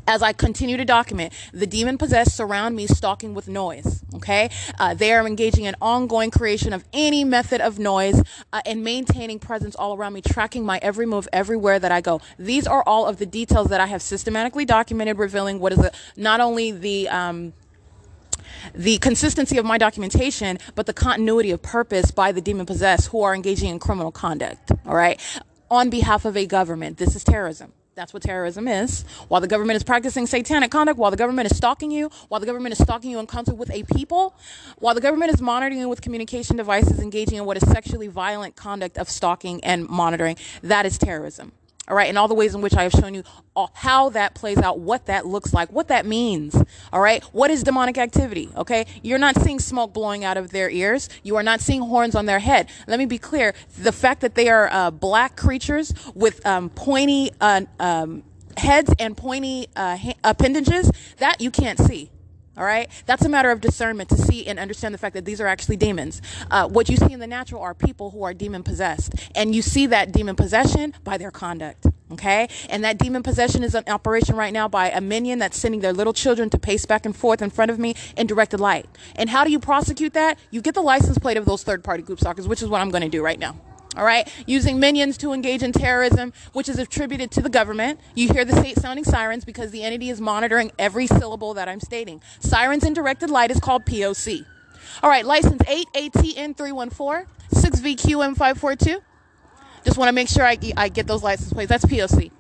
as I continue to document, the demon possessed surround me stalking with noise. Okay. Uh, they are engaging in ongoing creation of any method of noise uh, and maintaining presence all around me, tracking my every move everywhere that I go. These are all of the details that I have systematically documented, revealing what is a, not only the, um, the consistency of my documentation, but the continuity of purpose by the demon possessed who are engaging in criminal conduct. All right. On behalf of a government. This is terrorism. That's what terrorism is. While the government is practicing satanic conduct, while the government is stalking you, while the government is stalking you in concert with a people, while the government is monitoring you with communication devices, engaging in what is sexually violent conduct of stalking and monitoring, that is terrorism. All right, and all the ways in which I have shown you how that plays out, what that looks like, what that means. All right, what is demonic activity? Okay, you're not seeing smoke blowing out of their ears. You are not seeing horns on their head. Let me be clear: the fact that they are uh, black creatures with um, pointy uh, um, heads and pointy uh, appendages that you can't see. All right, that's a matter of discernment to see and understand the fact that these are actually demons. Uh, what you see in the natural are people who are demon possessed, and you see that demon possession by their conduct. Okay, and that demon possession is an operation right now by a minion that's sending their little children to pace back and forth in front of me in directed light. And how do you prosecute that? You get the license plate of those third party group stalkers, which is what I'm going to do right now. All right, using minions to engage in terrorism, which is attributed to the government. You hear the state sounding sirens because the entity is monitoring every syllable that I'm stating. Sirens in directed light is called POC. All right, license 8 ATN 314 6VQM 542. Just want to make sure I, I get those license plates. That's POC.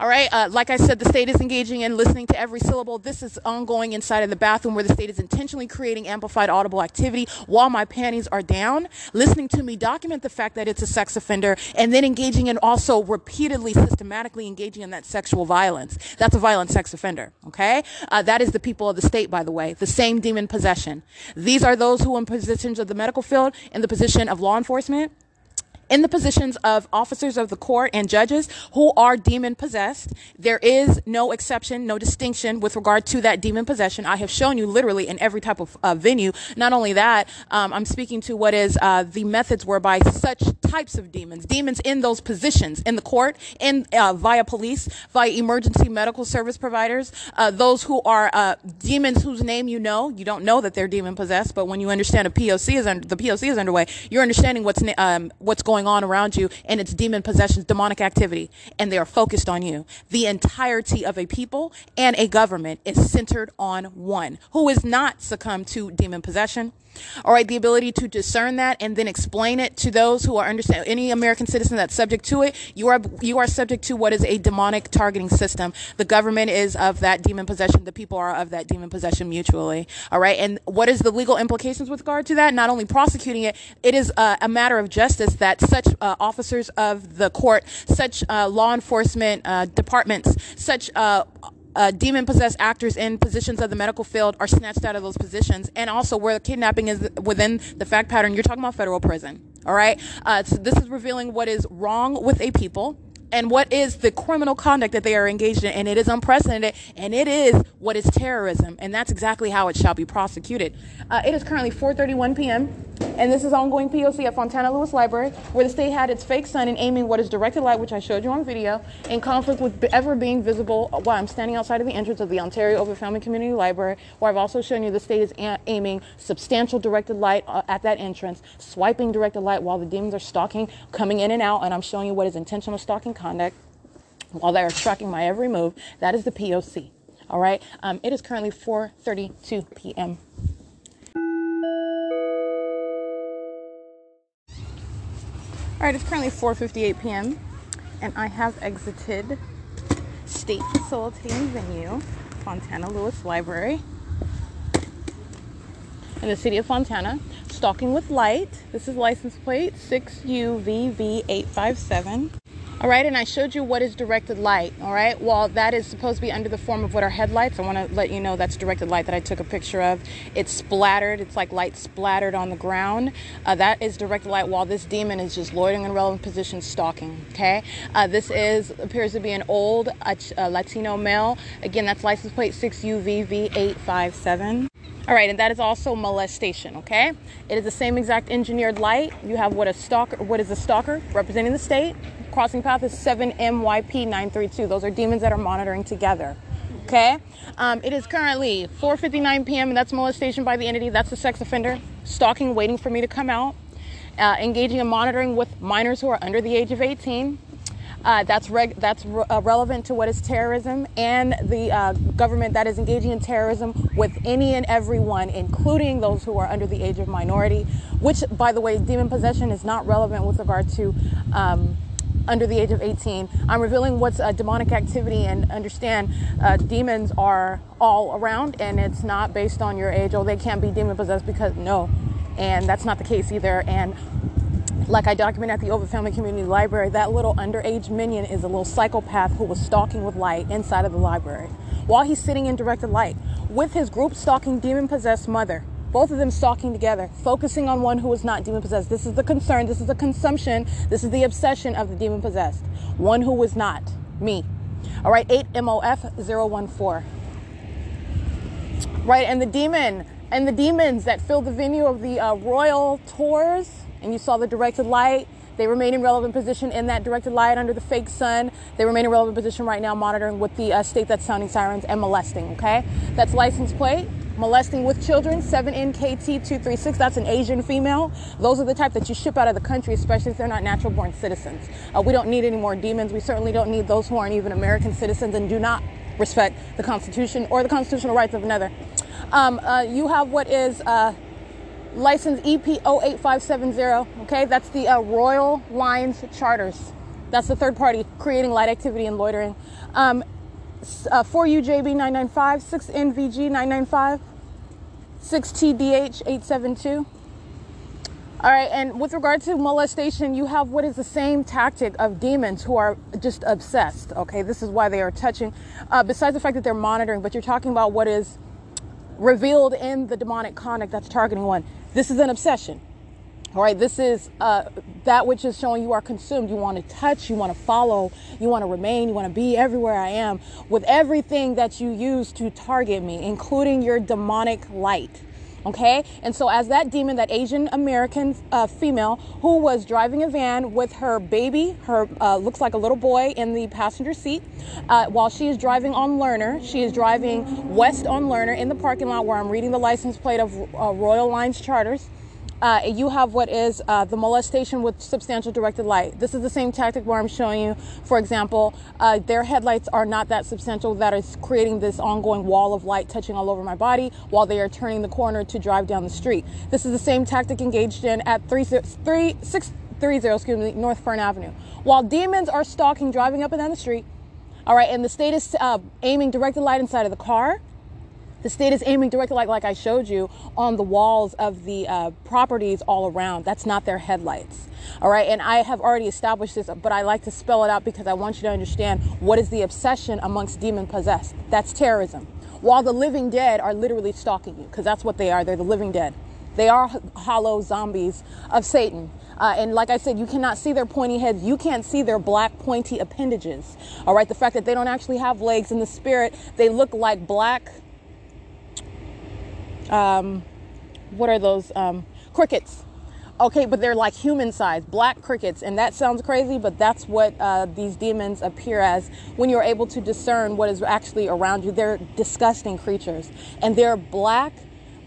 All right. Uh, like I said, the state is engaging in listening to every syllable. This is ongoing inside of the bathroom where the state is intentionally creating amplified audible activity while my panties are down, listening to me document the fact that it's a sex offender, and then engaging in also repeatedly, systematically engaging in that sexual violence. That's a violent sex offender. Okay. Uh, that is the people of the state, by the way, the same demon possession. These are those who, in positions of the medical field, in the position of law enforcement, in the positions of officers of the court and judges who are demon possessed. There is no exception, no distinction with regard to that demon possession. I have shown you literally in every type of uh, venue. Not only that, um, I'm speaking to what is uh, the methods whereby such types of demons, demons in those positions in the court, in uh, via police, via emergency medical service providers, uh, those who are uh, demons whose name you know. You don't know that they're demon possessed, but when you understand a POC is under the POC is underway, you're understanding what's um, what's going going on around you and it's demon possessions, demonic activity, and they are focused on you. The entirety of a people and a government is centered on one who is not succumbed to demon possession all right, the ability to discern that and then explain it to those who are understand any American citizen that's subject to it. You are you are subject to what is a demonic targeting system. The government is of that demon possession. The people are of that demon possession mutually. All right, and what is the legal implications with regard to that? Not only prosecuting it, it is a, a matter of justice that such uh, officers of the court, such uh, law enforcement uh, departments, such uh, demon possessed actors in positions of the medical field are snatched out of those positions. And also, where the kidnapping is within the fact pattern, you're talking about federal prison. All right. Uh, so this is revealing what is wrong with a people and what is the criminal conduct that they are engaged in. And it is unprecedented and it is what is terrorism. And that's exactly how it shall be prosecuted. Uh, it is currently 4.31 p.m. And this is ongoing POC at Fontana Lewis Library, where the state had its fake sun and aiming what is directed light, which I showed you on video, in conflict with ever being visible while I'm standing outside of the entrance of the Ontario Ovitt Family Community Library, where I've also shown you the state is a- aiming substantial directed light uh, at that entrance, swiping directed light while the demons are stalking, coming in and out, and I'm showing you what is intentional stalking conduct while they are tracking my every move. That is the POC. All right. Um, it is currently 4:32 p.m. All right. It's currently 4:58 p.m. and I have exited state facilitating venue, Fontana Lewis Library, in the city of Fontana. Stalking with light. This is license plate 6UVV857. All right, and I showed you what is directed light. All right, well, that is supposed to be under the form of what are headlights. I want to let you know that's directed light that I took a picture of. It's splattered, it's like light splattered on the ground. Uh, that is directed light while this demon is just loitering in relevant position, stalking. Okay, uh, this is appears to be an old uh, Latino male. Again, that's license plate 6UVV857. All right, and that is also molestation, okay? It is the same exact engineered light. You have what a stalker what is a stalker representing the state. Crossing path is 7MYP932. Those are demons that are monitoring together. Okay? Um, it is currently 4:59 p.m. and that's molestation by the entity. That's the sex offender stalking, waiting for me to come out. Uh, engaging in monitoring with minors who are under the age of 18. Uh, that's reg- that's re- uh, relevant to what is terrorism and the uh, government that is engaging in terrorism with any and everyone, including those who are under the age of minority. Which, by the way, demon possession is not relevant with regard to. Um, under the age of 18. I'm revealing what's a demonic activity and understand uh, demons are all around and it's not based on your age. Oh, they can't be demon possessed because no. And that's not the case either. And like I document at the Ovitt Family Community Library, that little underage minion is a little psychopath who was stalking with light inside of the library while he's sitting in directed light with his group stalking demon possessed mother. Both of them stalking together, focusing on one who is not demon possessed. This is the concern, this is the consumption, this is the obsession of the demon possessed. One who was not, me. All right, 8 MOF 014. Right, and the demon and the demons that filled the venue of the uh, royal tours, and you saw the directed light. They remain in relevant position in that directed light under the fake sun. They remain in relevant position right now, monitoring with the uh, state that's sounding sirens and molesting. Okay, that's license plate molesting with children, 7NKT236. That's an Asian female. Those are the type that you ship out of the country, especially if they're not natural born citizens. Uh, we don't need any more demons. We certainly don't need those who aren't even American citizens and do not respect the Constitution or the constitutional rights of another. Um, uh, you have what is uh, license EP 08570. Okay, that's the uh, Royal Lines Charters. That's the third party creating light activity and loitering. Um, uh, 4UJB995, 6NVG995, 6TDH872. All right, and with regard to molestation, you have what is the same tactic of demons who are just obsessed. Okay, this is why they are touching. Uh, besides the fact that they're monitoring, but you're talking about what is revealed in the demonic conduct that's targeting one. This is an obsession. All right, this is uh, that which is showing you are consumed. You want to touch, you want to follow, you want to remain, you want to be everywhere I am with everything that you use to target me, including your demonic light. Okay, and so as that demon, that Asian American uh, female who was driving a van with her baby, her uh, looks like a little boy in the passenger seat, uh, while she is driving on Lerner, she is driving west on Lerner in the parking lot where I'm reading the license plate of uh, Royal Lines Charters uh, you have what is uh, the molestation with substantial directed light. This is the same tactic where I'm showing you, for example, uh, their headlights are not that substantial that is creating this ongoing wall of light touching all over my body while they are turning the corner to drive down the street. This is the same tactic engaged in at 3630 excuse me, North Fern Avenue. While demons are stalking, driving up and down the street, all right, and the state is uh, aiming directed light inside of the car the state is aiming directly, like, like I showed you, on the walls of the uh, properties all around. That's not their headlights. All right. And I have already established this, but I like to spell it out because I want you to understand what is the obsession amongst demon possessed. That's terrorism. While the living dead are literally stalking you, because that's what they are. They're the living dead. They are hollow zombies of Satan. Uh, and like I said, you cannot see their pointy heads. You can't see their black pointy appendages. All right. The fact that they don't actually have legs in the spirit, they look like black um, what are those? Um, crickets. Okay but they're like human sized black crickets and that sounds crazy but that's what uh, these demons appear as. When you're able to discern what is actually around you they're disgusting creatures and they're black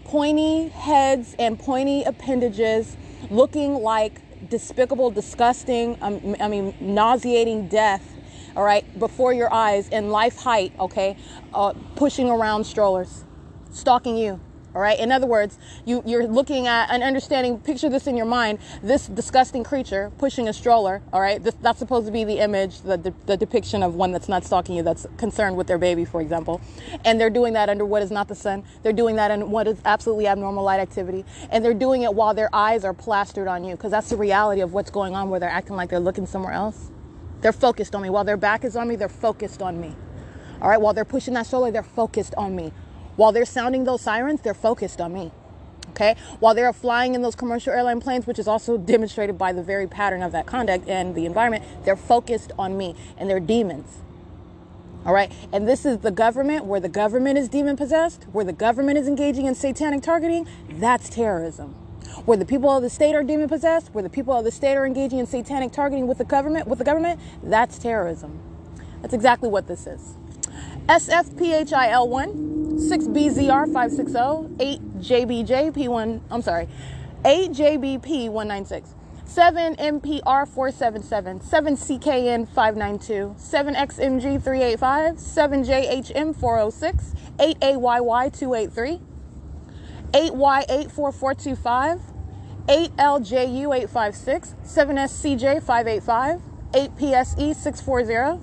pointy heads and pointy appendages looking like despicable disgusting um, i mean nauseating death all right before your eyes in life height okay uh, pushing around strollers stalking you all right. In other words, you, you're looking at and understanding, picture this in your mind, this disgusting creature pushing a stroller. All right. This, that's supposed to be the image, the, the, the depiction of one that's not stalking you, that's concerned with their baby, for example. And they're doing that under what is not the sun. They're doing that in what is absolutely abnormal light activity. And they're doing it while their eyes are plastered on you because that's the reality of what's going on where they're acting like they're looking somewhere else. They're focused on me. While their back is on me, they're focused on me. All right. While they're pushing that stroller, they're focused on me. While they're sounding those sirens, they're focused on me. Okay. While they're flying in those commercial airline planes, which is also demonstrated by the very pattern of that conduct and the environment, they're focused on me and they're demons. All right. And this is the government where the government is demon possessed, where the government is engaging in satanic targeting. That's terrorism. Where the people of the state are demon possessed, where the people of the state are engaging in satanic targeting with the government, with the government, that's terrorism. That's exactly what this is. SFPHIL1, 6BZR560, 8JBJP1, I'm sorry, 8JBP196, 7MPR477, 7CKN592, 7XMG385, 7JHM406, 8AYY283, 8Y84425, 8LJU856, 7SCJ585, 8PSE640,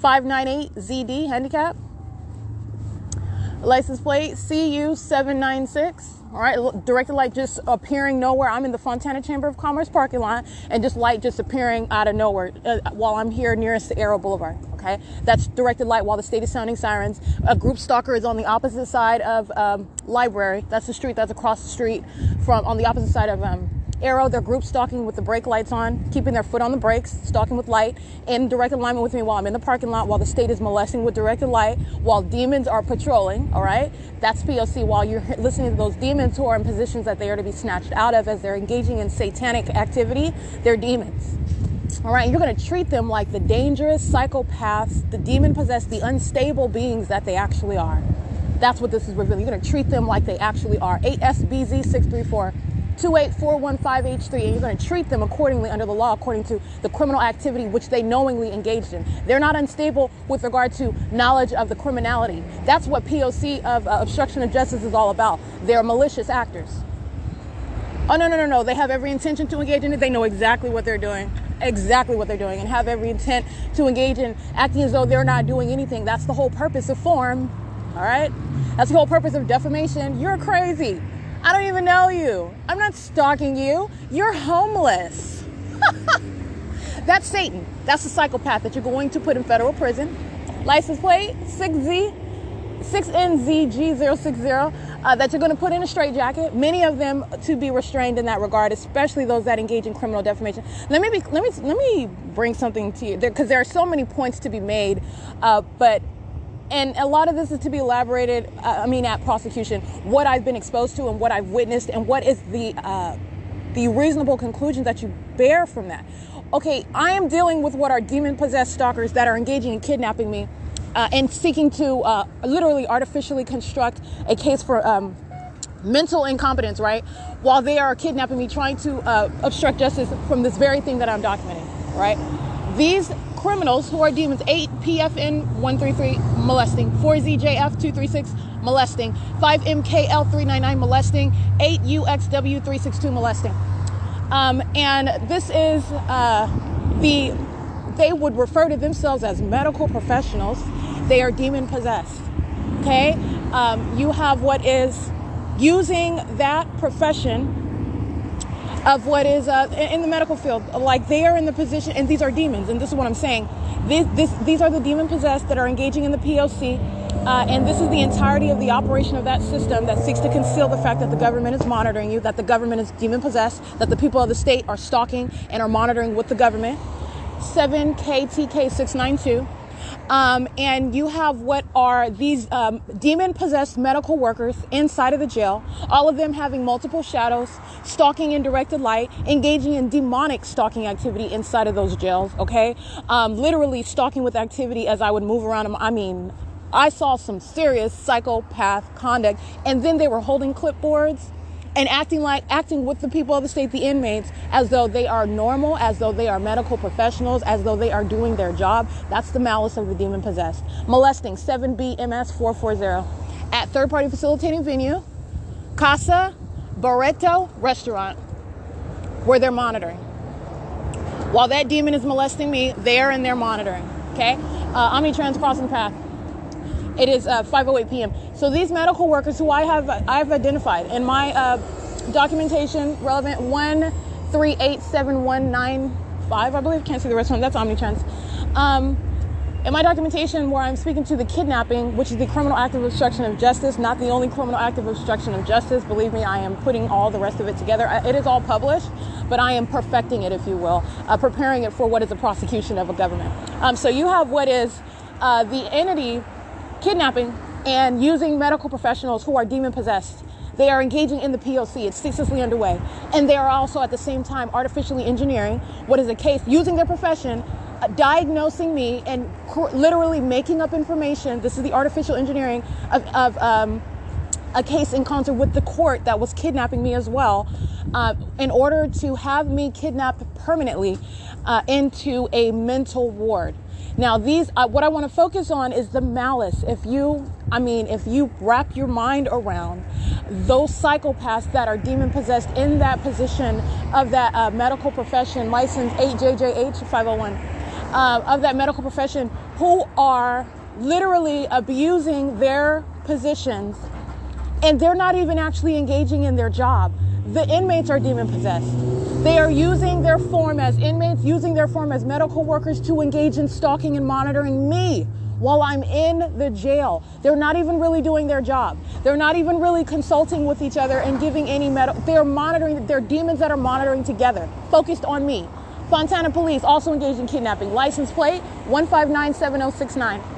598ZD handicap. License plate CU796. All right, directed light just appearing nowhere. I'm in the Fontana Chamber of Commerce parking lot and just light just appearing out of nowhere uh, while I'm here nearest the Arrow Boulevard. Okay, that's directed light while the state is sounding sirens. A group stalker is on the opposite side of um, library. That's the street that's across the street from on the opposite side of um, Arrow, they're group stalking with the brake lights on, keeping their foot on the brakes, stalking with light, in direct alignment with me while I'm in the parking lot, while the state is molesting with directed light, while demons are patrolling, all right? That's POC, while you're listening to those demons who are in positions that they are to be snatched out of as they're engaging in satanic activity, they're demons. All right, you're going to treat them like the dangerous psychopaths, the demon possessed, the unstable beings that they actually are. That's what this is revealing. You're going to treat them like they actually are. 8SBZ 634 28415H3, and you're going to treat them accordingly under the law, according to the criminal activity which they knowingly engaged in. They're not unstable with regard to knowledge of the criminality. That's what POC of uh, obstruction of justice is all about. They're malicious actors. Oh, no, no, no, no. They have every intention to engage in it. They know exactly what they're doing, exactly what they're doing, and have every intent to engage in acting as though they're not doing anything. That's the whole purpose of form. All right? That's the whole purpose of defamation. You're crazy. I don't even know you. I'm not stalking you. You're homeless. That's Satan. That's the psychopath that you're going to put in federal prison. License plate 6Z, 6NZG060, uh, that you're going to put in a straitjacket. Many of them to be restrained in that regard, especially those that engage in criminal defamation. Let me be, let me let me bring something to you because there, there, are so many points to be made, uh, but and a lot of this is to be elaborated uh, i mean at prosecution what i've been exposed to and what i've witnessed and what is the uh, the reasonable conclusion that you bear from that. Okay i am dealing with what are demon possessed stalkers that are engaging in kidnapping me uh, and seeking to uh, literally artificially construct a case for um, mental incompetence right while they are kidnapping me trying to uh, obstruct justice from this very thing that i'm documenting right? These criminals who are demons 8 PFN 133 molesting, 4ZJF 236 molesting, 5MKL 399 molesting, 8 UXW 362 molesting. Um, and this is uh, the, they would refer to themselves as medical professionals. They are demon possessed. Okay? Um, you have what is using that profession of what is uh, in the medical field. Like they are in the position, and these are demons, and this is what I'm saying. This, this, these are the demon possessed that are engaging in the POC, uh, and this is the entirety of the operation of that system that seeks to conceal the fact that the government is monitoring you, that the government is demon possessed, that the people of the state are stalking and are monitoring with the government. 7KTK692. Um, and you have what are these um, demon possessed medical workers inside of the jail, all of them having multiple shadows, stalking in directed light, engaging in demonic stalking activity inside of those jails, okay? Um, literally stalking with activity as I would move around them. I mean, I saw some serious psychopath conduct, and then they were holding clipboards and acting like acting with the people of the state, the inmates, as though they are normal, as though they are medical professionals, as though they are doing their job. That's the malice of the demon possessed. Molesting 7BMS 440 at third party facilitating venue, Casa Barreto restaurant, where they're monitoring. While that demon is molesting me, they're in there monitoring. Okay, uh, Omnitrans crossing path. It is uh, 5:08 p.m. So these medical workers who I have I've identified in my uh, documentation relevant one three eight seven one nine five I believe can't see the rest of them. That's Omnitrans. Um, in my documentation, where I'm speaking to the kidnapping, which is the criminal act of obstruction of justice, not the only criminal act of obstruction of justice. Believe me, I am putting all the rest of it together. It is all published, but I am perfecting it, if you will, uh, preparing it for what is a prosecution of a government. Um, so you have what is uh, the entity kidnapping and using medical professionals who are demon possessed. They are engaging in the POC. It's ceaselessly underway. And they are also at the same time artificially engineering what is a case, using their profession, uh, diagnosing me and cr- literally making up information. This is the artificial engineering of, of um, a case in concert with the court that was kidnapping me as well, uh, in order to have me kidnapped permanently uh, into a mental ward. Now, these, uh, what I want to focus on is the malice. If you, I mean, if you wrap your mind around those psychopaths that are demon possessed in that position of that uh, medical profession, license 8JJH 501, uh, of that medical profession who are literally abusing their positions and they're not even actually engaging in their job. The inmates are demon possessed. They are using their form as inmates, using their form as medical workers to engage in stalking and monitoring me while I'm in the jail. They're not even really doing their job. They're not even really consulting with each other and giving any medical. They're monitoring, they're demons that are monitoring together, focused on me. Fontana Police also engaged in kidnapping. License plate 1597069.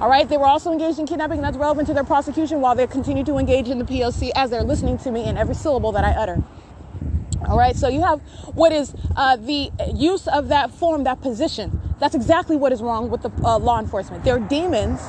All right, they were also engaged in kidnapping, and that's relevant to their prosecution while they continue to engage in the POC as they're listening to me in every syllable that I utter. All right, so you have what is uh, the use of that form, that position. That's exactly what is wrong with the uh, law enforcement. They're demons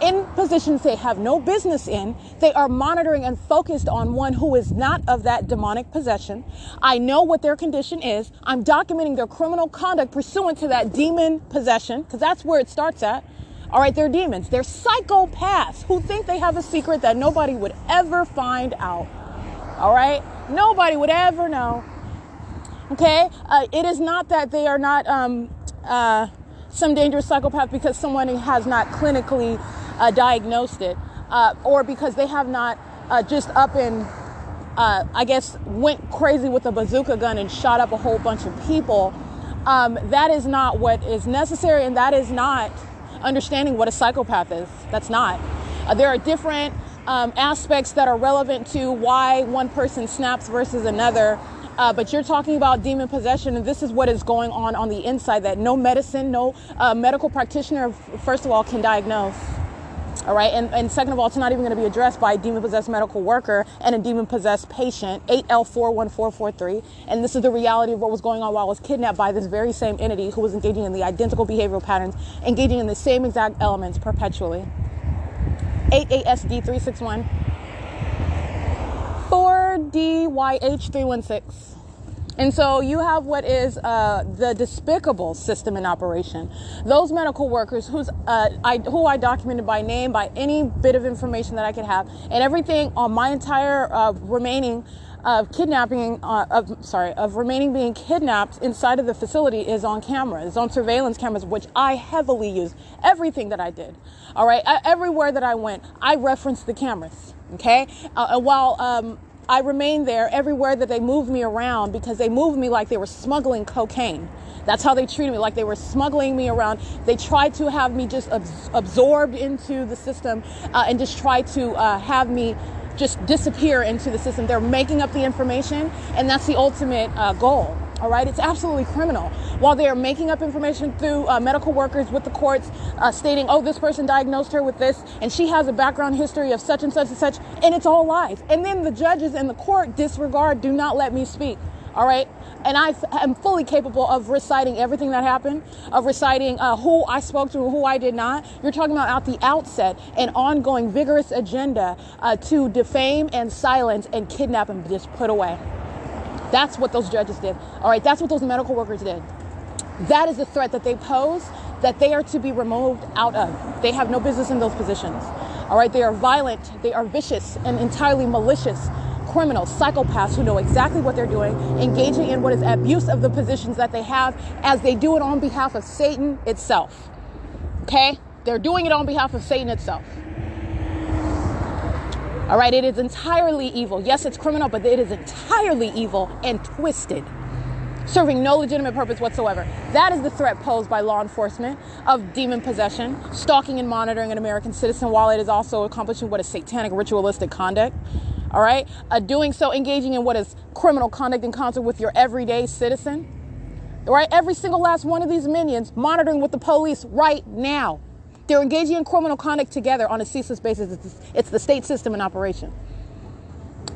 in positions they have no business in. They are monitoring and focused on one who is not of that demonic possession. I know what their condition is. I'm documenting their criminal conduct pursuant to that demon possession, because that's where it starts at. All right, they're demons. They're psychopaths who think they have a secret that nobody would ever find out. All right, nobody would ever know. Okay, uh, it is not that they are not um, uh, some dangerous psychopath because someone has not clinically uh, diagnosed it, uh, or because they have not uh, just up and uh, I guess went crazy with a bazooka gun and shot up a whole bunch of people. Um, that is not what is necessary, and that is not understanding what a psychopath is. That's not. Uh, there are different um, aspects that are relevant to why one person snaps versus another. Uh, but you're talking about demon possession, and this is what is going on on the inside that no medicine, no uh, medical practitioner, first of all, can diagnose. All right, and, and second of all, it's not even going to be addressed by a demon possessed medical worker and a demon possessed patient, 8L41443. And this is the reality of what was going on while I was kidnapped by this very same entity who was engaging in the identical behavioral patterns, engaging in the same exact elements perpetually. 8ASD361. 4DYH316. And so you have what is uh, the despicable system in operation. Those medical workers who's, uh, I, who I documented by name, by any bit of information that I could have, and everything on my entire uh, remaining of kidnapping, uh, of sorry, of remaining being kidnapped inside of the facility is on camera, is on surveillance cameras, which I heavily use. Everything that I did, all right, everywhere that I went, I referenced the cameras. Okay, uh, while um, I remained there everywhere that they moved me around because they moved me like they were smuggling cocaine. That's how they treated me, like they were smuggling me around. They tried to have me just absorbed into the system uh, and just try to uh, have me just disappear into the system. They're making up the information, and that's the ultimate uh, goal. All right, it's absolutely criminal. While they are making up information through uh, medical workers with the courts, uh, stating, "Oh, this person diagnosed her with this, and she has a background history of such and such and such," and it's all lies. And then the judges and the court disregard, do not let me speak. All right, and I am fully capable of reciting everything that happened, of reciting uh, who I spoke to who I did not. You're talking about at the outset an ongoing, vigorous agenda uh, to defame and silence and kidnap and just put away. That's what those judges did. All right, that's what those medical workers did. That is the threat that they pose that they are to be removed out of. They have no business in those positions. All right, they are violent, they are vicious and entirely malicious criminals, psychopaths who know exactly what they're doing, engaging in what is abuse of the positions that they have as they do it on behalf of Satan itself. Okay? They're doing it on behalf of Satan itself. All right, it is entirely evil. Yes, it's criminal, but it is entirely evil and twisted, serving no legitimate purpose whatsoever. That is the threat posed by law enforcement of demon possession, stalking and monitoring an American citizen while it is also accomplishing what is satanic ritualistic conduct. All right, uh, doing so, engaging in what is criminal conduct in concert with your everyday citizen. All right, every single last one of these minions monitoring with the police right now. They're engaging in criminal conduct together on a ceaseless basis. It's, it's the state system in operation.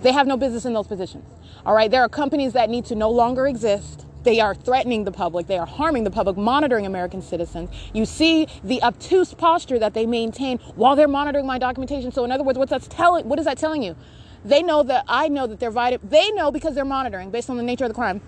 They have no business in those positions. All right, there are companies that need to no longer exist. They are threatening the public. They are harming the public, monitoring American citizens. You see the obtuse posture that they maintain while they're monitoring my documentation. So, in other words, what's that telling? What is that telling you? They know that I know that they're vital. They know because they're monitoring based on the nature of the crime,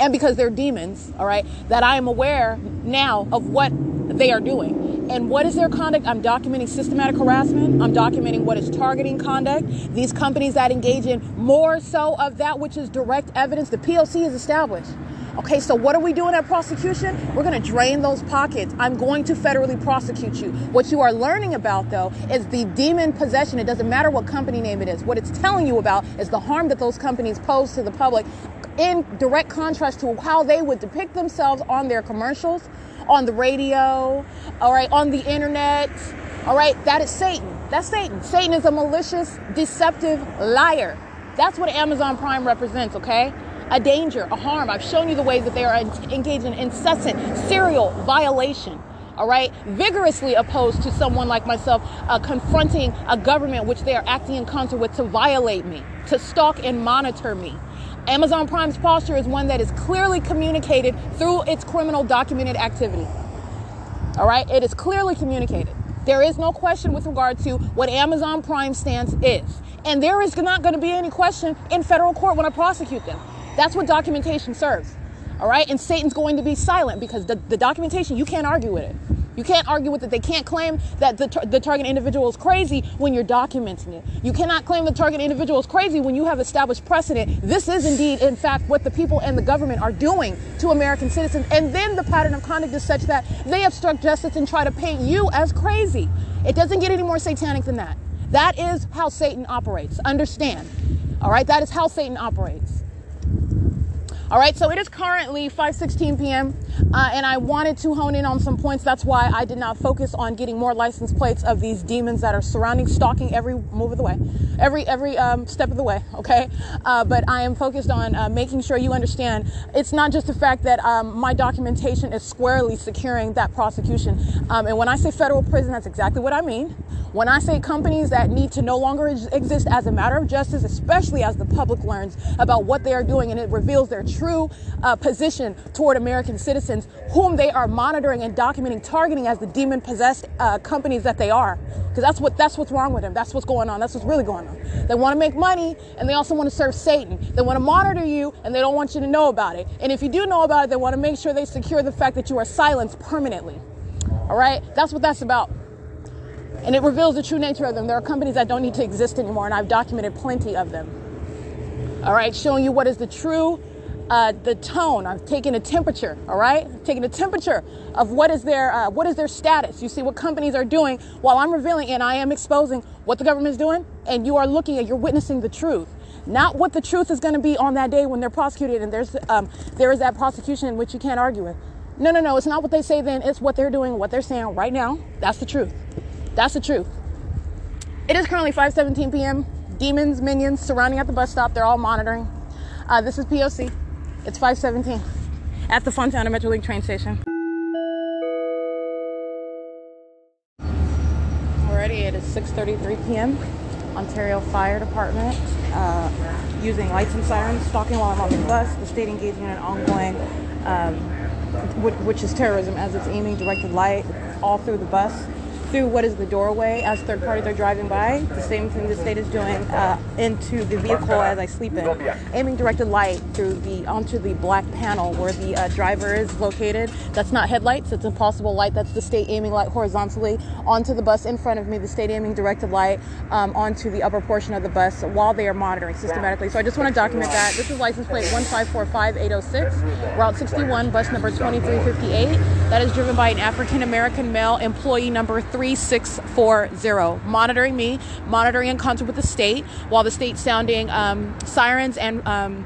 and because they're demons. All right, that I am aware now of what they are doing. And what is their conduct? I'm documenting systematic harassment. I'm documenting what is targeting conduct. These companies that engage in more so of that which is direct evidence. The POC is established. Okay, so what are we doing at prosecution? We're going to drain those pockets. I'm going to federally prosecute you. What you are learning about, though, is the demon possession. It doesn't matter what company name it is. What it's telling you about is the harm that those companies pose to the public in direct contrast to how they would depict themselves on their commercials, on the radio, all right, on the internet. All right, that is Satan. That's Satan. Satan is a malicious, deceptive liar. That's what Amazon Prime represents, okay? A danger, a harm. I've shown you the ways that they are engaged in incessant serial violation all right, vigorously opposed to someone like myself uh, confronting a government which they are acting in concert with to violate me, to stalk and monitor me. Amazon Prime's posture is one that is clearly communicated through its criminal documented activity. All right, it is clearly communicated. There is no question with regard to what Amazon Prime stance is. And there is not going to be any question in federal court when I prosecute them. That's what documentation serves. All right? And Satan's going to be silent because the, the documentation, you can't argue with it. You can't argue with it. They can't claim that the, tar- the target individual is crazy when you're documenting it. You cannot claim the target individual is crazy when you have established precedent. This is indeed, in fact, what the people and the government are doing to American citizens. And then the pattern of conduct is such that they obstruct justice and try to paint you as crazy. It doesn't get any more satanic than that. That is how Satan operates. Understand. All right? That is how Satan operates. All right, so it is currently 5:16 p.m. Uh, and I wanted to hone in on some points. That's why I did not focus on getting more license plates of these demons that are surrounding, stalking every move of the way, every every um, step of the way. Okay, uh, but I am focused on uh, making sure you understand. It's not just the fact that um, my documentation is squarely securing that prosecution. Um, and when I say federal prison, that's exactly what I mean. When I say companies that need to no longer exist as a matter of justice, especially as the public learns about what they are doing and it reveals their true uh, position toward American citizens, whom they are monitoring and documenting, targeting as the demon possessed uh, companies that they are. Because that's what that's what's wrong with them. That's what's going on. That's what's really going on. They want to make money and they also want to serve Satan. They want to monitor you and they don't want you to know about it. And if you do know about it, they want to make sure they secure the fact that you are silenced permanently. All right? That's what that's about and it reveals the true nature of them. There are companies that don't need to exist anymore, and I've documented plenty of them. All right, showing you what is the true, uh, the tone. I've taken a temperature. All right, I've a temperature of what is their uh, what is their status. You see what companies are doing while I'm revealing and I am exposing what the government is doing, and you are looking at, you're witnessing the truth. Not what the truth is going to be on that day when they're prosecuted, and there's um, there is that prosecution which you can't argue with. No, no, no. It's not what they say then. It's what they're doing, what they're saying right now. That's the truth. That's the truth. It is currently 5:17 p.m. Demons, minions surrounding at the bus stop. They're all monitoring. Uh, this is POC. It's 5:17 at the Fontana Metrolink train station. Already, it is 6:33 p.m. Ontario Fire Department uh, using lights and sirens, stalking while I'm on the bus. The state engaging in an ongoing, um, which is terrorism, as it's aiming directed light all through the bus through what is the doorway as third parties are driving by. The same thing the state is doing uh, into the vehicle as I sleep in, aiming directed light through the onto the black panel where the uh, driver is located. That's not headlights; it's a possible light. That's the state aiming light horizontally onto the bus in front of me. The state aiming directed light um, onto the upper portion of the bus while they are monitoring systematically. So I just want to document that. This is license plate 1545806, Route 61, bus number 2358. That is driven by an African American male employee number 3640, monitoring me, monitoring in concert with the state, while the state sounding um, sirens and um,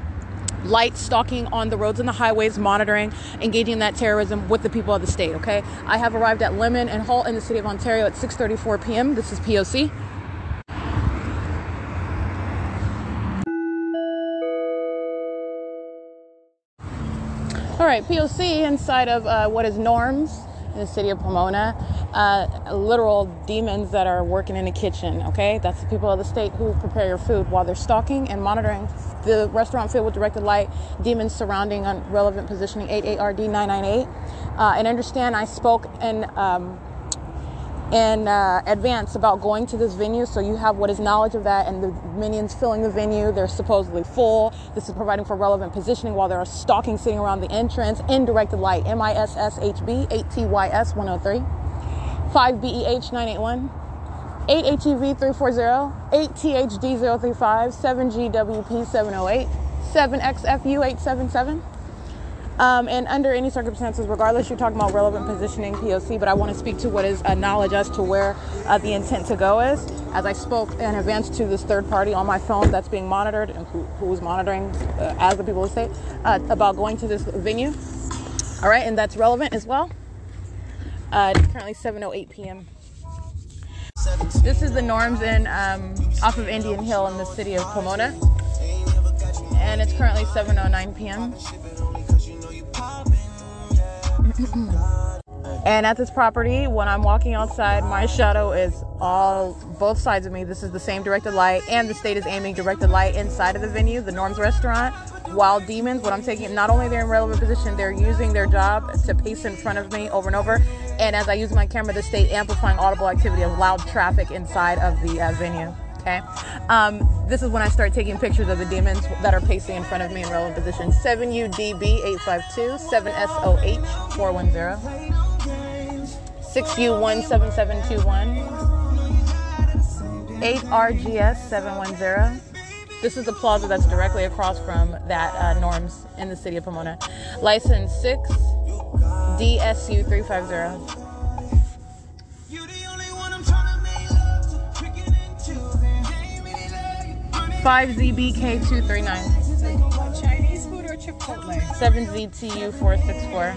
lights stalking on the roads and the highways, monitoring, engaging in that terrorism with the people of the state. Okay, I have arrived at Lemon and Holt in the city of Ontario at 6:34 p.m. This is POC. All right, POC inside of uh, what is Norms in the city of Pomona. Uh, literal demons that are working in the kitchen, okay? That's the people of the state who prepare your food while they're stalking and monitoring the restaurant filled with directed light, demons surrounding on relevant positioning 88RD 998. Uh, and understand I spoke in. Um, in uh, advance about going to this venue. So you have what is knowledge of that and the minions filling the venue. They're supposedly full. This is providing for relevant positioning while there are stalking sitting around the entrance. In directed light m-i-s-s-h-b 8-t-y-s 103 5-b-e-h 981 8-HEV 340, 8-THD 035, 7-GWP 708, 7-XFU 877. Um, and under any circumstances, regardless, you're talking about relevant positioning, POC, but I want to speak to what is a knowledge as to where uh, the intent to go is. As I spoke in advance to this third party on my phone that's being monitored and who, who is monitoring uh, as the people would say, uh, about going to this venue. All right, and that's relevant as well. Uh, it's currently 7:08 p.m. This is the norms in um, off of Indian Hill in the city of Pomona, and it's currently 7:09 p.m. and at this property, when I'm walking outside, my shadow is all both sides of me. This is the same directed light, and the state is aiming directed light inside of the venue, the Norms restaurant. Wild demons, what I'm taking, not only they're in relevant position, they're using their job to pace in front of me over and over And as I use my camera, the state amplifying audible activity of loud traffic inside of the uh, venue. Okay. Um, this is when I start taking pictures of the demons that are pacing in front of me in relevant position. 7UDB 852, 7SOH 410, 6U17721, 8RGS 710. This is the plaza that's directly across from that uh, Norms in the city of Pomona. License 6 DSU 350. 5ZBK239. Chinese food or Chipotle? 7ZTU464.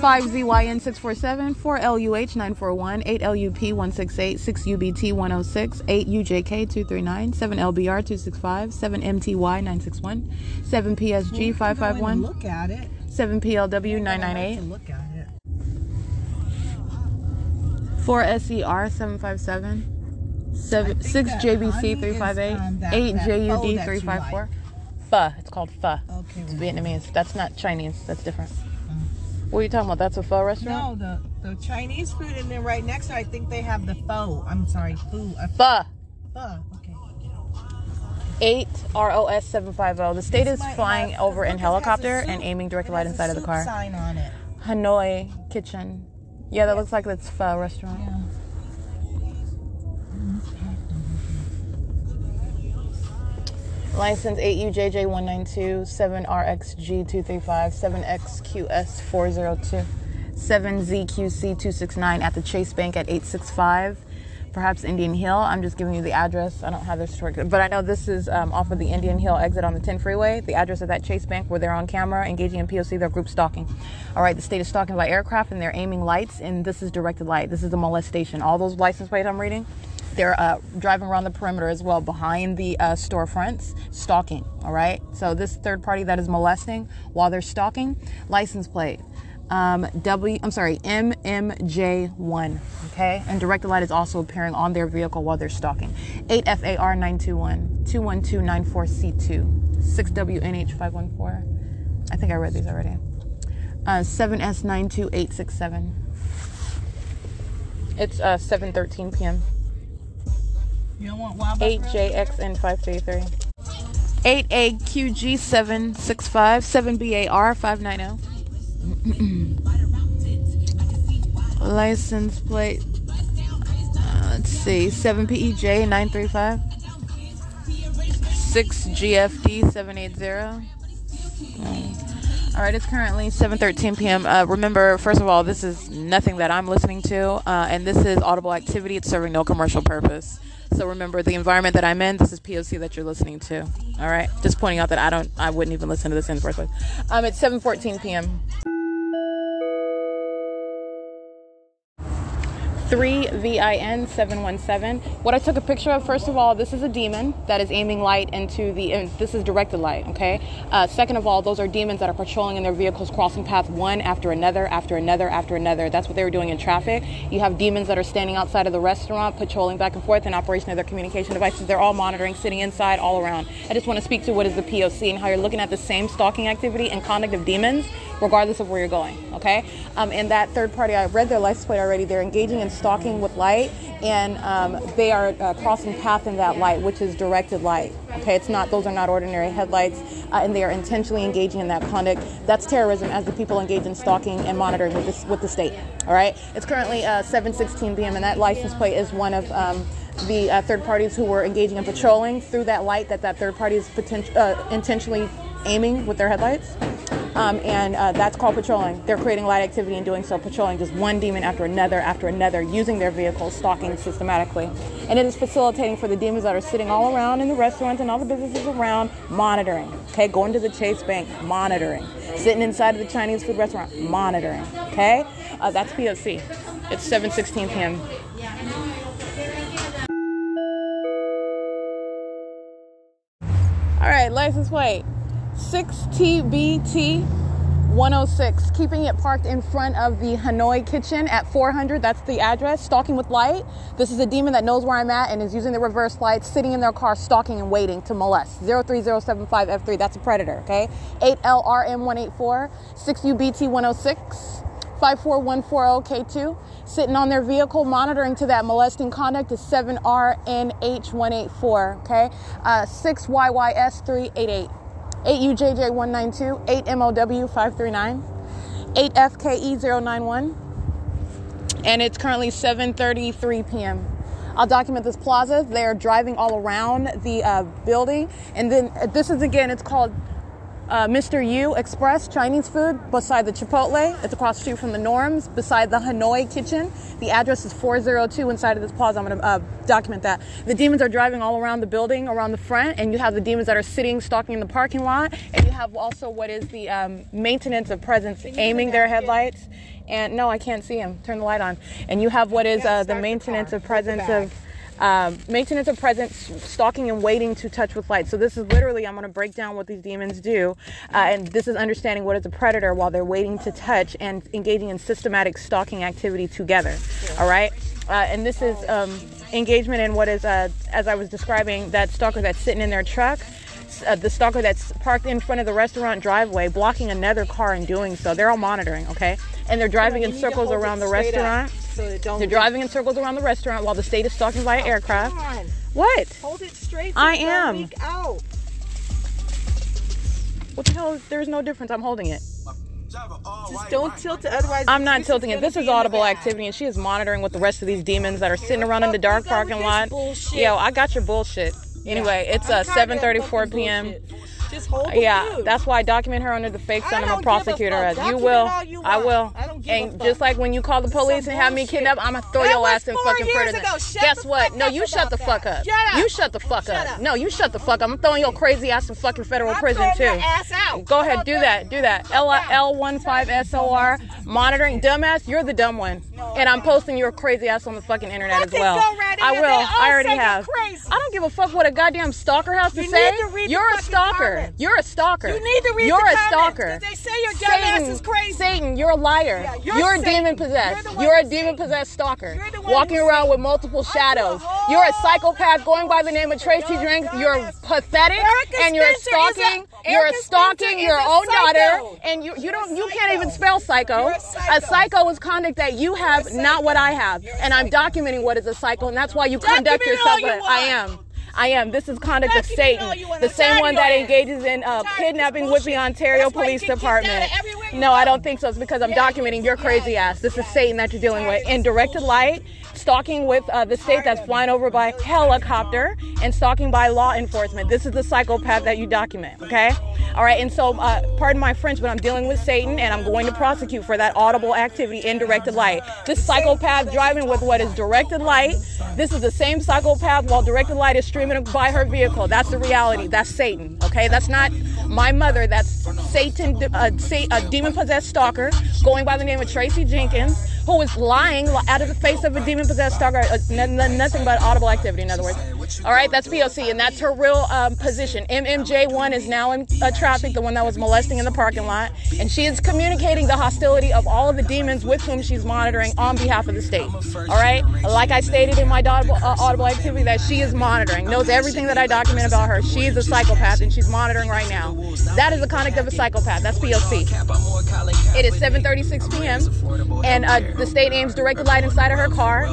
Five Z Y N six four seven. Four L U H nine four one. Eight L U P one six eight. Six U B T one zero six. Eight U J K two three nine. Seven L B R two six five. Seven M T Y nine six one. Seven P S G five five one. Seven P L W nine nine eight. Four S E R seven five seven seven six JBC three five eight um, eight JUD three five four. Pho. It's called pho. Okay. It's. Vietnamese. That's not Chinese. That's different. Mm. What are you talking about? That's a pho restaurant. No, the the Chinese food, and then right next to, it, I think they have the pho. I'm sorry, pho. Pho. Pho. Okay. Eight ROS seven five zero. The state this is flying have, over in helicopter and aiming direct light inside of the car. Sign on it. Hanoi kitchen. Yeah, that yeah. looks like it's pho restaurant. Yeah. License 8UJJ192, 7RXG235, 7XQS402, 7ZQC269 at the Chase Bank at 865, perhaps Indian Hill. I'm just giving you the address. I don't have this short, but I know this is um, off of the Indian Hill exit on the 10 freeway. The address of that Chase Bank where they're on camera engaging in POC, they're group stalking. All right, the state is stalking by aircraft and they're aiming lights, and this is directed light. This is a molestation. All those license plates I'm reading, they're uh, driving around the perimeter as well behind the uh, storefronts stalking all right? So this third party that is molesting while they're stalking license plate um, w i'm sorry mmj1 okay? And directed light is also appearing on their vehicle while they're stalking. 8far 921 21294c2 6wnh514 i think i read these already. Uh, 7s 92867 it's uh, 7:13 p.m. You don't want wild 8JXN533. 8AQG765, 7BAR590. License plate. Uh, let's see, 7PEJ935. 6GFD780. All right, it's currently 7:13 p.m. Uh, remember, first of all, this is nothing that I'm listening to, uh, and this is audible activity. It's serving no commercial purpose. So remember, the environment that I'm in, this is POC that you're listening to. All right, just pointing out that I don't, I wouldn't even listen to this in the first place. Um, it's 7:14 p.m. 3VIN717. What I took a picture of, first of all, this is a demon that is aiming light into the, and this is directed light, okay? Uh, second of all, those are demons that are patrolling in their vehicles, crossing path one after another, after another, after another. That's what they were doing in traffic. You have demons that are standing outside of the restaurant, patrolling back and forth in operation of their communication devices. They're all monitoring, sitting inside, all around. I just want to speak to what is the POC and how you're looking at the same stalking activity and conduct of demons, regardless of where you're going, okay? Um, and that third party, I read their license plate already. They're engaging in stalking with light, and um, they are uh, crossing path in that light, which is directed light. Okay, it's not; those are not ordinary headlights, uh, and they are intentionally engaging in that conduct. That's terrorism, as the people engage in stalking and monitoring with this with the state. All right, it's currently uh, 7:16 p.m., and that license plate is one of. Um, the uh, third parties who were engaging in patrolling through that light that that third party is potent- uh, intentionally aiming with their headlights. Um, and uh, that's called patrolling. They're creating light activity and doing so, patrolling just one demon after another after another, using their vehicles, stalking systematically. And it is facilitating for the demons that are sitting all around in the restaurants and all the businesses around, monitoring. Okay, going to the Chase Bank, monitoring. Sitting inside of the Chinese food restaurant, monitoring. Okay, uh, that's POC. It's 7:16 p.m. All right, license plate 6TBT 106. Keeping it parked in front of the Hanoi kitchen at 400. That's the address. Stalking with light. This is a demon that knows where I'm at and is using the reverse lights, sitting in their car, stalking and waiting to molest. 03075F3. That's a predator, okay? 8LRM184, 6UBT 106. 54140K2. Sitting on their vehicle, monitoring to that molesting conduct is 7RNH184, okay? Uh, 6YYS388, 8UJJ192, 8MOW539, 8FKE091, and it's currently 7.33 p.m. I'll document this plaza. They're driving all around the uh, building. And then uh, this is again, it's called uh, Mr. Yu Express Chinese food beside the Chipotle. It's across the street from the Norms, beside the Hanoi Kitchen. The address is 402 inside of this plaza. I'm going to uh, document that. The demons are driving all around the building, around the front, and you have the demons that are sitting, stalking in the parking lot. And you have also what is the um, maintenance of presence, aiming their headlights. And no, I can't see him. Turn the light on. And you have what is uh, the maintenance of presence of um, maintenance of presence, stalking and waiting to touch with light. So this is literally, I'm going to break down what these demons do, uh, and this is understanding what is a predator while they're waiting to touch and engaging in systematic stalking activity together. All right, uh, and this is um, engagement in what is, uh, as I was describing, that stalker that's sitting in their truck. Uh, the stalker that's parked in front of the restaurant driveway, blocking another car and doing so. They're all monitoring, okay? And they're driving in circles around the restaurant. So it don't They're driving in circles around the restaurant while the state is stalking by via aircraft. What? Hold it straight. I am. out. What the hell? There's no difference. I'm holding it. Just don't tilt it, otherwise. I'm not tilting it. This is audible activity, and she is monitoring with the rest of these demons that are sitting around in the dark you got with parking lot. bullshit? Yo, I got your bullshit. Anyway, it's uh 7:34 p.m. bullshit. Just hold Yeah, that's why I document her under the fake sun. Don't a a prosecutor. fuck. As you will, you I will. I don't give a and just like when you call the police and have me kidnapped, I'm gonna throw That your ass in fucking prison. Guess what? No, you shut the fuck up. You shut the fuck up. No, you shut the fuck up. I'm throwing your crazy ass in fucking federal prison too. your ass out. Go ahead, do that? do that. L? L one five S O R monitoring. Dumbass, you're the dumb one, and I'm posting your crazy ass on the fucking internet as well. I will. I already have. I don't give a fuck what a goddamn stalker has to say. need to read the you're a stalker. You're a stalker. You need to read You're a stalker. they say your dumb ass is crazy. Satan, you're a liar. Yeah, you're, you're a demon possessed. You're You're a demon possessed stalker. You're the one Walking around Satan. with multiple shadows. You're a psychopath going by the name of Tracy Your Drinks. You're pathetic Erica and you're is a- stalking. you're stalking your own daughter and you you don't you can't even spell psycho. You're a A psycho. psycho is conduct that you have, not what. I have. And I'm documenting what is a psycho, and that's why you conduct yourself. I am. I am. This is conduct of Satan, the same one that engages in uh, I'm tired of this kidnapping with the. Ontario Police get kicked out of Department. No, I don't think so. It's because I'm documenting your crazy ass. This is Satan that you're dealing with in directed light, stalking with uh, the state that's flying over by helicopter, and stalking by law enforcement. This is the psychopath that you document. Okay. All right. And so, uh, pardon my French, but I'm dealing with Satan, and I'm going to prosecute for that audible activity in directed light. This psychopath driving with what is directed light. This is the same psychopath while directed light is streaming by her vehicle. That's the reality. That's Satan. Okay. That's not my mother. That's Satan, uh, a demon possessed stalker going by the name of Tracy Jenkins, who is lying out of the face of a demon possessed stalker. Uh, nothing but audible activity, in other words. All right, that's POC, and that's her real um, position. MMJ1 is now in uh, traffic, the one that was molesting in the parking lot, and she is communicating the hostility of all of the demons with whom she's monitoring on behalf of the state. All right, like I stated in my audible, uh, audible activity, that she is monitoring, knows everything that I document about her. She is a psychopath, and she's monitoring right now. That is the conduct of a psychopath. That's POC. It is 7:36 p.m. and uh, the state aims directed light inside of her car,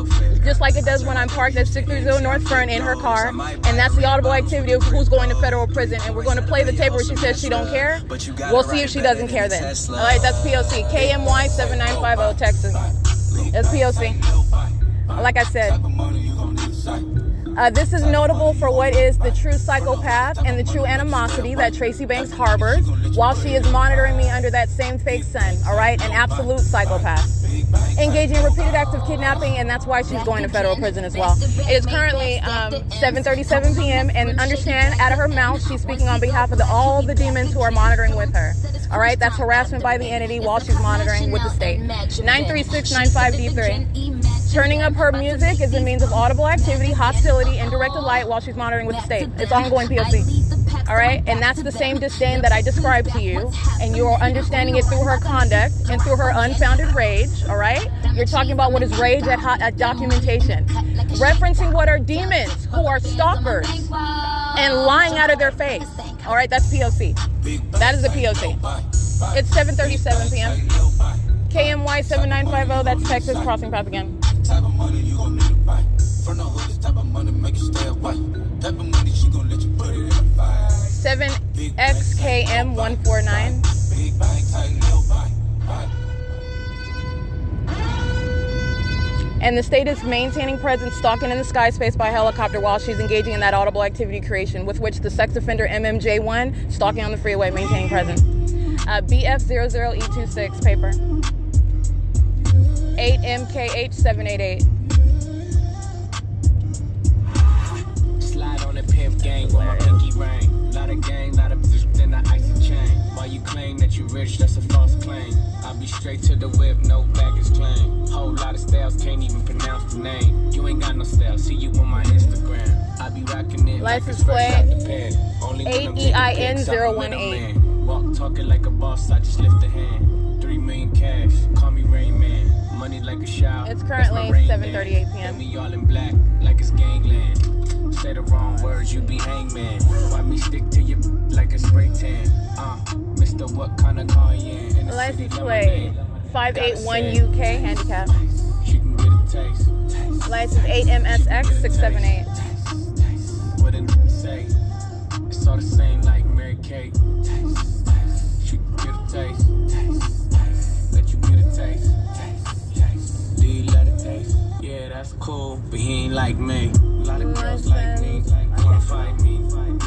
just like it does when I'm parked at 630 North Fern in her car. And that's the audible activity of who's going to federal prison. And we're going to play the tape where she says she don't care. We'll see if she doesn't care then. All right, that's POC. KMY 7950 Texas. That's POC. Like I said. Uh, this is notable for what is the true psychopath and the true animosity that Tracy Banks harbors while she is monitoring me under that same fake sun, all right? An absolute psychopath. Engaging in repeated acts of kidnapping, and that's why she's going to federal prison as well. It is currently um, 7.37 p.m., and understand, out of her mouth, she's speaking on behalf of the, all the demons who are monitoring with her. All right? That's harassment by the entity while she's monitoring with the state. 93695D3. Turning up her music is a means of audible activity, hostility, and directed light while she's monitoring with the state. It's ongoing POC. All right? And that's the same disdain that I described to you, and you're understanding it through her conduct and through her unfounded rage. All right? You're talking about what is rage at, at documentation, referencing what are demons who are stalkers and lying out of their face. All right? That's POC. That is the POC. It's 7:37 p.m. KMY seven nine five zero. That's Texas crossing path again. Type of money you gon' need to buy. From the hood, this type of money make you stay away. Type of money she gon' let you put it in a fight. Seven XKM one four nine. Big bang, tight little. And the state is maintaining presence stalking in the sky space by helicopter while she's engaging in that audible activity creation, with which the sex offender MMJ1 stalking on the freeway, maintaining presence. Uh, BF00E26 paper. 8MKH788. Slide on the pimp gang with my pinky ring. Lot of gang, lot of bitch, then the icy chain. Why you claim that you rich, that's a false claim. I be straight to the whip, no baggage claim. Whole lot of styles, can't even pronounce the name. You ain't got no style, see you on my Instagram. I be rocking it like License it's fresh plate, out the pen. Only when I'm taking AEIN pics, I'm a 018. Walk talking like a boss, I just lift a hand. Three million cash, call me Rain Man. Money like a shower. It's currently 7:38 p.m. And we all in black, like it's gangland. Say the wrong words, you be hangman. Why me stick to you like a spray tan? Uh, Mister, what kind of car you in? in the License city, plate 581 UK handicap. She can get a taste. taste, License 8MSX678. taste, taste. What did say? It's all the same like Mary Kate. She can get a. Taste, that's cool, but he ain't like me. A lot of girls like me, fight me.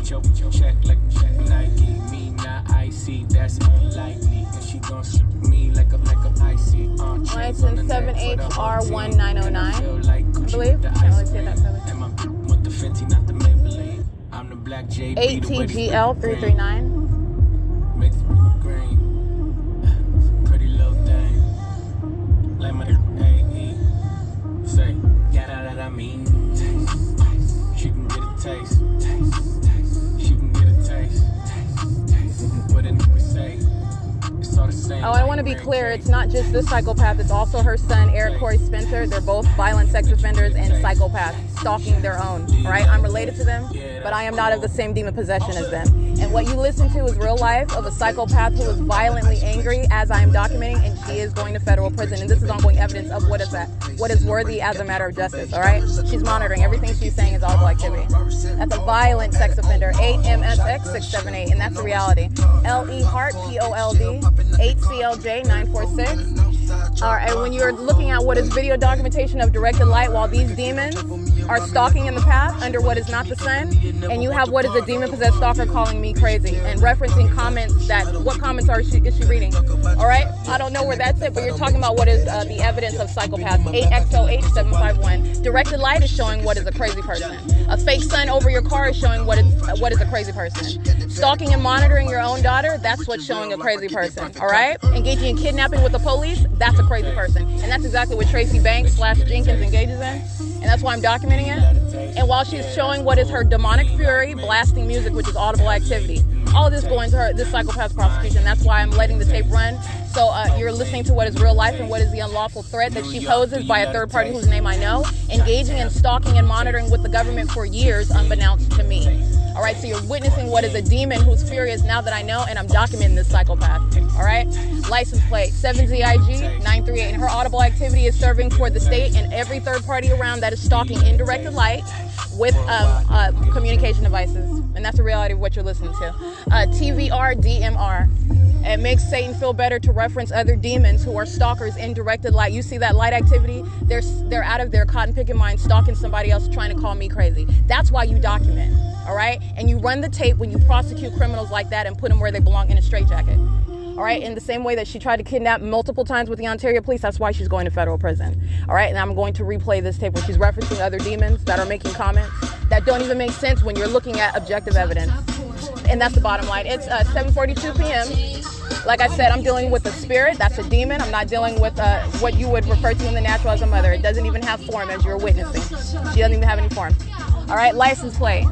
Get get check like check Nike. Me not icy, that's unlikely. And she gon' shoot me like a like a icy. Uh, chains on the License neck for the whole team. 7HR1909, And I feel like Gucci I believe. with really ice see that clearly. And my want the Fenty, not the Maybelline. I'm the black JB. these bitches green. ATGL339. Makes green. Pretty little thing. Like my Oh, I want to be clear. It's not just this psychopath. It's also her son, Eric Corey Spencer. They're both violent sex offenders and psychopaths, stalking their own. Right, I'm related to them, but I am not of the same demon possession as them. And what you listen to is real life of a psychopath who is violently angry, as I am documenting, and she is going to federal prison. And this is ongoing evidence of what is that, what is worthy as a matter of justice. All right, she's monitoring everything she's saying is audible activity. That's a violent sex offender. 8MSX678, and that's the reality. LE Hart, POLD, 8CLJ946. All right, and when you're looking at what is video documentation of directed light while these demons are stalking in the path under what is not the sun, and you have what is a demon possessed stalker calling me crazy and referencing comments that what comments are she, is she reading? All right, I don't know where that's it, but you're talking about what is uh, the evidence of psychopaths. 8XOH751. Directed light is showing what is a crazy person. A fake sun over your car is showing what is what is a crazy person. Stalking and monitoring your own daughter, that's what's showing a crazy person. All right, engaging in kidnapping with the police, that's a crazy person, and that's exactly what Tracy Banks slash Jenkins engages in, and that's why I'm documenting it. And while she's showing what is her demonic fury, blasting music, which is audible activity, all of this going to her this psychopath prosecution. That's why I'm letting the tape run. So uh, you're listening to what is real life and what is the unlawful threat that she poses by a third party whose name I know, engaging in stalking and monitoring with the government for years, unbeknownst to me. All right, so you're witnessing what is a demon who's furious now that I know, and I'm documenting this psychopath. All right, license plate 7ZIG938, and her audible activity is serving for the state and every third party around that is stalking in directed light with um, uh, communication devices, and that's the reality of what you're listening to. Uh, TVR DMR. It makes Satan feel better to reference other demons who are stalkers in directed light. You see that light activity? They're they're out of their cotton picking mind, stalking somebody else, trying to call me crazy. That's why you document, all right? And you run the tape when you prosecute criminals like that and put them where they belong in a straitjacket. All right, in the same way that she tried to kidnap multiple times with the Ontario police, that's why she's going to federal prison. All right, and I'm going to replay this tape where she's referencing other demons that are making comments that don't even make sense when you're looking at objective evidence. And that's the bottom line. It's uh, 7:42 p.m. Like I said, I'm dealing with a spirit. That's a demon. I'm not dealing with uh, what you would refer to in the natural as a mother. It doesn't even have form, as you're witnessing. She doesn't even have any form. All right, license plate.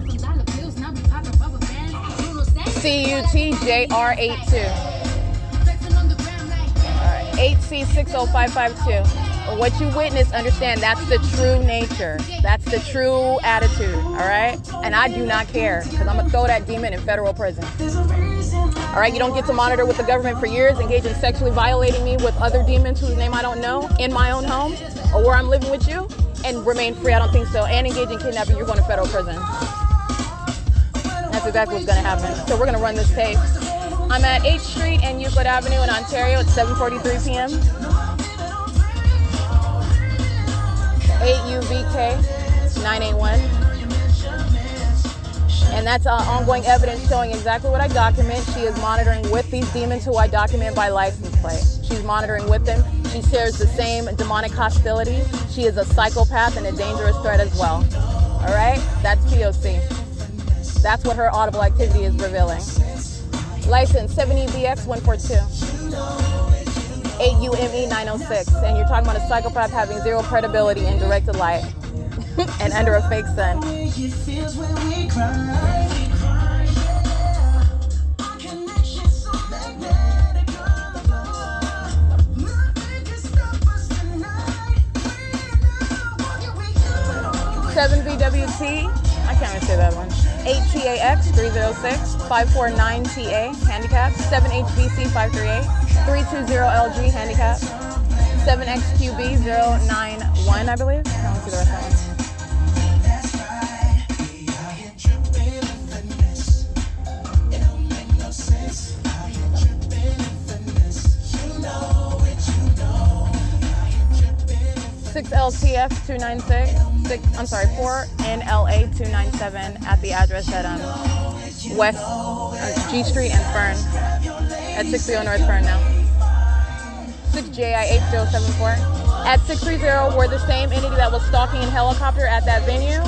CUTJR82. 8C60552. What you witness, understand that's the true nature. That's the true attitude, all right? And I do not care because I'm going to throw that demon in federal prison. All right, you don't get to monitor with the government for years, engage in sexually violating me with other demons whose name I don't know in my own home or where I'm living with you and remain free. I don't think so. And engage in kidnapping, you're going to federal prison. That's exactly what's going to happen. So we're going to run this tape. I'm at 8th Street and Euclid Avenue in Ontario. It's 7:43 p.m. 8 UVK 981. And that's uh, ongoing evidence showing exactly what I document. She is monitoring with these demons who I document by license plate. She's monitoring with them. She shares the same demonic hostility. She is a psychopath and a dangerous threat as well. All right? That's POC. That's what her audible activity is revealing. License E 70BX 142. 8UME 906. And you're talking about a psychopath having zero credibility in directed light and under a fake sun. Seven VWT. I can't even say that one. 8TAX 306 549 TA handicap. 7HBC 538 320LG handicap. 7XQB 091, I believe. I don't see the rest of 6LTF 296, six, I'm sorry, 4NLA 297 at the address at um, West uh, G Street and Fern at six zero oh North Fern now. 6JI8074. At 630, we're the same entity that was stalking in helicopter at that venue.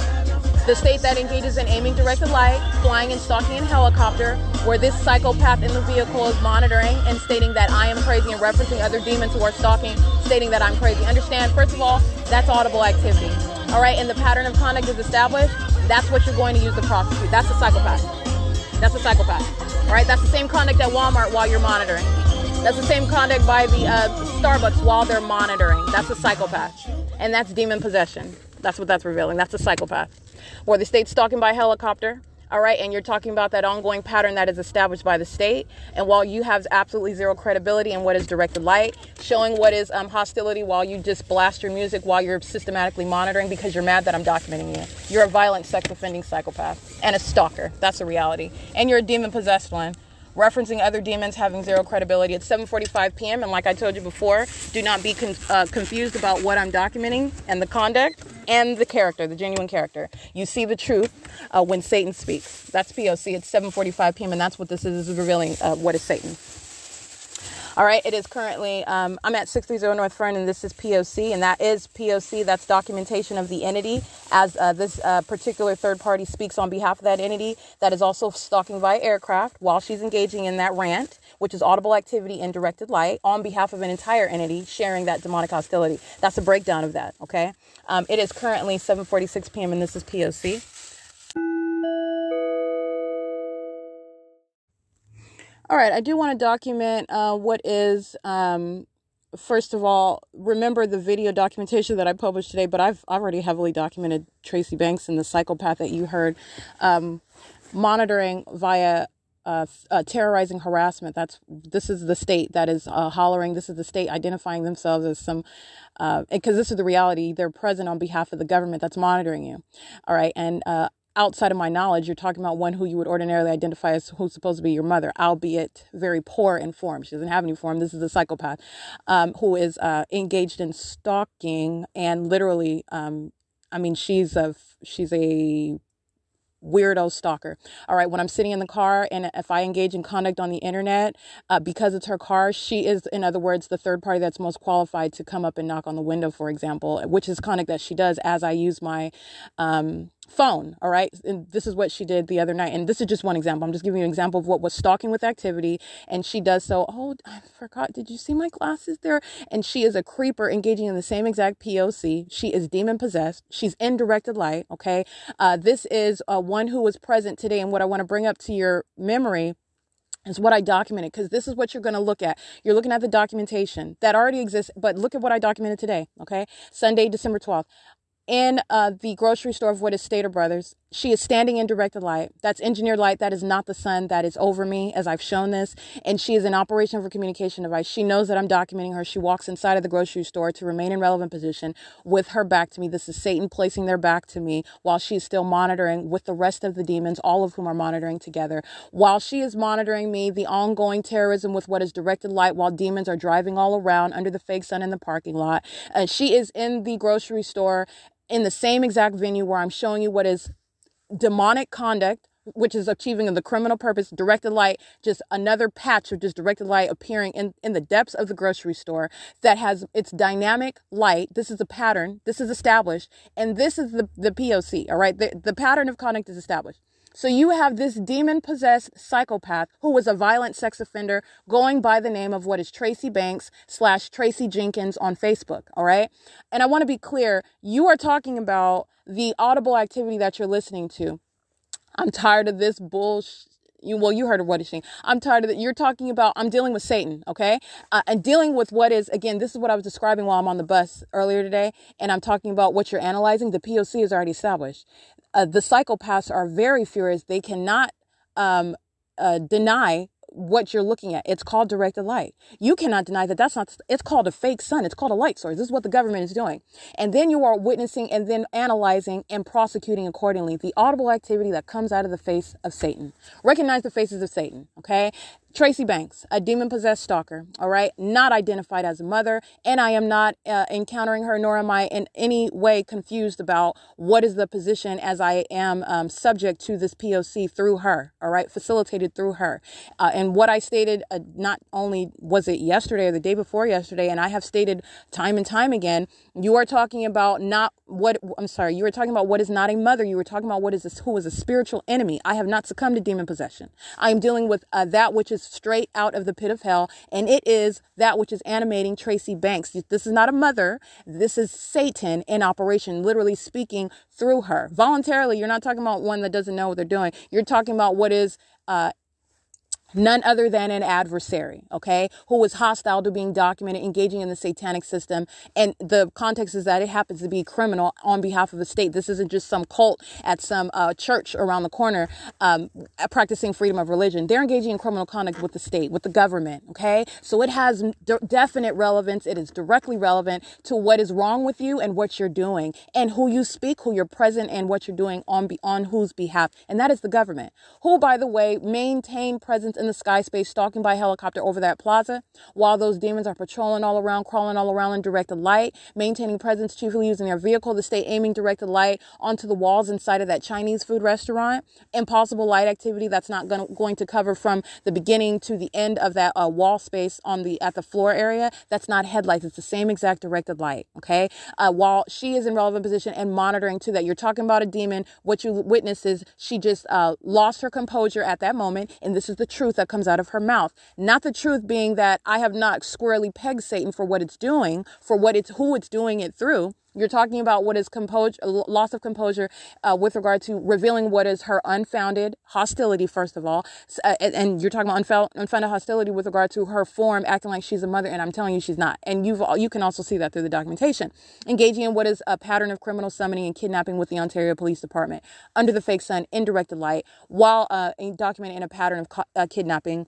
The state that engages in aiming directed light, flying and stalking in helicopter where this psychopath in the vehicle is monitoring and stating that I am crazy and referencing other demons who are stalking, stating that I'm crazy. Understand, first of all, that's audible activity. All right, and the pattern of conduct is established. That's what you're going to use to prosecute. That's a psychopath. That's a psychopath. All right, that's the same conduct at Walmart while you're monitoring. That's the same conduct by the uh, Starbucks while they're monitoring. That's a psychopath. And that's demon possession. That's what that's revealing. That's a psychopath. Where the state's stalking by helicopter, all right, and you're talking about that ongoing pattern that is established by the state. And while you have absolutely zero credibility in what is directed light, showing what is um, hostility while you just blast your music while you're systematically monitoring because you're mad that I'm documenting you. You're a violent sex offending psychopath and a stalker. That's the reality. And you're a demon possessed one referencing other demons having zero credibility. It's 7:45 p.m. and like I told you before, do not be con- uh, confused about what I'm documenting and the conduct and the character, the genuine character. You see the truth uh, when Satan speaks. That's POC. It's 7:45 p.m. and that's what this is, is revealing uh, what is Satan. All right, it is currently, um, I'm at 630 North Fern, and this is POC, and that is POC. That's documentation of the entity as uh, this uh, particular third party speaks on behalf of that entity that is also stalking via aircraft while she's engaging in that rant, which is audible activity in directed light on behalf of an entire entity sharing that demonic hostility. That's a breakdown of that, okay? Um, it is currently 7.46 p.m., and this is POC. All right, I do want to document uh, what is, um, first of all, remember the video documentation that I published today, but I've already heavily documented Tracy Banks and the psychopath that you heard um, monitoring via uh, uh, terrorizing harassment. That's this is the state that is uh, hollering. This is the state identifying themselves as some, because this is the reality. They're present on behalf of the government that's monitoring you. All right, and uh, outside of my knowledge, you're talking about one who you would ordinarily identify as who's supposed to be your mother, albeit very poor in form. She doesn't have any form. This is a psychopath um, who is uh, engaged in stalking and literally, um, I mean, she's a she's a weirdo stalker. All right, when I'm sitting in the car and if I engage in conduct on the internet uh, because it's her car, she is, in other words, the third party that's most qualified to come up and knock on the window, for example, which is conduct that she does as I use my um, phone. All right, and this is what she did the other night. And this is just one example. I'm just giving you an example of what was stalking with activity. And she does so. Oh, I forgot. Did you see my glasses there? And she is a creeper engaging in the same exact POC. She is demon possessed. She's in directed light. Okay, uh, this is uh, one who was present today. And what I want to bring up to your memory is what I documented because this is what you're going to look at. You're looking at the documentation that already exists, but look at what I documented today. Okay, Sunday, December 12th. In uh, the grocery store of what is Stater Brothers. She is standing in directed light. That's engineered light. That is not the sun that is over me, as I've shown this. And she is in operation for communication device. She knows that I'm documenting her. She walks inside of the grocery store to remain in relevant position with her back to me. This is Satan placing their back to me while she is still monitoring with the rest of the demons, all of whom are monitoring together. While she is monitoring me, the ongoing terrorism with what is directed light while demons are driving all around under the fake sun in the parking lot. And she is in the grocery store in the same exact venue where I'm showing you what is demonic conduct which is achieving the criminal purpose directed light just another patch of just directed light appearing in, in the depths of the grocery store that has its dynamic light. This is a pattern. This is established. And this is the, the poc all right? The, the pattern of conduct is established so you have this demon possessed psychopath who was a violent sex offender going by the name of what is Tracy Banks slash Tracy Jenkins on Facebook. All right. And I want to be clear. You are talking about the audible activity that you're listening to. I'm tired of this bullshit. You, well, you heard of what he's saying. I'm tired of it. You're talking about, I'm dealing with Satan, okay? Uh, and dealing with what is, again, this is what I was describing while I'm on the bus earlier today. And I'm talking about what you're analyzing. The POC is already established. Uh, the psychopaths are very furious. They cannot um, uh, deny what you're looking at. It's called directed light. You cannot deny that that's not, it's called a fake sun. It's called a light source. This is what the government is doing. And then you are witnessing and then analyzing and prosecuting accordingly the audible activity that comes out of the face of Satan. Recognize the faces of Satan, okay? Tracy Banks, a demon possessed stalker, all right, not identified as a mother, and I am not uh, encountering her, nor am I in any way confused about what is the position as I am um, subject to this POC through her, all right, facilitated through her. Uh, and what I stated, uh, not only was it yesterday or the day before yesterday, and I have stated time and time again, you are talking about not what, I'm sorry, you were talking about what is not a mother, you were talking about what is a, who is a spiritual enemy. I have not succumbed to demon possession. I am dealing with uh, that which is straight out of the pit of hell, and it is that which is animating Tracy Banks. This is not a mother. This is Satan in operation, literally speaking through her voluntarily. You're not talking about one that doesn't know what they're doing. You're talking about what is uh, none other than an adversary, okay, who was hostile to being documented, engaging in the satanic system. And the context is that it happens to be criminal on behalf of the state. This isn't just some cult at some uh, church around the corner um, practicing freedom of religion. They're engaging in criminal conduct with the state, with the government, okay? So it has d- definite relevance. It is directly relevant to what is wrong with you and what you're doing and who you speak, who you're present, and what you're doing on, be- on whose behalf. And that is the government, who, by the way, maintain presence in the sky space, stalking by helicopter over that plaza, while those demons are patrolling all around, crawling all around in directed light, maintaining presence chiefly using their vehicle to stay aiming directed light onto the walls inside of that Chinese food restaurant. Impossible light activity that's not gonna, going to cover from the beginning to the end of that uh, wall space on the at the floor area. That's not headlights. It's the same exact directed light. Okay. Uh, while she is in relevant position and monitoring to that, you're talking about a demon. What you witness is she just uh, lost her composure at that moment, and this is the truth truth that comes out of her mouth. Not the truth being that I have not squarely pegged Satan for what it's doing, for what it's who it's doing it through. You're talking about what is composure, loss of composure uh, with regard to revealing what is her unfounded hostility, first of all. Uh, and you're talking about unfounded hostility with regard to her form acting like she's a mother. And I'm telling you, she's not. And you've, you can also see that through the documentation. Engaging in what is a pattern of criminal summoning and kidnapping with the Ontario Police Department under the fake sun, in light, while uh, documenting in a pattern of co- uh, kidnapping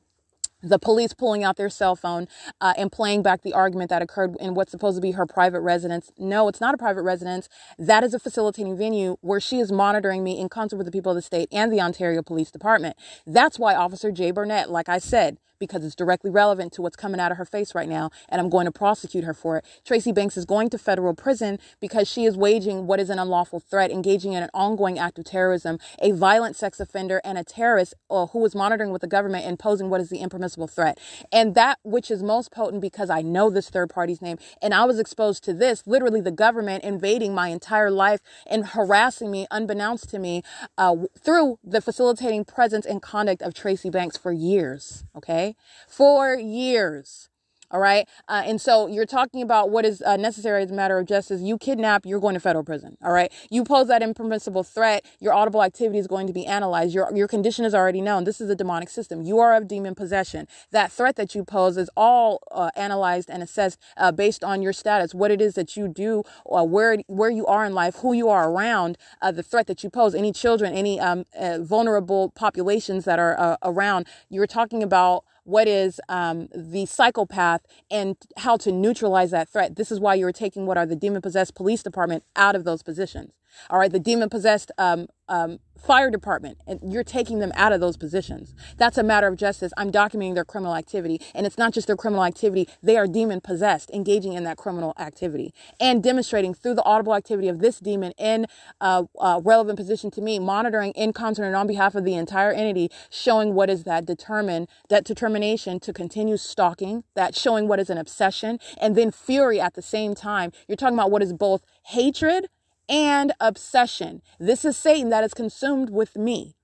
the police pulling out their cell phone uh, and playing back the argument that occurred in what's supposed to be her private residence. No, it's not a private residence. That is a facilitating venue where she is monitoring me in concert with the people of the state and the Ontario Police Department. That's why Officer Jay Burnett, like I said, because it's directly relevant to what's coming out of her face right now, and I'm going to prosecute her for it. Tracy Banks is going to federal prison because she is waging what is an unlawful threat, engaging in an ongoing act of terrorism, a violent sex offender, and a terrorist uh, who was monitoring with the government and posing what is the impermissible threat. And that which is most potent because I know this third party's name, and I was exposed to this literally the government invading my entire life and harassing me unbeknownst to me uh, through the facilitating presence and conduct of Tracy Banks for years. Okay for years. All right. Uh, and so you're talking about what is uh, necessary as a matter of justice. You kidnap, you're going to federal prison. All right. You pose that impermissible threat, your audible activity is going to be analyzed. Your, your condition is already known. This is a demonic system. You are of demon possession. That threat that you pose is all uh, analyzed and assessed uh, based on your status, what it is that you do, uh, where, where you are in life, who you are around, uh, the threat that you pose, any children, any um, vulnerable populations that are around. You're talking about what is um, the psychopath and how to neutralize that threat. This is why you're taking what are the demon possessed police department out of those positions. All right, the demon possessed um, um, fire department, and you're taking them out of those positions. That's a matter of justice. I'm documenting their criminal activity, and it's not just their criminal activity, they are demon possessed, engaging in that criminal activity and demonstrating through the audible activity of this demon in a uh, relevant position to me, monitoring in concert and on behalf of the entire entity, showing what is that determine that determination to continue stalking, that showing what is an obsession, and then fury at the same time. You're talking about what is both hatred and obsession. This is Satan that is consumed with me.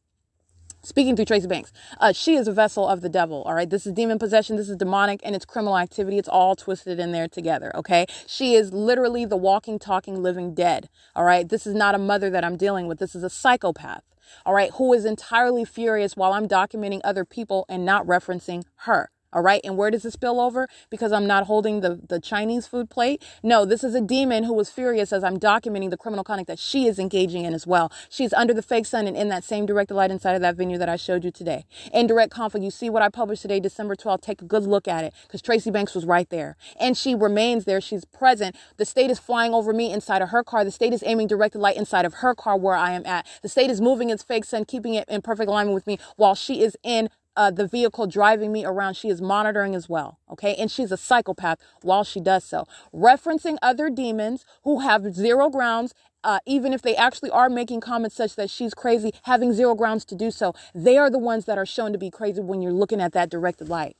Speaking through Tracy Banks, uh, she is a vessel of the devil. All right. This is demon possession. This is demonic and it's criminal activity. It's all twisted in there together. Okay. She is literally the walking, talking, living dead. All right. This is not a mother that I'm dealing with. This is a psychopath. All right. Who is entirely furious while I'm documenting other people and not referencing her. All right. And where does it spill over? Because I'm not holding the, the Chinese food plate. No, this is a demon who was furious as I'm documenting the criminal conduct that she is engaging in as well. She's under the fake sun and in that same direct light inside of that venue that I showed you today. In direct conflict. You see what I published today, December 12th. Take a good look at it because Tracy Banks was right there and she remains there. She's present. The state is flying over me inside of her car. The state is aiming directed light inside of her car where I am at. The state is moving its fake sun, keeping it in perfect alignment with me while she is in uh, the vehicle driving me around. She is monitoring as well. Okay. And she's a psychopath while she does so. Referencing other demons who have zero grounds uh, even if they actually are making comments such that she's crazy, having zero grounds to do so, they are the ones that are shown to be crazy when you're looking at that directed light.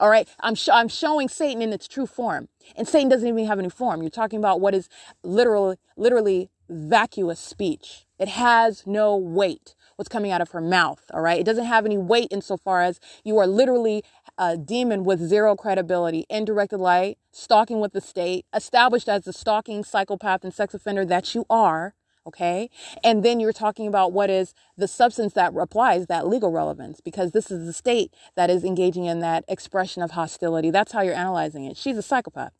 All right, I'm sh- I'm showing Satan in its true form, and Satan doesn't even have any form. You're talking about what is literally literally vacuous speech. It has no weight what's coming out of her mouth. All right. It doesn't have any weight insofar as you are literally a demon with zero credibility, indirected light, stalking with the state, established as the stalking psychopath and sex offender that you are. Okay. And then you're talking about what is the substance that applies that legal relevance because this is the state that is engaging in that expression of hostility. That's how you're analyzing it. She's a psychopath.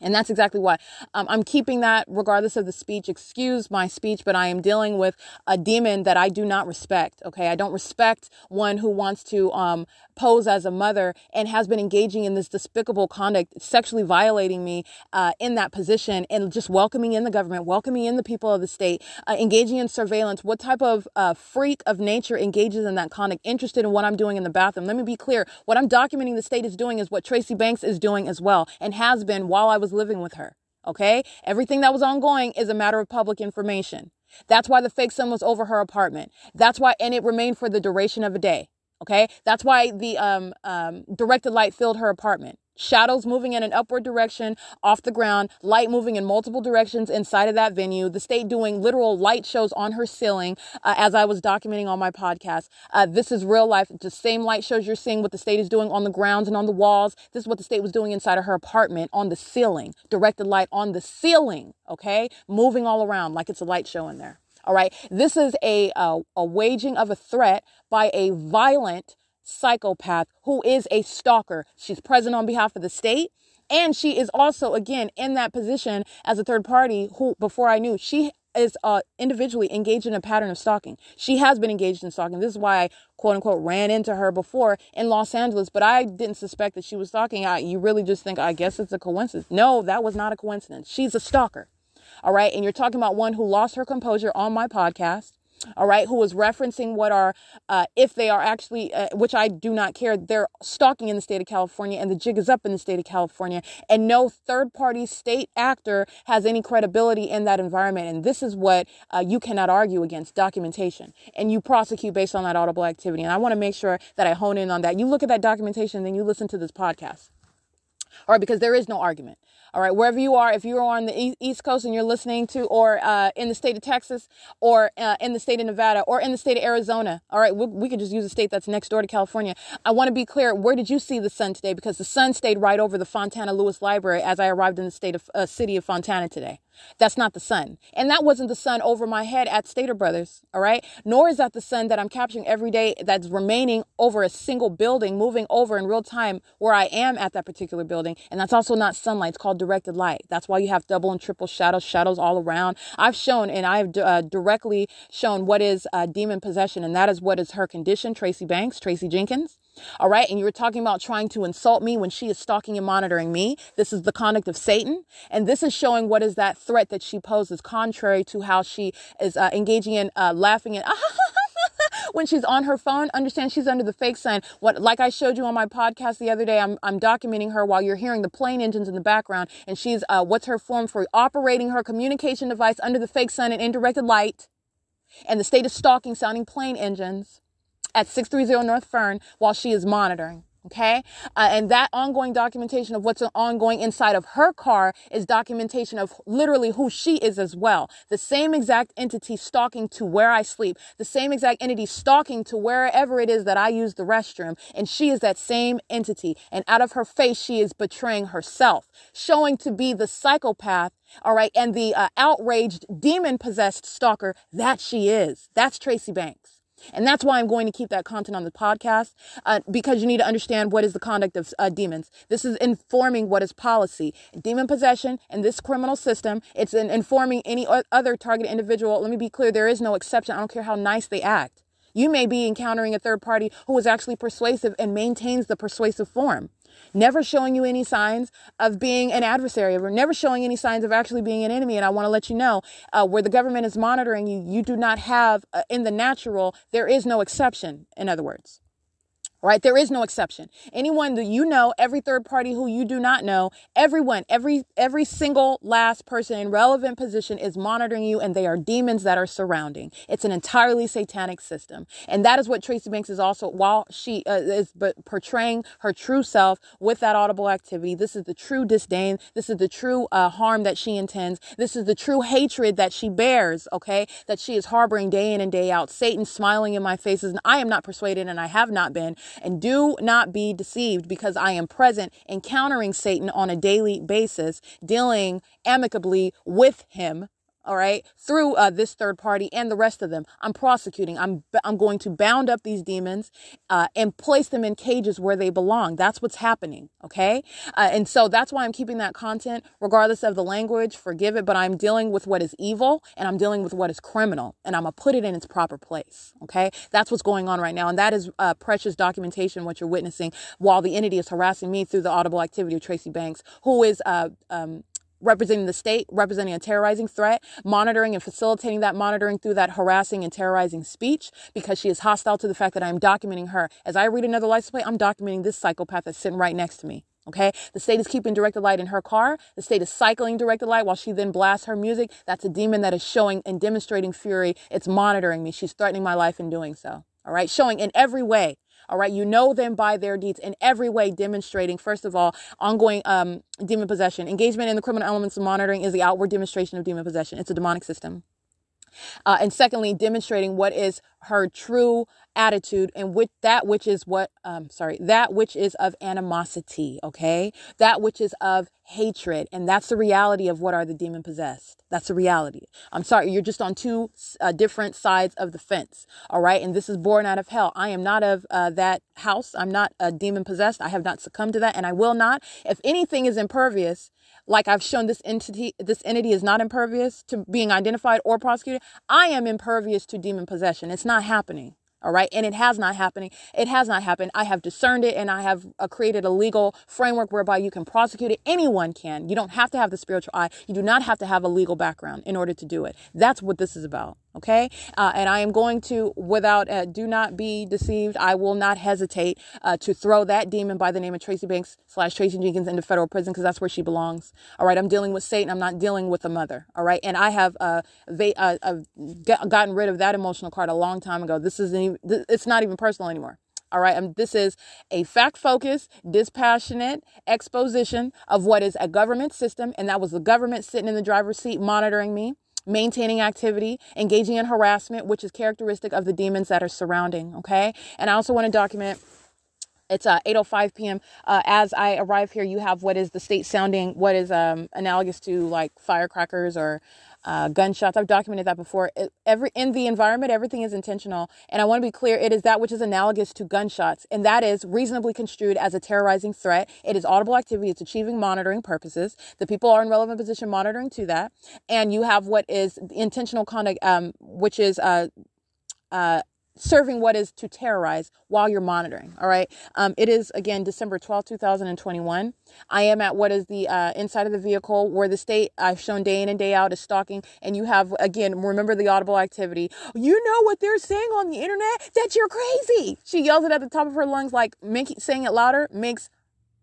And that's exactly why um, I'm keeping that regardless of the speech. Excuse my speech, but I am dealing with a demon that I do not respect. Okay. I don't respect one who wants to um, pose as a mother and has been engaging in this despicable conduct, sexually violating me uh, in that position and just welcoming in the government, welcoming in the people of the state, uh, engaging in surveillance. What type of uh, freak of nature engages in that conduct, interested in what I'm doing in the bathroom? Let me be clear. What I'm documenting the state is doing is what Tracy Banks is doing as well and has been while I was living with her. Okay. Everything that was ongoing is a matter of public information. That's why the fake sun was over her apartment. That's why, and it remained for the duration of a day. Okay. That's why the um, um, directed light filled her apartment shadows moving in an upward direction off the ground, light moving in multiple directions inside of that venue, the state doing literal light shows on her ceiling, uh, as I was documenting on my podcast. Uh, this is real life. The same light shows you're seeing what the state is doing on the grounds and on the walls. This is what the state was doing inside of her apartment on the ceiling, directed light on the ceiling, okay? Moving all around like it's a light show in there. All right. This is a, a, a waging of a threat by a violent psychopath who is a stalker. She's present on behalf of the state. And she is also, again, in that position as a third party who, before I knew, she is uh, individually engaged in a pattern of stalking. She has been engaged in stalking. This is why I, quote unquote, ran into her before in Los Angeles, but I didn't suspect that she was stalking. I, you really just think, I guess it's a coincidence. No, that was not a coincidence. She's a stalker. All right. And you're talking about one who lost her composure on my podcast all right, who was referencing what are, uh, if they are actually, uh, which I do not care, they're stalking in the state of California and the jig is up in the state of California. And no third party state actor has any credibility in that environment. And this is what uh, you cannot argue against documentation. And you prosecute based on that audible activity. And I want to make sure that I hone in on that. You look at that documentation, then you listen to this podcast. All right, because there is no argument. All right, wherever you are, if you are on the East Coast and you're listening to, or uh, in the state of Texas, or uh, in the state of Nevada, or in the state of Arizona, all right, we, we could just use a state that's next door to California. I want to be clear. Where did you see the sun today? Because the sun stayed right over the Fontana Lewis Library as I arrived in the state of uh, city of Fontana today. That's not the sun. And that wasn't the sun over my head at Stater Brothers, all right? Nor is that the sun that I'm capturing every day that's remaining over a single building, moving over in real time where I am at that particular building. And that's also not sunlight. It's called directed light. That's why you have double and triple shadows, shadows all around. I've shown and I've uh, directly shown what is uh, demon possession, and that is what is her condition, Tracy Banks, Tracy Jenkins. All right. And you were talking about trying to insult me when she is stalking and monitoring me. This is the conduct of Satan. And this is showing what is that threat that she poses, contrary to how she is uh, engaging in uh, laughing and when she's on her phone, understand she's under the fake sign. What, like I showed you on my podcast the other day, I'm, I'm documenting her while you're hearing the plane engines in the background, and she's uh, what's her form for operating her communication device under the fake sun and indirected light, and the state of stalking, sounding plane engines at 630 North Fern while she is monitoring. Okay. Uh, and that ongoing documentation of what's ongoing inside of her car is documentation of literally who she is as well. The same exact entity stalking to where I sleep, the same exact entity stalking to wherever it is that I use the restroom. And she is that same entity. And out of her face, she is betraying herself, showing to be the psychopath. All right. And the uh, outraged demon possessed stalker that she is. That's Tracy Banks. And that's why I'm going to keep that content on the podcast uh, because you need to understand what is the conduct of uh, demons. This is informing what is policy. Demon possession and this criminal system, it's in informing any other targeted individual. Let me be clear there is no exception. I don't care how nice they act. You may be encountering a third party who is actually persuasive and maintains the persuasive form never showing you any signs of being an adversary or never showing any signs of actually being an enemy. And I want to let you know uh, where the government is monitoring you, you do not have uh, in the natural, there is no exception, in other words right? There is no exception. Anyone that you know, every third party who you do not know, everyone, every every single last person in relevant position is monitoring you and they are demons that are surrounding. It's an entirely satanic system. And that is what Tracy Banks is also while she uh, is but portraying her true self with that audible activity. This is the true disdain. This is the true uh, harm that she intends. This is the true hatred that she bears, okay? That she is harboring day in and day out. Satan smiling in my faces and I am not persuaded and I have not been and do not be deceived because I am present encountering Satan on a daily basis, dealing amicably with him all right through uh, this third party and the rest of them. I'm prosecuting. I'm i'm going to bound up these demons uh, and place them in cages where they belong. That's what's happening okay? Uh, and so that's why i'm keeping that content regardless of the language forgive it but i'm dealing with what is evil and i'm dealing with what is criminal and i'm gonna put it in its proper place okay? That's what's going on right now and that is uh, precious documentation what you're witnessing while the entity is harassing me through the audible activity of tracy banks who is uh, um, representing the state, representing a terrorizing threat, monitoring and facilitating that monitoring through that harassing and terrorizing speech because she is hostile to the fact that I'm documenting her. As I read another license plate, I'm documenting this psychopath that's sitting right next to me. Okay. The state is keeping directed light in her car. The state is cycling directed light while she then blasts her music. That's a demon that is showing and demonstrating fury. It's monitoring me. She's threatening my life in doing so. All right. Showing in every way all right. You know them by their deeds in every way, demonstrating, first of all, ongoing um, demon possession. Engagement in the criminal elements of monitoring is the outward demonstration of demon possession. It's a demonic system. Uh, and secondly, demonstrating what is her true attitude and with that which is what um sorry that which is of animosity okay? That which is of hatred and that's the reality of what are the demon possessed. That's the reality. I'm sorry you're just on two uh, different sides of the fence all right? And this is born out of hell. I am not of uh, that house. I'm not a demon possessed. I have not succumbed to that and i will not. If anything is impervious like I've shown this entity, this entity is not impervious to being identified or prosecuted. I am impervious to demon possession. It's not happening. All right. And it has not happening. It has not happened. I have discerned it and I have uh, created a legal framework whereby you can prosecute it. Anyone can. You don't have to have the spiritual eye. You do not have to have a legal background in order to do it. That's what this is about. Okay. Uh, and I am going to, without, uh, do not be deceived. I will not hesitate uh, to throw that demon by the name of Tracy Banks slash Tracy Jenkins into federal prison because that's where she belongs. All right. I'm dealing with Satan. I'm not dealing with a mother. All right. And I have uh, they, uh, gotten rid of that emotional card a long time ago. This isn't even, it's not even personal anymore. All right. Um, this is a fact focused, dispassionate exposition of what is a government system. And that was the government sitting in the driver's seat monitoring me, maintaining activity, engaging in harassment, which is characteristic of the demons that are surrounding. Okay. And I also want to document it's uh, 8.05 p.m. Uh, as I arrive here, you have what is the state sounding, what is um, analogous to like firecrackers or uh, gunshots. I've documented that before. It, every in the environment, everything is intentional, and I want to be clear. It is that which is analogous to gunshots, and that is reasonably construed as a terrorizing threat. It is audible activity. It's achieving monitoring purposes. The people are in relevant position monitoring to that, and you have what is intentional conduct, um, which is uh, uh, serving what is to terrorize while you're monitoring. All right. Um, it is again December 12, 2021. I am at what is the uh, inside of the vehicle where the state I've shown day in and day out is stalking. And you have again, remember the audible activity. You know what they're saying on the internet? That you're crazy. She yells it at the top of her lungs, like make, saying it louder makes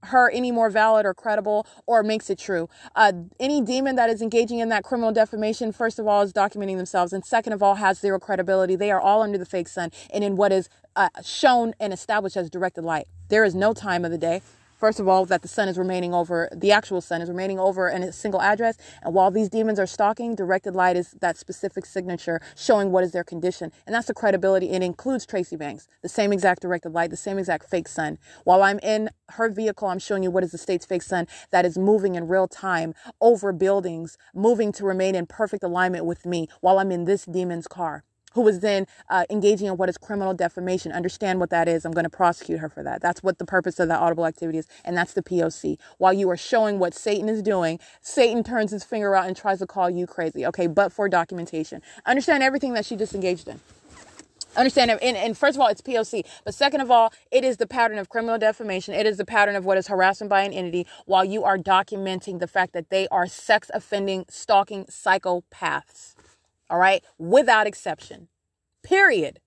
her any more valid or credible or makes it true. Uh, any demon that is engaging in that criminal defamation, first of all, is documenting themselves, and second of all, has zero credibility. They are all under the fake sun and in what is uh, shown and established as directed light. There is no time of the day First of all, that the sun is remaining over, the actual sun is remaining over in a single address. And while these demons are stalking, directed light is that specific signature showing what is their condition. And that's the credibility. It includes Tracy Banks, the same exact directed light, the same exact fake sun. While I'm in her vehicle, I'm showing you what is the state's fake sun that is moving in real time over buildings, moving to remain in perfect alignment with me while I'm in this demon's car who was then uh, engaging in what is criminal defamation. Understand what that is. I'm going to prosecute her for that. That's what the purpose of that audible activity is. And that's the POC. While you are showing what Satan is doing, Satan turns his finger out and tries to call you crazy. Okay. But for documentation, understand everything that she just engaged in. Understand, and, and first of all, it's POC. But second of all, it is the pattern of criminal defamation. It is the pattern of what is harassment by an entity while you are documenting the fact that they are sex offending, stalking psychopaths all right, without exception. Period.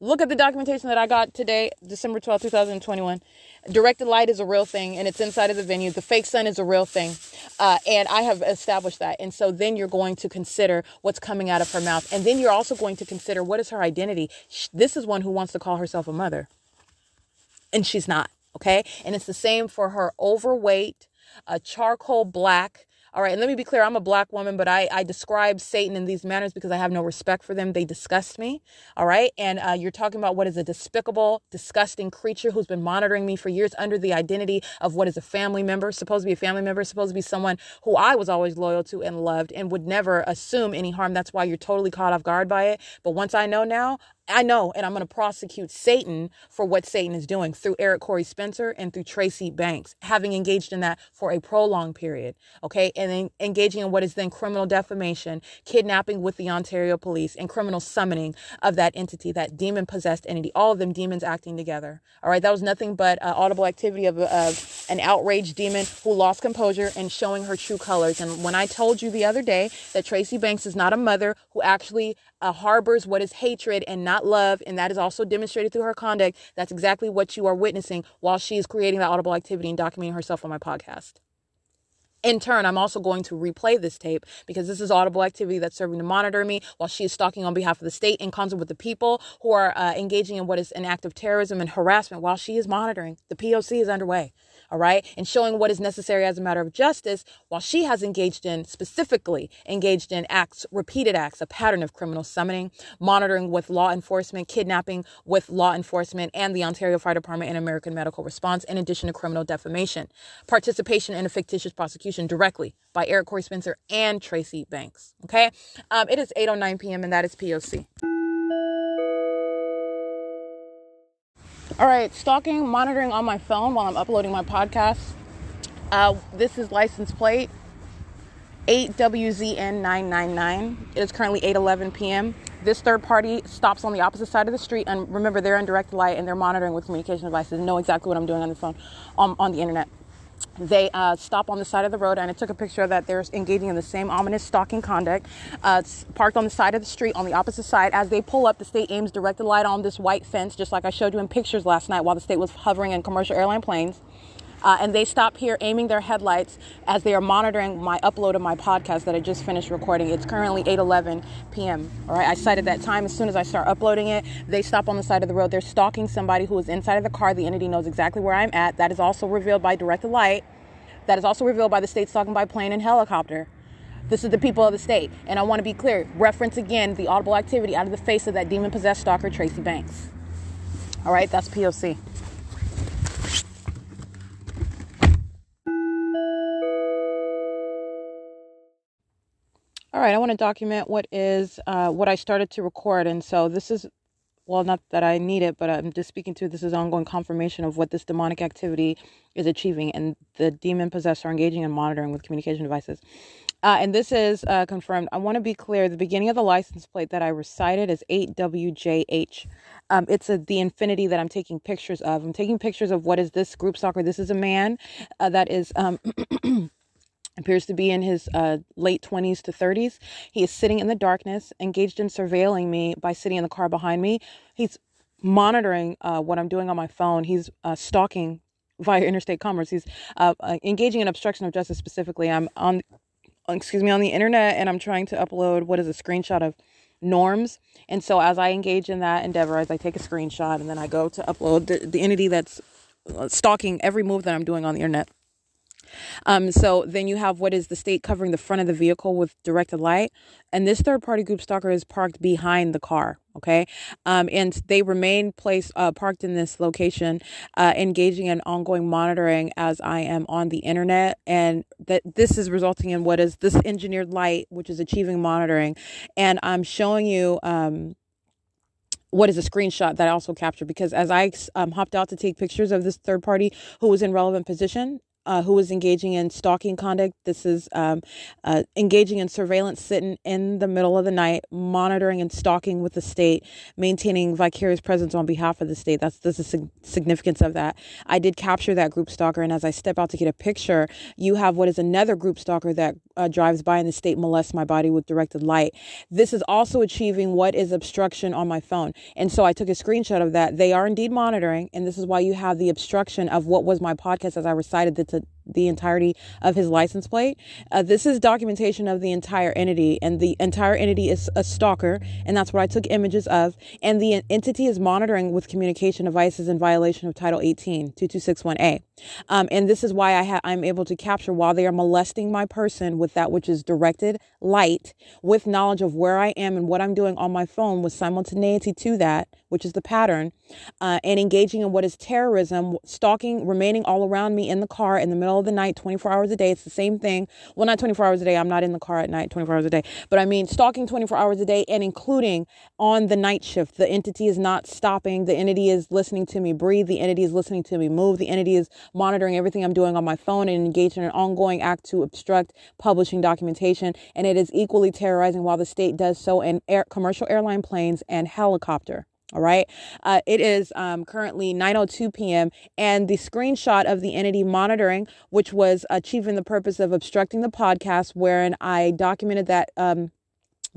Look at the documentation that I got today, December 12, 2021. Directed light is a real thing and it's inside of the venue. The fake sun is a real thing. Uh, and I have established that. And so then you're going to consider what's coming out of her mouth. And then you're also going to consider what is her identity. This is one who wants to call herself a mother. And she's not. Okay. And it's the same for her overweight, a charcoal black, all right, and let me be clear I'm a black woman, but I, I describe Satan in these manners because I have no respect for them. They disgust me. All right, and uh, you're talking about what is a despicable, disgusting creature who's been monitoring me for years under the identity of what is a family member, supposed to be a family member, supposed to be someone who I was always loyal to and loved and would never assume any harm. That's why you're totally caught off guard by it. But once I know now, I know, and I'm going to prosecute Satan for what Satan is doing through Eric Corey Spencer and through Tracy Banks, having engaged in that for a prolonged period. Okay. And then engaging in what is then criminal defamation, kidnapping with the Ontario police, and criminal summoning of that entity, that demon possessed entity, all of them demons acting together. All right. That was nothing but uh, audible activity of, of an outraged demon who lost composure and showing her true colors. And when I told you the other day that Tracy Banks is not a mother who actually uh, harbors what is hatred and not love, and that is also demonstrated through her conduct. That's exactly what you are witnessing while she is creating that audible activity and documenting herself on my podcast. In turn, I'm also going to replay this tape because this is audible activity that's serving to monitor me while she is stalking on behalf of the state in concert with the people who are uh, engaging in what is an act of terrorism and harassment while she is monitoring. The POC is underway all right, and showing what is necessary as a matter of justice, while she has engaged in, specifically engaged in acts, repeated acts, a pattern of criminal summoning, monitoring with law enforcement, kidnapping with law enforcement, and the Ontario Fire Department and American Medical Response, in addition to criminal defamation, participation in a fictitious prosecution directly by Eric Corey Spencer and Tracy Banks. Okay, um, it is 8:09 p.m. and that is POC. All right, stalking, monitoring on my phone while I'm uploading my podcast. Uh, this is license plate 8WZN999. It is currently 8:11 p.m. This third party stops on the opposite side of the street, and remember, they're in direct light and they're monitoring with communication devices. Know exactly what I'm doing on the phone, on, on the internet they uh, stop on the side of the road and I took a picture of that they're engaging in the same ominous stalking conduct. Uh, parked on the side of the street on the opposite side. As they pull up, the state aims directed light on this white fence, just like I showed you in pictures last night while the state was hovering in commercial airline planes. Uh, and they stop here aiming their headlights as they are monitoring my upload of my podcast that I just finished recording. It's currently 8:11 p.m. All right, I cited that time. As soon as I start uploading it, they stop on the side of the road. They're stalking somebody who is inside of the car. The entity knows exactly where I'm at. That is also revealed by directed light. That is also revealed by the state stalking by plane and helicopter. This is the people of the state. And I want to be clear reference again the audible activity out of the face of that demon possessed stalker, Tracy Banks. All right, that's POC. All right, I want to document what is uh, what I started to record, and so this is well, not that I need it, but I'm just speaking to this is ongoing confirmation of what this demonic activity is achieving, and the demon possessed are engaging and monitoring with communication devices. Uh, and this is uh, confirmed. I want to be clear. The beginning of the license plate that I recited is 8WJH. Um, it's a, the infinity that I'm taking pictures of. I'm taking pictures of what is this group soccer. This is a man uh, that is. Um, appears to be in his uh, late 20s to 30s. He is sitting in the darkness, engaged in surveilling me by sitting in the car behind me. He's monitoring uh, what I'm doing on my phone. He's uh, stalking via interstate commerce. He's uh, uh, engaging in obstruction of justice specifically. I'm on, excuse me, on the internet and I'm trying to upload what is a screenshot of norms. And so as I engage in that endeavor, as I take a screenshot and then I go to upload the, the entity that's uh, stalking every move that I'm doing on the internet um, so then you have what is the state covering the front of the vehicle with directed light, and this third party group stalker is parked behind the car. Okay, um, and they remain placed uh, parked in this location, uh, engaging in ongoing monitoring as I am on the internet, and that this is resulting in what is this engineered light, which is achieving monitoring, and I'm showing you. Um, what is a screenshot that I also captured because as I um, hopped out to take pictures of this third party who was in relevant position, uh, who was engaging in stalking conduct. This is um, uh, engaging in surveillance, sitting in the middle of the night, monitoring and stalking with the state, maintaining vicarious presence on behalf of the state. That's, that's the significance of that. I did capture that group stalker, and as I step out to get a picture, you have what is another group stalker that uh, drives by in the state molests my body with directed light. This is also achieving what is obstruction on my phone. And so I took a screenshot of that. They are indeed monitoring, and this is why you have the obstruction of what was my podcast as I recited the the entirety of his license plate. Uh, this is documentation of the entire entity, and the entire entity is a stalker, and that's what I took images of. And the entity is monitoring with communication devices in violation of Title 18, 2261A. Um, and this is why I ha- I'm able to capture while they are molesting my person with that which is directed light, with knowledge of where I am and what I'm doing on my phone, with simultaneity to that, which is the pattern, uh, and engaging in what is terrorism, stalking, remaining all around me in the car in the middle of the night, 24 hours a day. It's the same thing. Well, not 24 hours a day. I'm not in the car at night 24 hours a day, but I mean stalking 24 hours a day and including on the night shift. The entity is not stopping. The entity is listening to me breathe. The entity is listening to me move. The entity is monitoring everything I'm doing on my phone and engaged in an ongoing act to obstruct publishing documentation. And it is equally terrorizing while the state does so in air, commercial airline planes and helicopter. All right. Uh, it is um, currently 9:02 p.m. and the screenshot of the entity monitoring, which was achieving the purpose of obstructing the podcast, wherein I documented that um,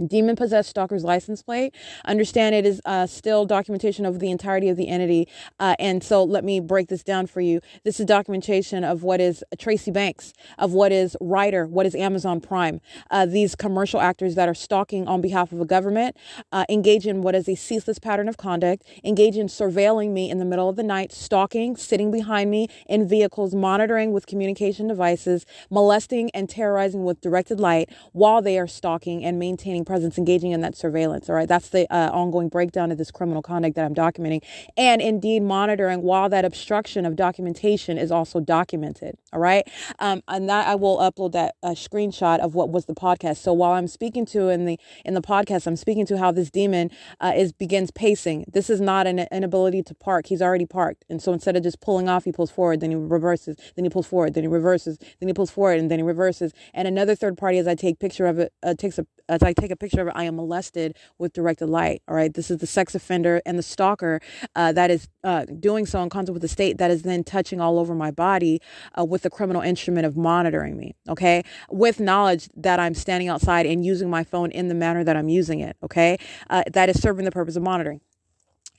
demon possessed stalker's license plate understand it is uh, still documentation of the entirety of the entity uh, and so let me break this down for you. This is documentation of what is tracy banks of what is Ryder what is amazon prime uh, these commercial actors that are stalking on behalf of a government uh, engage in what is a ceaseless pattern of conduct engage in surveilling me in the middle of the night stalking sitting behind me in vehicles monitoring with communication devices molesting and terrorizing with directed light while they are stalking and maintaining presence engaging in that surveillance. All right. That's the uh, ongoing breakdown of this criminal conduct that I'm documenting. And indeed monitoring while that obstruction of documentation is also documented. All right. Um, and that I will upload that uh, screenshot of what was the podcast. So while I'm speaking to in the, in the podcast, I'm speaking to how this demon uh, is begins pacing. This is not an inability to park. He's already parked. And so instead of just pulling off, he pulls forward, then he reverses, then he pulls forward, then he reverses, then he pulls forward, and then he reverses. And another third party, as I take picture of it, uh, takes a, as I take a picture of it, I am molested with directed light. All right. This is the sex offender and the stalker uh, that is uh, doing so in concert with the state that is then touching all over my body uh, with the criminal instrument of monitoring me. Okay. With knowledge that I'm standing outside and using my phone in the manner that I'm using it. Okay. Uh, that is serving the purpose of monitoring.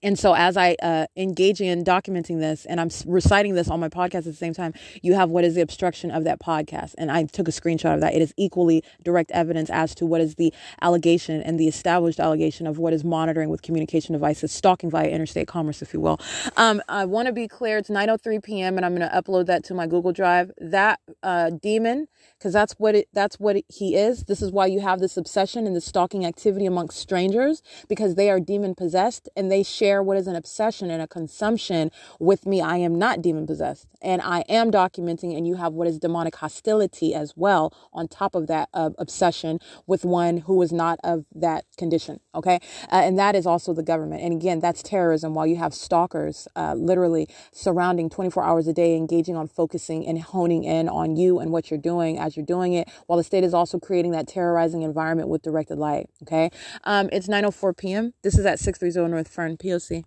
And so as i uh, engaging and documenting this and i'm reciting this on my podcast at the same time you have what is the obstruction of that podcast. And i took a screenshot of that. It is equally direct evidence as to what is the allegation and the established allegation of what is monitoring with communication devices stalking via interstate commerce if you will. Um, i want to be clear it's 9.03 p.m and i'm going to upload that to my google drive. That uh, demon because that's what it that's what it, he is. This is why you have this obsession and this stalking activity amongst strangers because they are demon possessed and they share what is an obsession and a consumption with me. I am not demon possessed and i am documenting and you have what is demonic hostility as well on top of that uh, obsession with one who is not of that condition okay? Uh, and that is also the government. And again that's terrorism. While you have stalkers uh, literally surrounding 24 hours a day engaging on focusing and honing in on you and what you're doing as you're doing it while the state is also creating that terrorizing environment with directed light okay? Um, it's 9.04 p.m this is at 630 north fern poc 12.